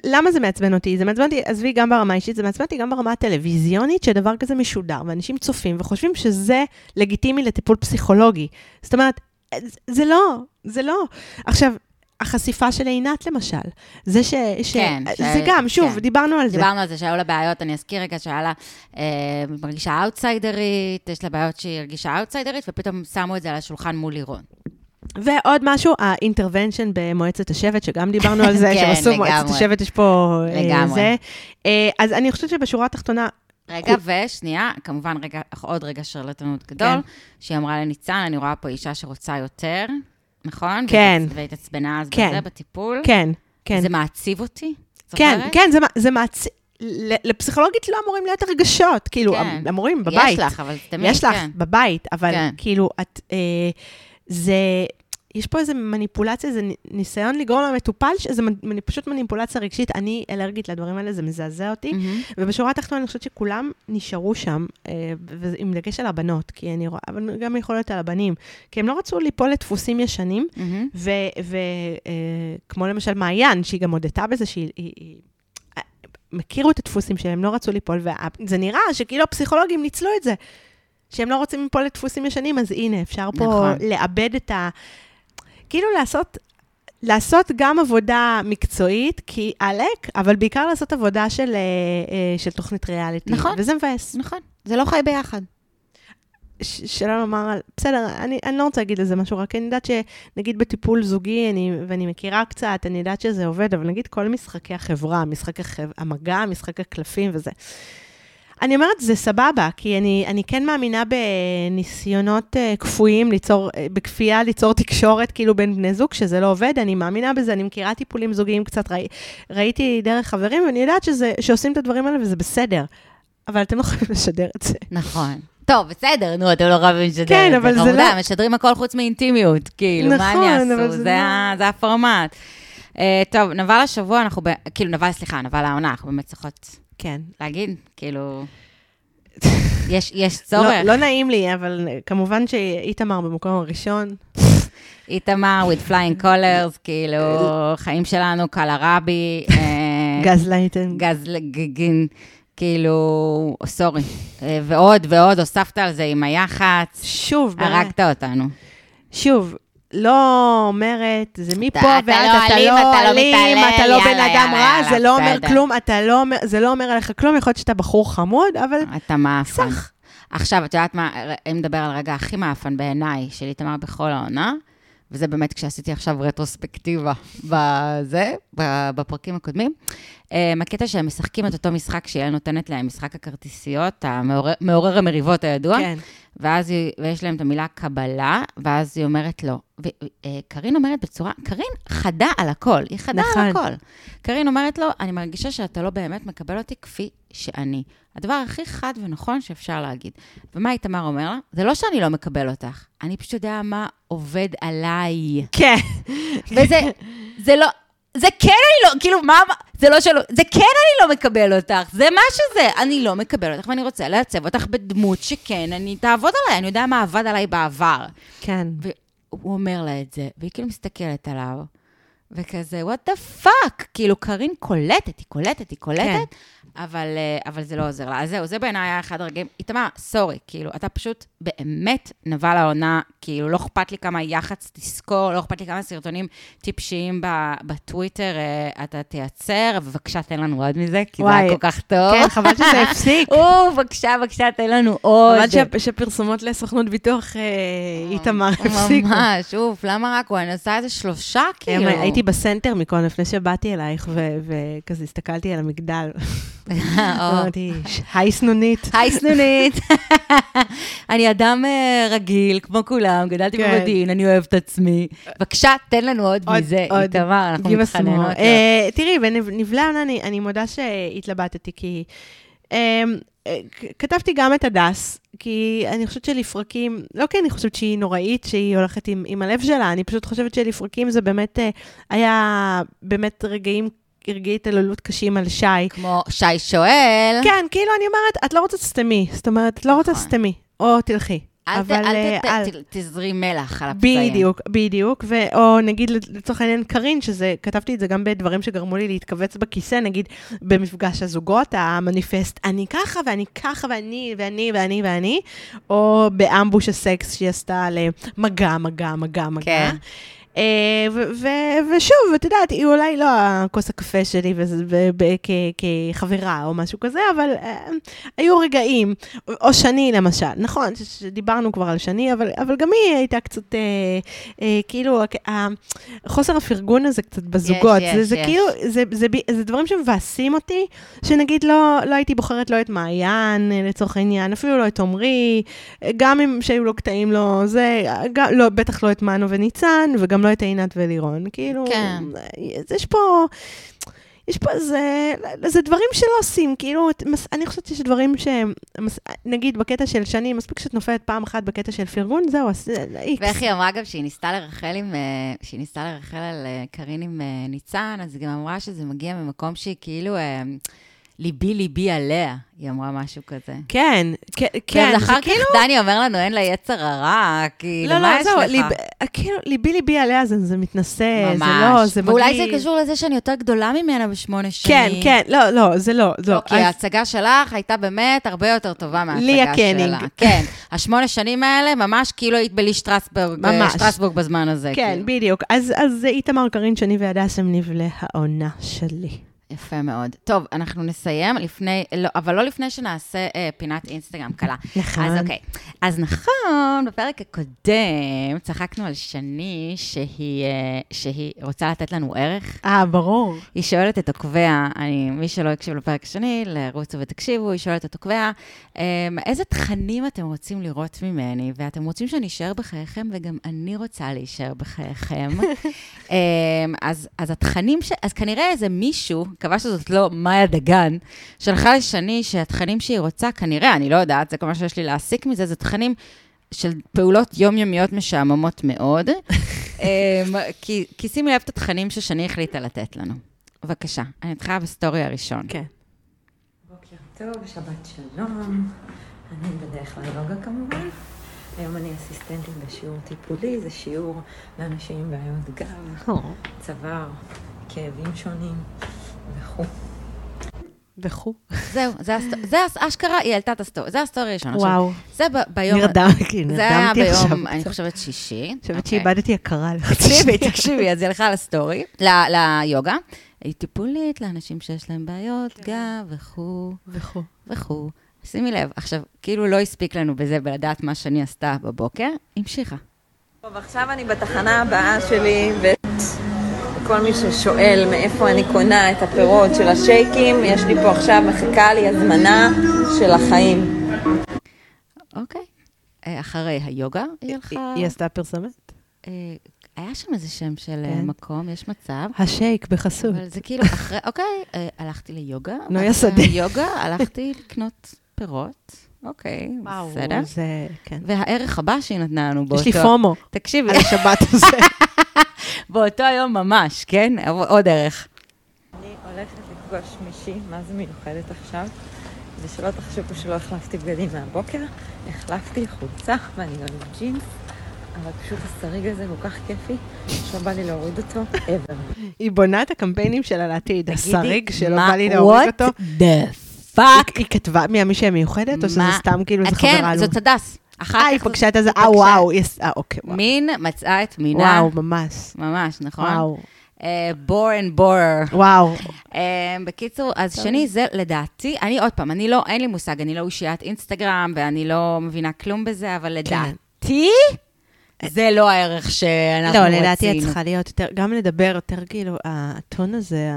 Speaker 2: למה זה מעצבן אותי? זה מעצבן אותי, עזבי, גם ברמה האישית, זה מעצבן אותי גם ברמה הטלוויזיונית, שדבר כזה משודר, ואנשים צופים וחושבים שזה לגיטימי לטיפול פסיכולוגי. זאת אומרת, זה לא, זה לא. עכשיו, החשיפה של עינת, למשל, זה ש... ש
Speaker 1: כן,
Speaker 2: זה
Speaker 1: ש-
Speaker 2: גם, שוב,
Speaker 1: כן.
Speaker 2: דיברנו על זה.
Speaker 1: דיברנו על זה שהיו לה בעיות, אני אזכיר רגע שהיה לה, אה, מרגישה אאוטסיידרית, יש לה בעיות שהיא הרגישה אאוטסיידרית, ופתאום שמו את זה על השולחן מול לירון.
Speaker 2: ועוד משהו, האינטרוונשן במועצת השבט, שגם דיברנו על זה, <laughs>
Speaker 1: כן,
Speaker 2: שעשו מועצת. השבט, יש פה אה,
Speaker 1: לגמרי.
Speaker 2: זה. אה, אז אני חושבת שבשורה התחתונה,
Speaker 1: רגע, ושנייה, כמובן, רגע, עוד רגע שרלטנות גדול,
Speaker 2: כן.
Speaker 1: שהיא אמרה לניצן, אני רואה פה אישה שרוצה יותר, נכון?
Speaker 2: כן.
Speaker 1: והתעצ- והתעצבנה אז
Speaker 2: כן.
Speaker 1: בזה, בטיפול.
Speaker 2: כן, כן.
Speaker 1: זה מעציב אותי,
Speaker 2: כן,
Speaker 1: זוכרת?
Speaker 2: כן, זה, מע- זה מעצ... ל- לפסיכולוגית לא אמורים להיות הרגשות, כאילו,
Speaker 1: כן.
Speaker 2: אמורים בבית.
Speaker 1: יש לך, אבל זה תמיד,
Speaker 2: יש לך
Speaker 1: כן.
Speaker 2: בבית, אבל
Speaker 1: כן.
Speaker 2: כאילו, את... אה, זה... יש פה איזו מניפולציה, זה ניסיון לגרום למטופל, שזה מנ- פשוט מניפולציה רגשית. אני אלרגית לדברים האלה, זה מזעזע אותי.
Speaker 1: מהמם.
Speaker 2: ובשורה התחתונה, אני חושבת שכולם נשארו שם, אה, ועם דגש על הבנות, כי אני רואה, אבל גם יכול להיות על הבנים, כי הם לא רצו ליפול לדפוסים ישנים,
Speaker 1: מהמם.
Speaker 2: וכמו למשל מעיין, שהיא גם הודתה בזה, שהיא... היא, היא, אה, הם הכירו את הדפוסים שלהם, לא רצו ליפול, וזה נראה שכאילו הפסיכולוגים ניצלו את זה, שהם לא רוצים ליפול לדפוסים ישנים, אז הנה, אפשר פה
Speaker 1: נכון.
Speaker 2: לאבד את ה... כאילו לעשות... לעשות גם עבודה מקצועית, כי עלק, אבל בעיקר לעשות עבודה של, אה, אה, של תוכנית ריאליטי.
Speaker 1: נכון.
Speaker 2: וזה מבאס.
Speaker 1: נכון, זה לא חי ביחד.
Speaker 2: שלא לומר, בסדר, אני, אני לא רוצה להגיד לזה משהו, רק אני יודעת שנגיד בטיפול זוגי, אני, ואני מכירה קצת, אני יודעת שזה עובד, אבל נגיד כל משחקי החברה, משחק החב, המגע, משחק הקלפים וזה. אני אומרת, זה סבבה, כי אני, אני כן מאמינה בניסיונות uh, כפויים, ליצור, uh, בכפייה ליצור תקשורת כאילו בין בני זוג, שזה לא עובד, אני מאמינה בזה, אני מכירה טיפולים זוגיים קצת, ראי, ראיתי דרך חברים, ואני יודעת שזה, שעושים את הדברים האלה וזה בסדר, אבל אתם לא יכולים לשדר את זה.
Speaker 1: נכון. טוב, בסדר, נו, אתם לא חייבים לשדר
Speaker 2: כן,
Speaker 1: את זה.
Speaker 2: אבל זה לא-
Speaker 1: משדרים הכל חוץ מאינטימיות, כאילו, מה
Speaker 2: נכון,
Speaker 1: הם
Speaker 2: אבל
Speaker 1: יעשו?
Speaker 2: זה
Speaker 1: זה
Speaker 2: לא-
Speaker 1: ה- זה הפורמט. אה, טוב, נבל השבוע, אנחנו, ב- כאילו, נבל, סליחה, נבל העונה, אנחנו באמת צריכות
Speaker 2: כן.
Speaker 1: להגיד, כאילו, <laughs> יש יש צורך.
Speaker 2: לא, לא נעים לי, אבל כמובן שאיתמר במקום הראשון. <laughs>
Speaker 1: איתמר, with flying colors, כאילו, <laughs> חיים שלנו, קלרבי. אה,
Speaker 2: גז לייטן.
Speaker 1: גז לגגין, כאילו, סורי. אה, ועוד ועוד, הוספת על זה עם היח"צ,
Speaker 2: שוב, באמת.
Speaker 1: הרגת אותנו.
Speaker 2: שוב, לא אומרת, זה מפה
Speaker 1: אתה
Speaker 2: ועד,
Speaker 1: לא
Speaker 2: אתה לא
Speaker 1: אתה לא
Speaker 2: אלים, אתה לא בן אדם רע, זה לא אומר. כלום, אתה לא זה לא אומר עליך כלום, יכול להיות שאתה בחור חמוד, אבל
Speaker 1: אתה מאפן.
Speaker 2: סך.
Speaker 1: עכשיו, את יודעת מה, אם נדבר על הרגע הכי מאפן בעיניי של איתמר בכל העונה, וזה באמת כשעשיתי עכשיו רטרוספקטיבה בזה, בפרקים הקודמים, אה, הקטע שהם משחקים את אותו משחק שהיא נותנת להם, משחק הכרטיסיות, המעורר מעורר המריבות הידוע,
Speaker 2: כן.
Speaker 1: ואז היא, ויש להם את המילה קבלה, ואז היא אומרת לו, וקארין אומרת בצורה, קארין חדה על הכל, היא חדה
Speaker 2: נכון.
Speaker 1: על הכל. קארין אומרת לו, אני מרגישה שאתה לא באמת מקבל אותי כפי שאני. הדבר הכי חד ונכון שאפשר להגיד. ומה איתמר אומר לה? זה לא שאני לא מקבל אותך, אני פשוט יודע מה עובד עליי.
Speaker 2: כן.
Speaker 1: וזה, זה לא, זה כן אני לא, כאילו, מה, זה לא שלא, זה כן אני לא מקבל אותך, זה מה שזה, אני לא מקבל אותך, ואני רוצה לעצב אותך בדמות שכן, אני תעבוד עליי, אני יודע מה עבד עליי בעבר.
Speaker 2: כן.
Speaker 1: והוא אומר לה את זה, והיא כאילו מסתכלת עליו, וכזה, what the fuck? כאילו, קארין קולטת, היא קולטת, היא קולטת,
Speaker 2: כן.
Speaker 1: אבל, אה, אבל זה לא עוזר לה. אז זהו, זה בעיניי היה אחד הרגעים. איתמר, סורי, כאילו, אתה פשוט באמת נבל העונה, כאילו, לא אכפת לי כמה יח"צ תזכור, לא אכפת לי כמה סרטונים טיפשיים בטוויטר אה, אתה תייצר, ובבקשה, תן לנו עוד מזה, כי זה היה
Speaker 2: וואי.
Speaker 1: כל כך טוב.
Speaker 2: כן, חבל שזה הפסיק. <laughs>
Speaker 1: או, בבקשה, בבקשה, תן לנו עוד.
Speaker 2: חבל שפרסומות לסוכנות ביטוח אה, איתמר הפסיקו.
Speaker 1: ממש, אוף, למה רק הוא? אני עושה איזה שלושה, כאילו.
Speaker 2: הייתי בסנטר מקודם, לפני שבאתי אלייך, ו- וכזה הסתכלתי על המגדל. <laughs> היי סנונית. <laughs>
Speaker 1: היי סנונית. <laughs> אני אדם אה, רגיל, כמו כולם, גדלתי
Speaker 2: כן.
Speaker 1: במודיעין, אני אוהבת עצמי. בבקשה, תן לנו עוד מזה. איתמר, אנחנו. מתחננות.
Speaker 2: אה, תראי, בנבלי העונה, אני- מודה שהתלבטתי, כי אה, כתבתי גם את הדס, כי אני חושבת שלפרקים, לא כי אני חושבת שהיא נוראית, שהיא הולכת עם, עם הלב שלה, אני פשוט חושבת שלפרקים זה באמת, היה באמת רגעים, רגעי התעללות קשים על שי.
Speaker 1: כמו שי שואל.
Speaker 2: כן, כאילו, אני אומרת, את לא רוצה, תסתמי. זאת אומרת, את לא רוצה,
Speaker 1: נכון.
Speaker 2: תסתמי. או תלכי.
Speaker 1: אל ת-
Speaker 2: אבל,
Speaker 1: אל
Speaker 2: אה,
Speaker 1: ת-
Speaker 2: אל-
Speaker 1: ת- תזרי מלח על הפצעים.
Speaker 2: בדיוק, בדיוק, ו- או נגיד לצורך העניין קארין, שזה, כתבתי את זה גם בדברים שגרמו לי להתכווץ בכיסא, נגיד במפגש הזוגות, המניפסט, אני ככה ואני ככה ואני ואני ואני ואני, או באמבוש הסקס שהיא עשתה על אה, מגע, מגע, מגע, מגע.
Speaker 1: כן.
Speaker 2: אה, ושוב, את יודעת, היא אולי לא הכוס הקפה שלי כחברה או משהו כזה, אבל אה, היו רגעים, או שני למשל, נכון, שדיברנו כבר על שני, אבל, אבל גם היא הייתה קצת, אה, כאילו, חוסר הפרגון הזה קצת בזוגות.
Speaker 1: יש,
Speaker 2: זה, זה
Speaker 1: יש.
Speaker 2: כאילו, זה, זה, ב- זה דברים שמבאסים אותי, שנגיד לא, לא הייתי בוחרת לא את מעיין, לצורך העניין, אפילו לא את עמרי, גם אם שהיו לו קטעים לא, זה, גם, לא, בטח לא את מנו וניצן, וגם לא את עינת ולירון. כאילו,
Speaker 1: כן.
Speaker 2: אה, יש פה... יש פה איזה, זה דברים שלא עושים, כאילו, את- אני חושבת שיש דברים שהם, נגיד בקטע של שני, מספיק שאת נופלת פעם אחת בקטע של פרגון, זהו, אז אה, איקס.
Speaker 1: ואיך היא אמרה גם שהיא ניסתה לרחל עם, אה, שהיא ניסתה לרחל על אה, קארין עם אה, ניצן, אז היא גם אמרה שזה מגיע ממקום שהיא כאילו, אה, ליבי ליבי עליה, היא אמרה משהו כזה.
Speaker 2: כן, כן, כן,
Speaker 1: ואז
Speaker 2: זה
Speaker 1: אחר
Speaker 2: כאילו...
Speaker 1: כך דני אומר לנו, אין לה יצר הרע, כאילו,
Speaker 2: לא,
Speaker 1: מה
Speaker 2: לא,
Speaker 1: יש
Speaker 2: זהו,
Speaker 1: לך?
Speaker 2: ליב, כאילו, ליבי ליבי עליה זה, זה מתנשא, זה
Speaker 1: ממש.
Speaker 2: לא, זה
Speaker 1: ואולי
Speaker 2: מגעיל.
Speaker 1: זה קשור לזה שאני יותר גדולה ממנה בשמונה
Speaker 2: כן,
Speaker 1: שנים.
Speaker 2: כן, לא, לא, זה לא, לא.
Speaker 1: כי
Speaker 2: אז-
Speaker 1: ההצגה שלך הייתה באמת הרבה יותר טובה מההצגה שלה.
Speaker 2: ליה קנינג.
Speaker 1: כן, השמונה שנים האלה, ממש כאילו היית בלי שטרסבורג,
Speaker 2: ממש.
Speaker 1: שטרסבורג בזמן הזה.
Speaker 2: כן,
Speaker 1: כאילו.
Speaker 2: בדיוק. אז, אז איתמר, קרין, שני והדס הם נבלה העונה שלי.
Speaker 1: יפה מאוד. טוב, אנחנו נסיים לפני, לא, אבל לא לפני שנעשה אה, פינת אינסטגרם קלה.
Speaker 2: נכון.
Speaker 1: אז אוקיי. אז נכון, בפרק הקודם צחקנו על שני שהיא, אה, שהיא רוצה לתת לנו ערך.
Speaker 2: אה, ברור.
Speaker 1: היא שואלת את עוקביה, אני, מי שלא הקשיב לפרק השני, לרוצו ותקשיבו, היא שואלת את עוקביה, אמ, איזה תכנים אתם רוצים לראות ממני, ואתם רוצים שאני אשאר בחייכם, וגם אני רוצה להישאר בחייכם. <laughs> אמ, אז, אז התכנים, ש... אז כנראה איזה מישהו, מקווה שזאת לא מאיה דגן, שלחה לשני שהתכנים שהיא רוצה, כנראה, אני לא יודעת, זה כל מה שיש לי להסיק מזה, זה תכנים של פעולות יומיומיות משעממות מאוד. <laughs> אמ, כי, כי שימי לב את התכנים ששני החליטה לתת לנו. בבקשה, אני מתחילה בסטורי הראשון.
Speaker 2: כן.
Speaker 5: בוקר טוב, שבת שלום. אני בדרך כלל יוגה כמובן. היום אני אסיסטנטית בשיעור טיפולי, זה שיעור לאנשים עם בעיות גב, צוואר, כאבים שונים וכו'.
Speaker 2: וכו'.
Speaker 1: זהו, זה, הסט... זה הס- אשכרה, היא העלתה את הסטורי, זה הסטורי הראשון. עכשיו,
Speaker 2: וואו.
Speaker 1: זה ב... ביום...
Speaker 2: נרדם, כאילו,
Speaker 1: זה היה
Speaker 2: נרדמתי עכשיו.
Speaker 1: ביום, אני חושבת, שישי.
Speaker 2: אני חושבת
Speaker 1: אוקיי.
Speaker 2: שאיבדתי הכרה.
Speaker 1: תקשיבי, תקשיבי, אז היא הלכה לסטורי, ל- ליוגה. היא טיפולית לאנשים שיש להם בעיות, גב וכו'
Speaker 2: וכו'.
Speaker 1: וכו'. שימי לב, עכשיו, כאילו לא הספיק לנו בזה בלדעת מה שאני עשתה בבוקר, המשיכה.
Speaker 5: טוב, עכשיו אני בתחנה הבאה שלי, וכל מי ששואל מאיפה אני קונה את הפירות של השייקים, יש לי פה עכשיו, מחכה לי הזמנה של החיים.
Speaker 1: אוקיי. אה, אחרי היוגה, היא הלכה...
Speaker 2: היא עשתה פרסומת?
Speaker 1: אה, היה שם איזה שם של אה,
Speaker 2: כן.
Speaker 1: מקום, יש מצב.
Speaker 2: השייק בחסות.
Speaker 1: אבל זה כאילו אחרי, אוקיי, הלכתי ליוגה.
Speaker 2: נויה שדה.
Speaker 1: היוגה הלכתי לקנות פירות, אוקיי, בסדר.
Speaker 2: זה, כן.
Speaker 1: והערך הבא שהיא נתנה לנו באותו...
Speaker 2: יש לי פומו
Speaker 1: תקשיבי,
Speaker 2: על השבת <laughs> הזה.
Speaker 1: באותו היום ממש, כן? עוד ערך.
Speaker 5: אני הולכת לפגוש מישהי, מה זה מיוחדת עכשיו? ושלא תחשבו שלא החלפתי בגדים מהבוקר, החלפתי חולצה ואני גם עם ג'ינס, אבל פשוט השריג הזה כל כך כיפי, שלא בא לי להוריד אותו ever.
Speaker 2: היא בונה את הקמפיינים שלה לעתיד. השריג שלא
Speaker 1: מה-
Speaker 2: בא לי להוריד אותו.
Speaker 1: What the fuck?
Speaker 2: היא כתבה מי המישהי המיוחדת, או שזה סתם כאילו איזה
Speaker 1: כן,
Speaker 2: חברה לו?
Speaker 1: זאת הדס. אחר
Speaker 2: אה, היא פגשה את הזה, אה, וואו, אה, אוקיי, וואו.
Speaker 1: מין מצאה את מינה.
Speaker 2: וואו, ממש.
Speaker 1: ממש, נכון?
Speaker 2: וואו,
Speaker 1: bore and borer.
Speaker 2: וואו.
Speaker 1: בקיצור, אז שני, זה לדעתי, אני עוד פעם, אני לא, אין לי מושג, אני לא אושיית אינסטגרם, ואני לא מבינה כלום בזה, אבל
Speaker 2: כן.
Speaker 1: לדעתי, זה לא הערך שאנחנו
Speaker 2: לא,
Speaker 1: רצינו.
Speaker 2: לדעתי את צריכה להיות יותר, גם לדבר יותר כאילו, הטון הזה,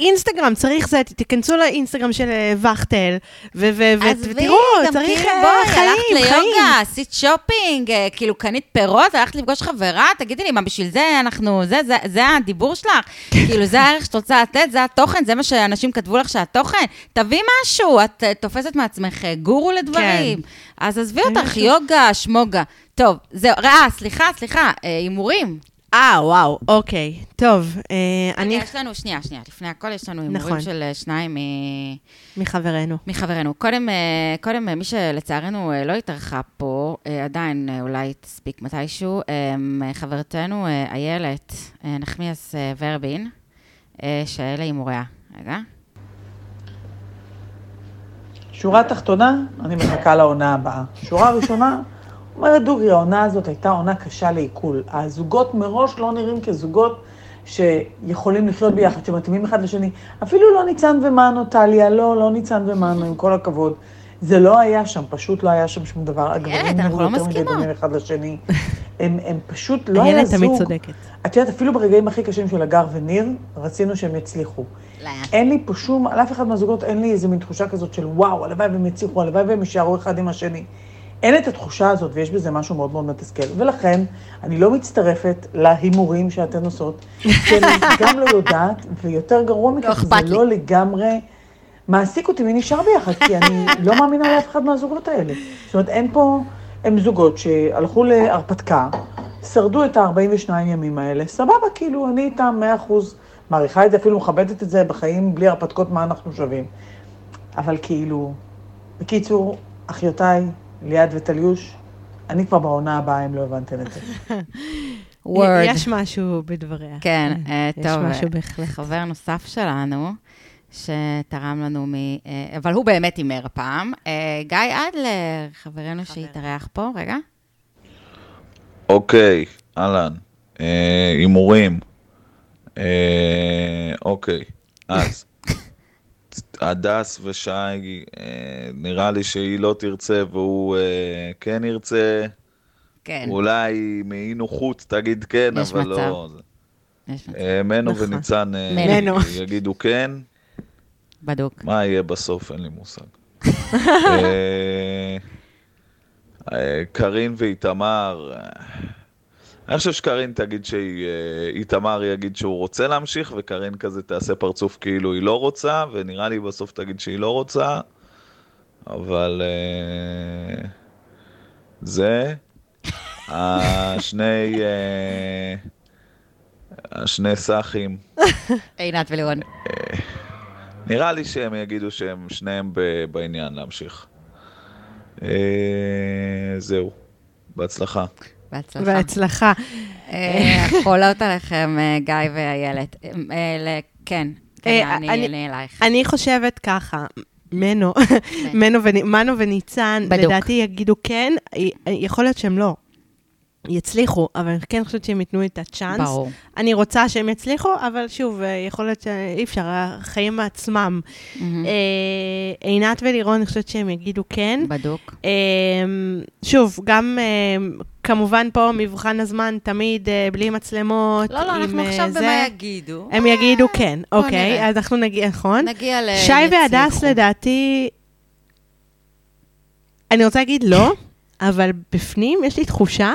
Speaker 2: אינסטגרם, צריך זה, תיכנסו לאינסטגרם של אה, וכטל, ותראו, צריך אה,
Speaker 1: בואי,
Speaker 2: חיים,
Speaker 1: הלכת
Speaker 2: חיים.
Speaker 1: ליוגה, עשית שופינג, אה, כאילו קנית פירות, הלכת לפגוש חברה, תגידי לי, מה בשביל זה אנחנו, זה, זה, זה הדיבור שלך? כאילו, זה הערך שאת רוצה לתת, זה התוכן, זה מה שאנשים כתבו לך שהתוכן? תביאי משהו, את אה, תופסת מעצמך אה, גורו לדברים. אז עזבי אותך. יוגה, שמוגה. טוב, זהו, אה, סליחה, סליחה, אה, הימורים.
Speaker 2: אה, וואו, אוקיי. טוב, אה, אני
Speaker 1: יש לנו, שנייה, שנייה, לפני הכל יש לנו
Speaker 2: נכון.
Speaker 1: הימורים של אה, שניים מ-
Speaker 2: מחברנו.
Speaker 1: מחברינו. קודם, אה, קודם, אה, מי שלצערנו אה, לא התארחה פה, אה, עדיין אה, אולי תספיק מתישהו, אה, חברתנו אה, איילת אה, נחמיאס אה, ורבין, אה, שאלה הימוריה. רגע.
Speaker 6: שורה תחתונה, אני מחכה לעונה הבאה. שורה ראשונה, אומרת דוגרי, העונה הזאת הייתה עונה קשה לעיכול. הזוגות מראש לא נראים כזוגות שיכולים לחיות ביחד, שמתאימים אחד לשני. אפילו לא ניצן ומנו, טליה, לא, לא ניצן ומנו, עם כל הכבוד. זה לא היה שם, פשוט לא היה שם שום דבר. הגברים נראו
Speaker 1: לא
Speaker 6: יותר מדי. דומים אחד לשני. <laughs> הם, הם פשוט, לא היה
Speaker 2: איילת
Speaker 6: זוג.
Speaker 2: תמיד צודקת.
Speaker 6: את יודעת, אפילו ברגעים הכי קשים של הגר וניר, רצינו שהם יצליחו.
Speaker 1: לא.
Speaker 6: אין לי פה שום, על אף אחד מהזוגות אין לי איזה מין תחושה כזאת של וואו, הלוואי והם יצליחו, הלוואי והם יישארו אחד עם השני. אין את התחושה הזאת, ויש בזה משהו מאוד מאוד מתסכל. ולכן, אני לא מצטרפת להימורים שאתן עושות, כי אני <laughs> גם לא יודעת, ויותר גרוע מכך,
Speaker 1: אכפת
Speaker 6: זה. לא לגמרי מעסיק אותי מי נשאר ביחד, כי אני <laughs> לא מאמינה לאף אחד מהזוגות האלה. זאת אומרת, אין פה, הם זוגות שהלכו להרפתקה, שרדו את ה-42 ימים האלה, סבבה, כאילו, אני איתם 100% מעריכה את זה, אפילו מכבדת את זה בחיים בלי הרפתקות, מה אנחנו שווים. אבל כאילו, בקיצור, אחיותיי, ליעד וטליוש, אני כבר בעונה הבאה, אם לא הבנתם את זה. <laughs>
Speaker 1: וורד.
Speaker 2: יש משהו בדבריה.
Speaker 1: כן, אה,
Speaker 2: יש
Speaker 1: טוב.
Speaker 2: משהו
Speaker 1: אה,
Speaker 2: בהחלט.
Speaker 1: חבר נוסף שלנו, שתרם לנו מ... אה, אבל הוא באמת הימר הפעם. אה, גיא אדלר, חברנו שהתארח פה, רגע.
Speaker 7: אוקיי, אהלן. אה, הימורים. אה, אוקיי, אז. הדס ושי, אה, נראה לי שהיא לא תרצה והוא אה, כן ירצה.
Speaker 1: כן,
Speaker 7: אולי מאי נוחות תגיד כן,
Speaker 1: יש
Speaker 7: אבל
Speaker 1: מצב.
Speaker 7: לא.
Speaker 1: יש מצב.
Speaker 7: אה, מנו
Speaker 2: נכון.
Speaker 7: וניצן
Speaker 2: מנו.
Speaker 7: יגידו כן.
Speaker 1: בדוק.
Speaker 7: מה יהיה בסוף? אין לי מושג. <laughs> קארין ואיתמר, אני חושב שקארין תגיד שאיתמר יגיד שהוא רוצה להמשיך, וקארין כזה תעשה פרצוף כאילו היא לא רוצה, ונראה לי בסוף תגיד שהיא לא רוצה, אבל אה, זה, השני, אה, השני סאחים.
Speaker 1: עינת ולירון.
Speaker 7: נראה לי שהם יגידו שהם שניהם בעניין להמשיך. אה, זהו, בהצלחה.
Speaker 1: בהצלחה.
Speaker 2: בהצלחה.
Speaker 1: אה, <laughs> חולות עליכם, אה, גיא ואיילת. אה, כן, כן, אני אלייך.
Speaker 2: אני חושבת ככה, מנו, מנו וני- מנו וניצן. לדעתי יגידו כן, יכול להיות שהם לא. יצליחו, אבל אני כן חושבת שהם ייתנו את הצ'אנס.
Speaker 1: ברור.
Speaker 2: אני רוצה שהם יצליחו, אבל שוב, אה, יכול להיות שאי אפשר, החיים.
Speaker 1: מהמם.
Speaker 2: אה, עינת ולירון, אני חושבת שהם יגידו כן.
Speaker 1: בדוק.
Speaker 2: אה, שוב, גם אה, כמובן פה מבחן הזמן תמיד אה, בלי מצלמות.
Speaker 1: לא, לא, אנחנו עכשיו
Speaker 2: זה.
Speaker 1: במה יגידו.
Speaker 2: הם יגידו כן, אוקיי,
Speaker 1: נראה.
Speaker 2: אז אנחנו נגיע, נכון?
Speaker 1: נגיע ל...
Speaker 2: שי והדס. לדעתי, אני רוצה להגיד לא, אבל בפנים יש לי תחושה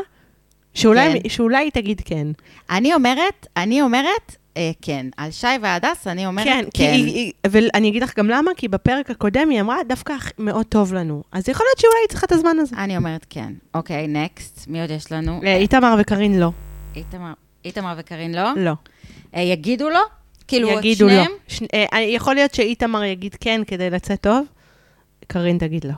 Speaker 2: שאולי,
Speaker 1: כן.
Speaker 2: שאולי תגיד כן.
Speaker 1: אני אומרת, אני אומרת, אה, כן. על שי והדס אני אומרת
Speaker 2: כן,
Speaker 1: כן.
Speaker 2: היא, היא, ואני אגיד לך גם למה, כי בפרק הקודם היא אמרה, דווקא מאוד טוב לנו. אז יכול להיות שאולי היא צריכה את הזמן הזה.
Speaker 1: אני אומרת כן. אוקיי, next. מי עוד יש לנו?
Speaker 2: אה, איתמר וקארין לא.
Speaker 1: איתמר- איתמר וקארין לא?
Speaker 2: לא.
Speaker 1: אה, יגידו לו? כאילו,
Speaker 2: יגידו לא.
Speaker 1: שניהם?
Speaker 2: ש... אה, יכול להיות שאיתמר יגיד כן כדי לצאת טוב, קארין תגיד לא.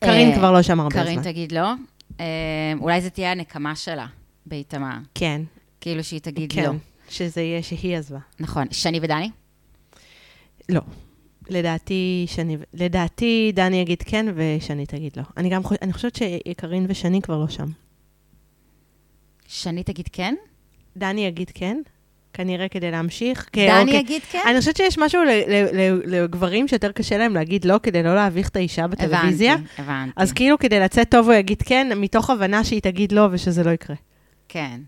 Speaker 2: קארין
Speaker 1: אה,
Speaker 2: כבר לא שם הרבה
Speaker 1: קארין
Speaker 2: זמן.
Speaker 1: תגיד לא. אה, אולי זו תהיה הנקמה שלה באיתמר.
Speaker 2: כן,
Speaker 1: כאילו שהיא תגיד
Speaker 2: כן.
Speaker 1: לא.
Speaker 2: שזה יהיה שהיא עזבה.
Speaker 1: נכון. שני ודני?
Speaker 2: לא. לדעתי, שני, לדעתי דני יגיד כן ושני תגיד לא. אני גם חושבת, אני חושבת שקארין ושני כבר לא שם.
Speaker 1: שני תגיד כן?
Speaker 2: דני יגיד כן, כנראה כדי להמשיך. כי-
Speaker 1: דני
Speaker 2: אוקיי.
Speaker 1: יגיד כן?
Speaker 2: אני חושבת שיש משהו ל- ל- ל- לגברים שיותר קשה להם להגיד לא כדי לא להביך את האישה בטלוויזיה.
Speaker 1: הבנתי, הבנתי.
Speaker 2: אז כאילו כדי לצאת טוב הוא יגיד כן, מתוך הבנה שהיא תגיד לא ושזה לא יקרה.
Speaker 1: כן.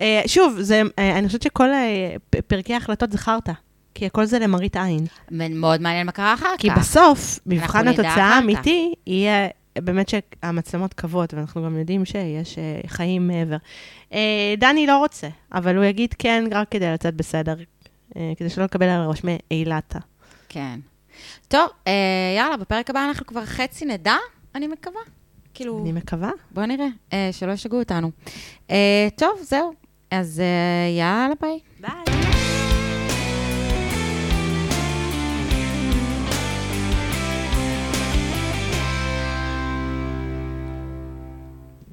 Speaker 2: אה, שוב, זה, אה, אני חושבת שכל אה, פרקי ההחלטות זה חרטא, כי הכל זה למראית עין.
Speaker 1: מאוד מעניין מה קרה אחר כך.
Speaker 2: כי בסוף, מבחן התוצאה. האמיתי יהיה באמת שהמצלמות קבועות, ואנחנו גם יודעים שיש אה, חיים מעבר. אה, דני לא רוצה, אבל הוא יגיד כן רק כדי לצאת בסדר, אה, כדי שלא לקבל על הראש מאילתה.
Speaker 1: כן. טוב, יאללה, בפרק הבא אנחנו כבר חצי נדע, אני מקווה. כאילו,
Speaker 2: אני מקווה.
Speaker 1: בוא נראה, אה, שלא ישגעו אותנו. טוב, זהו. אז יאללה, ביי.
Speaker 2: ביי.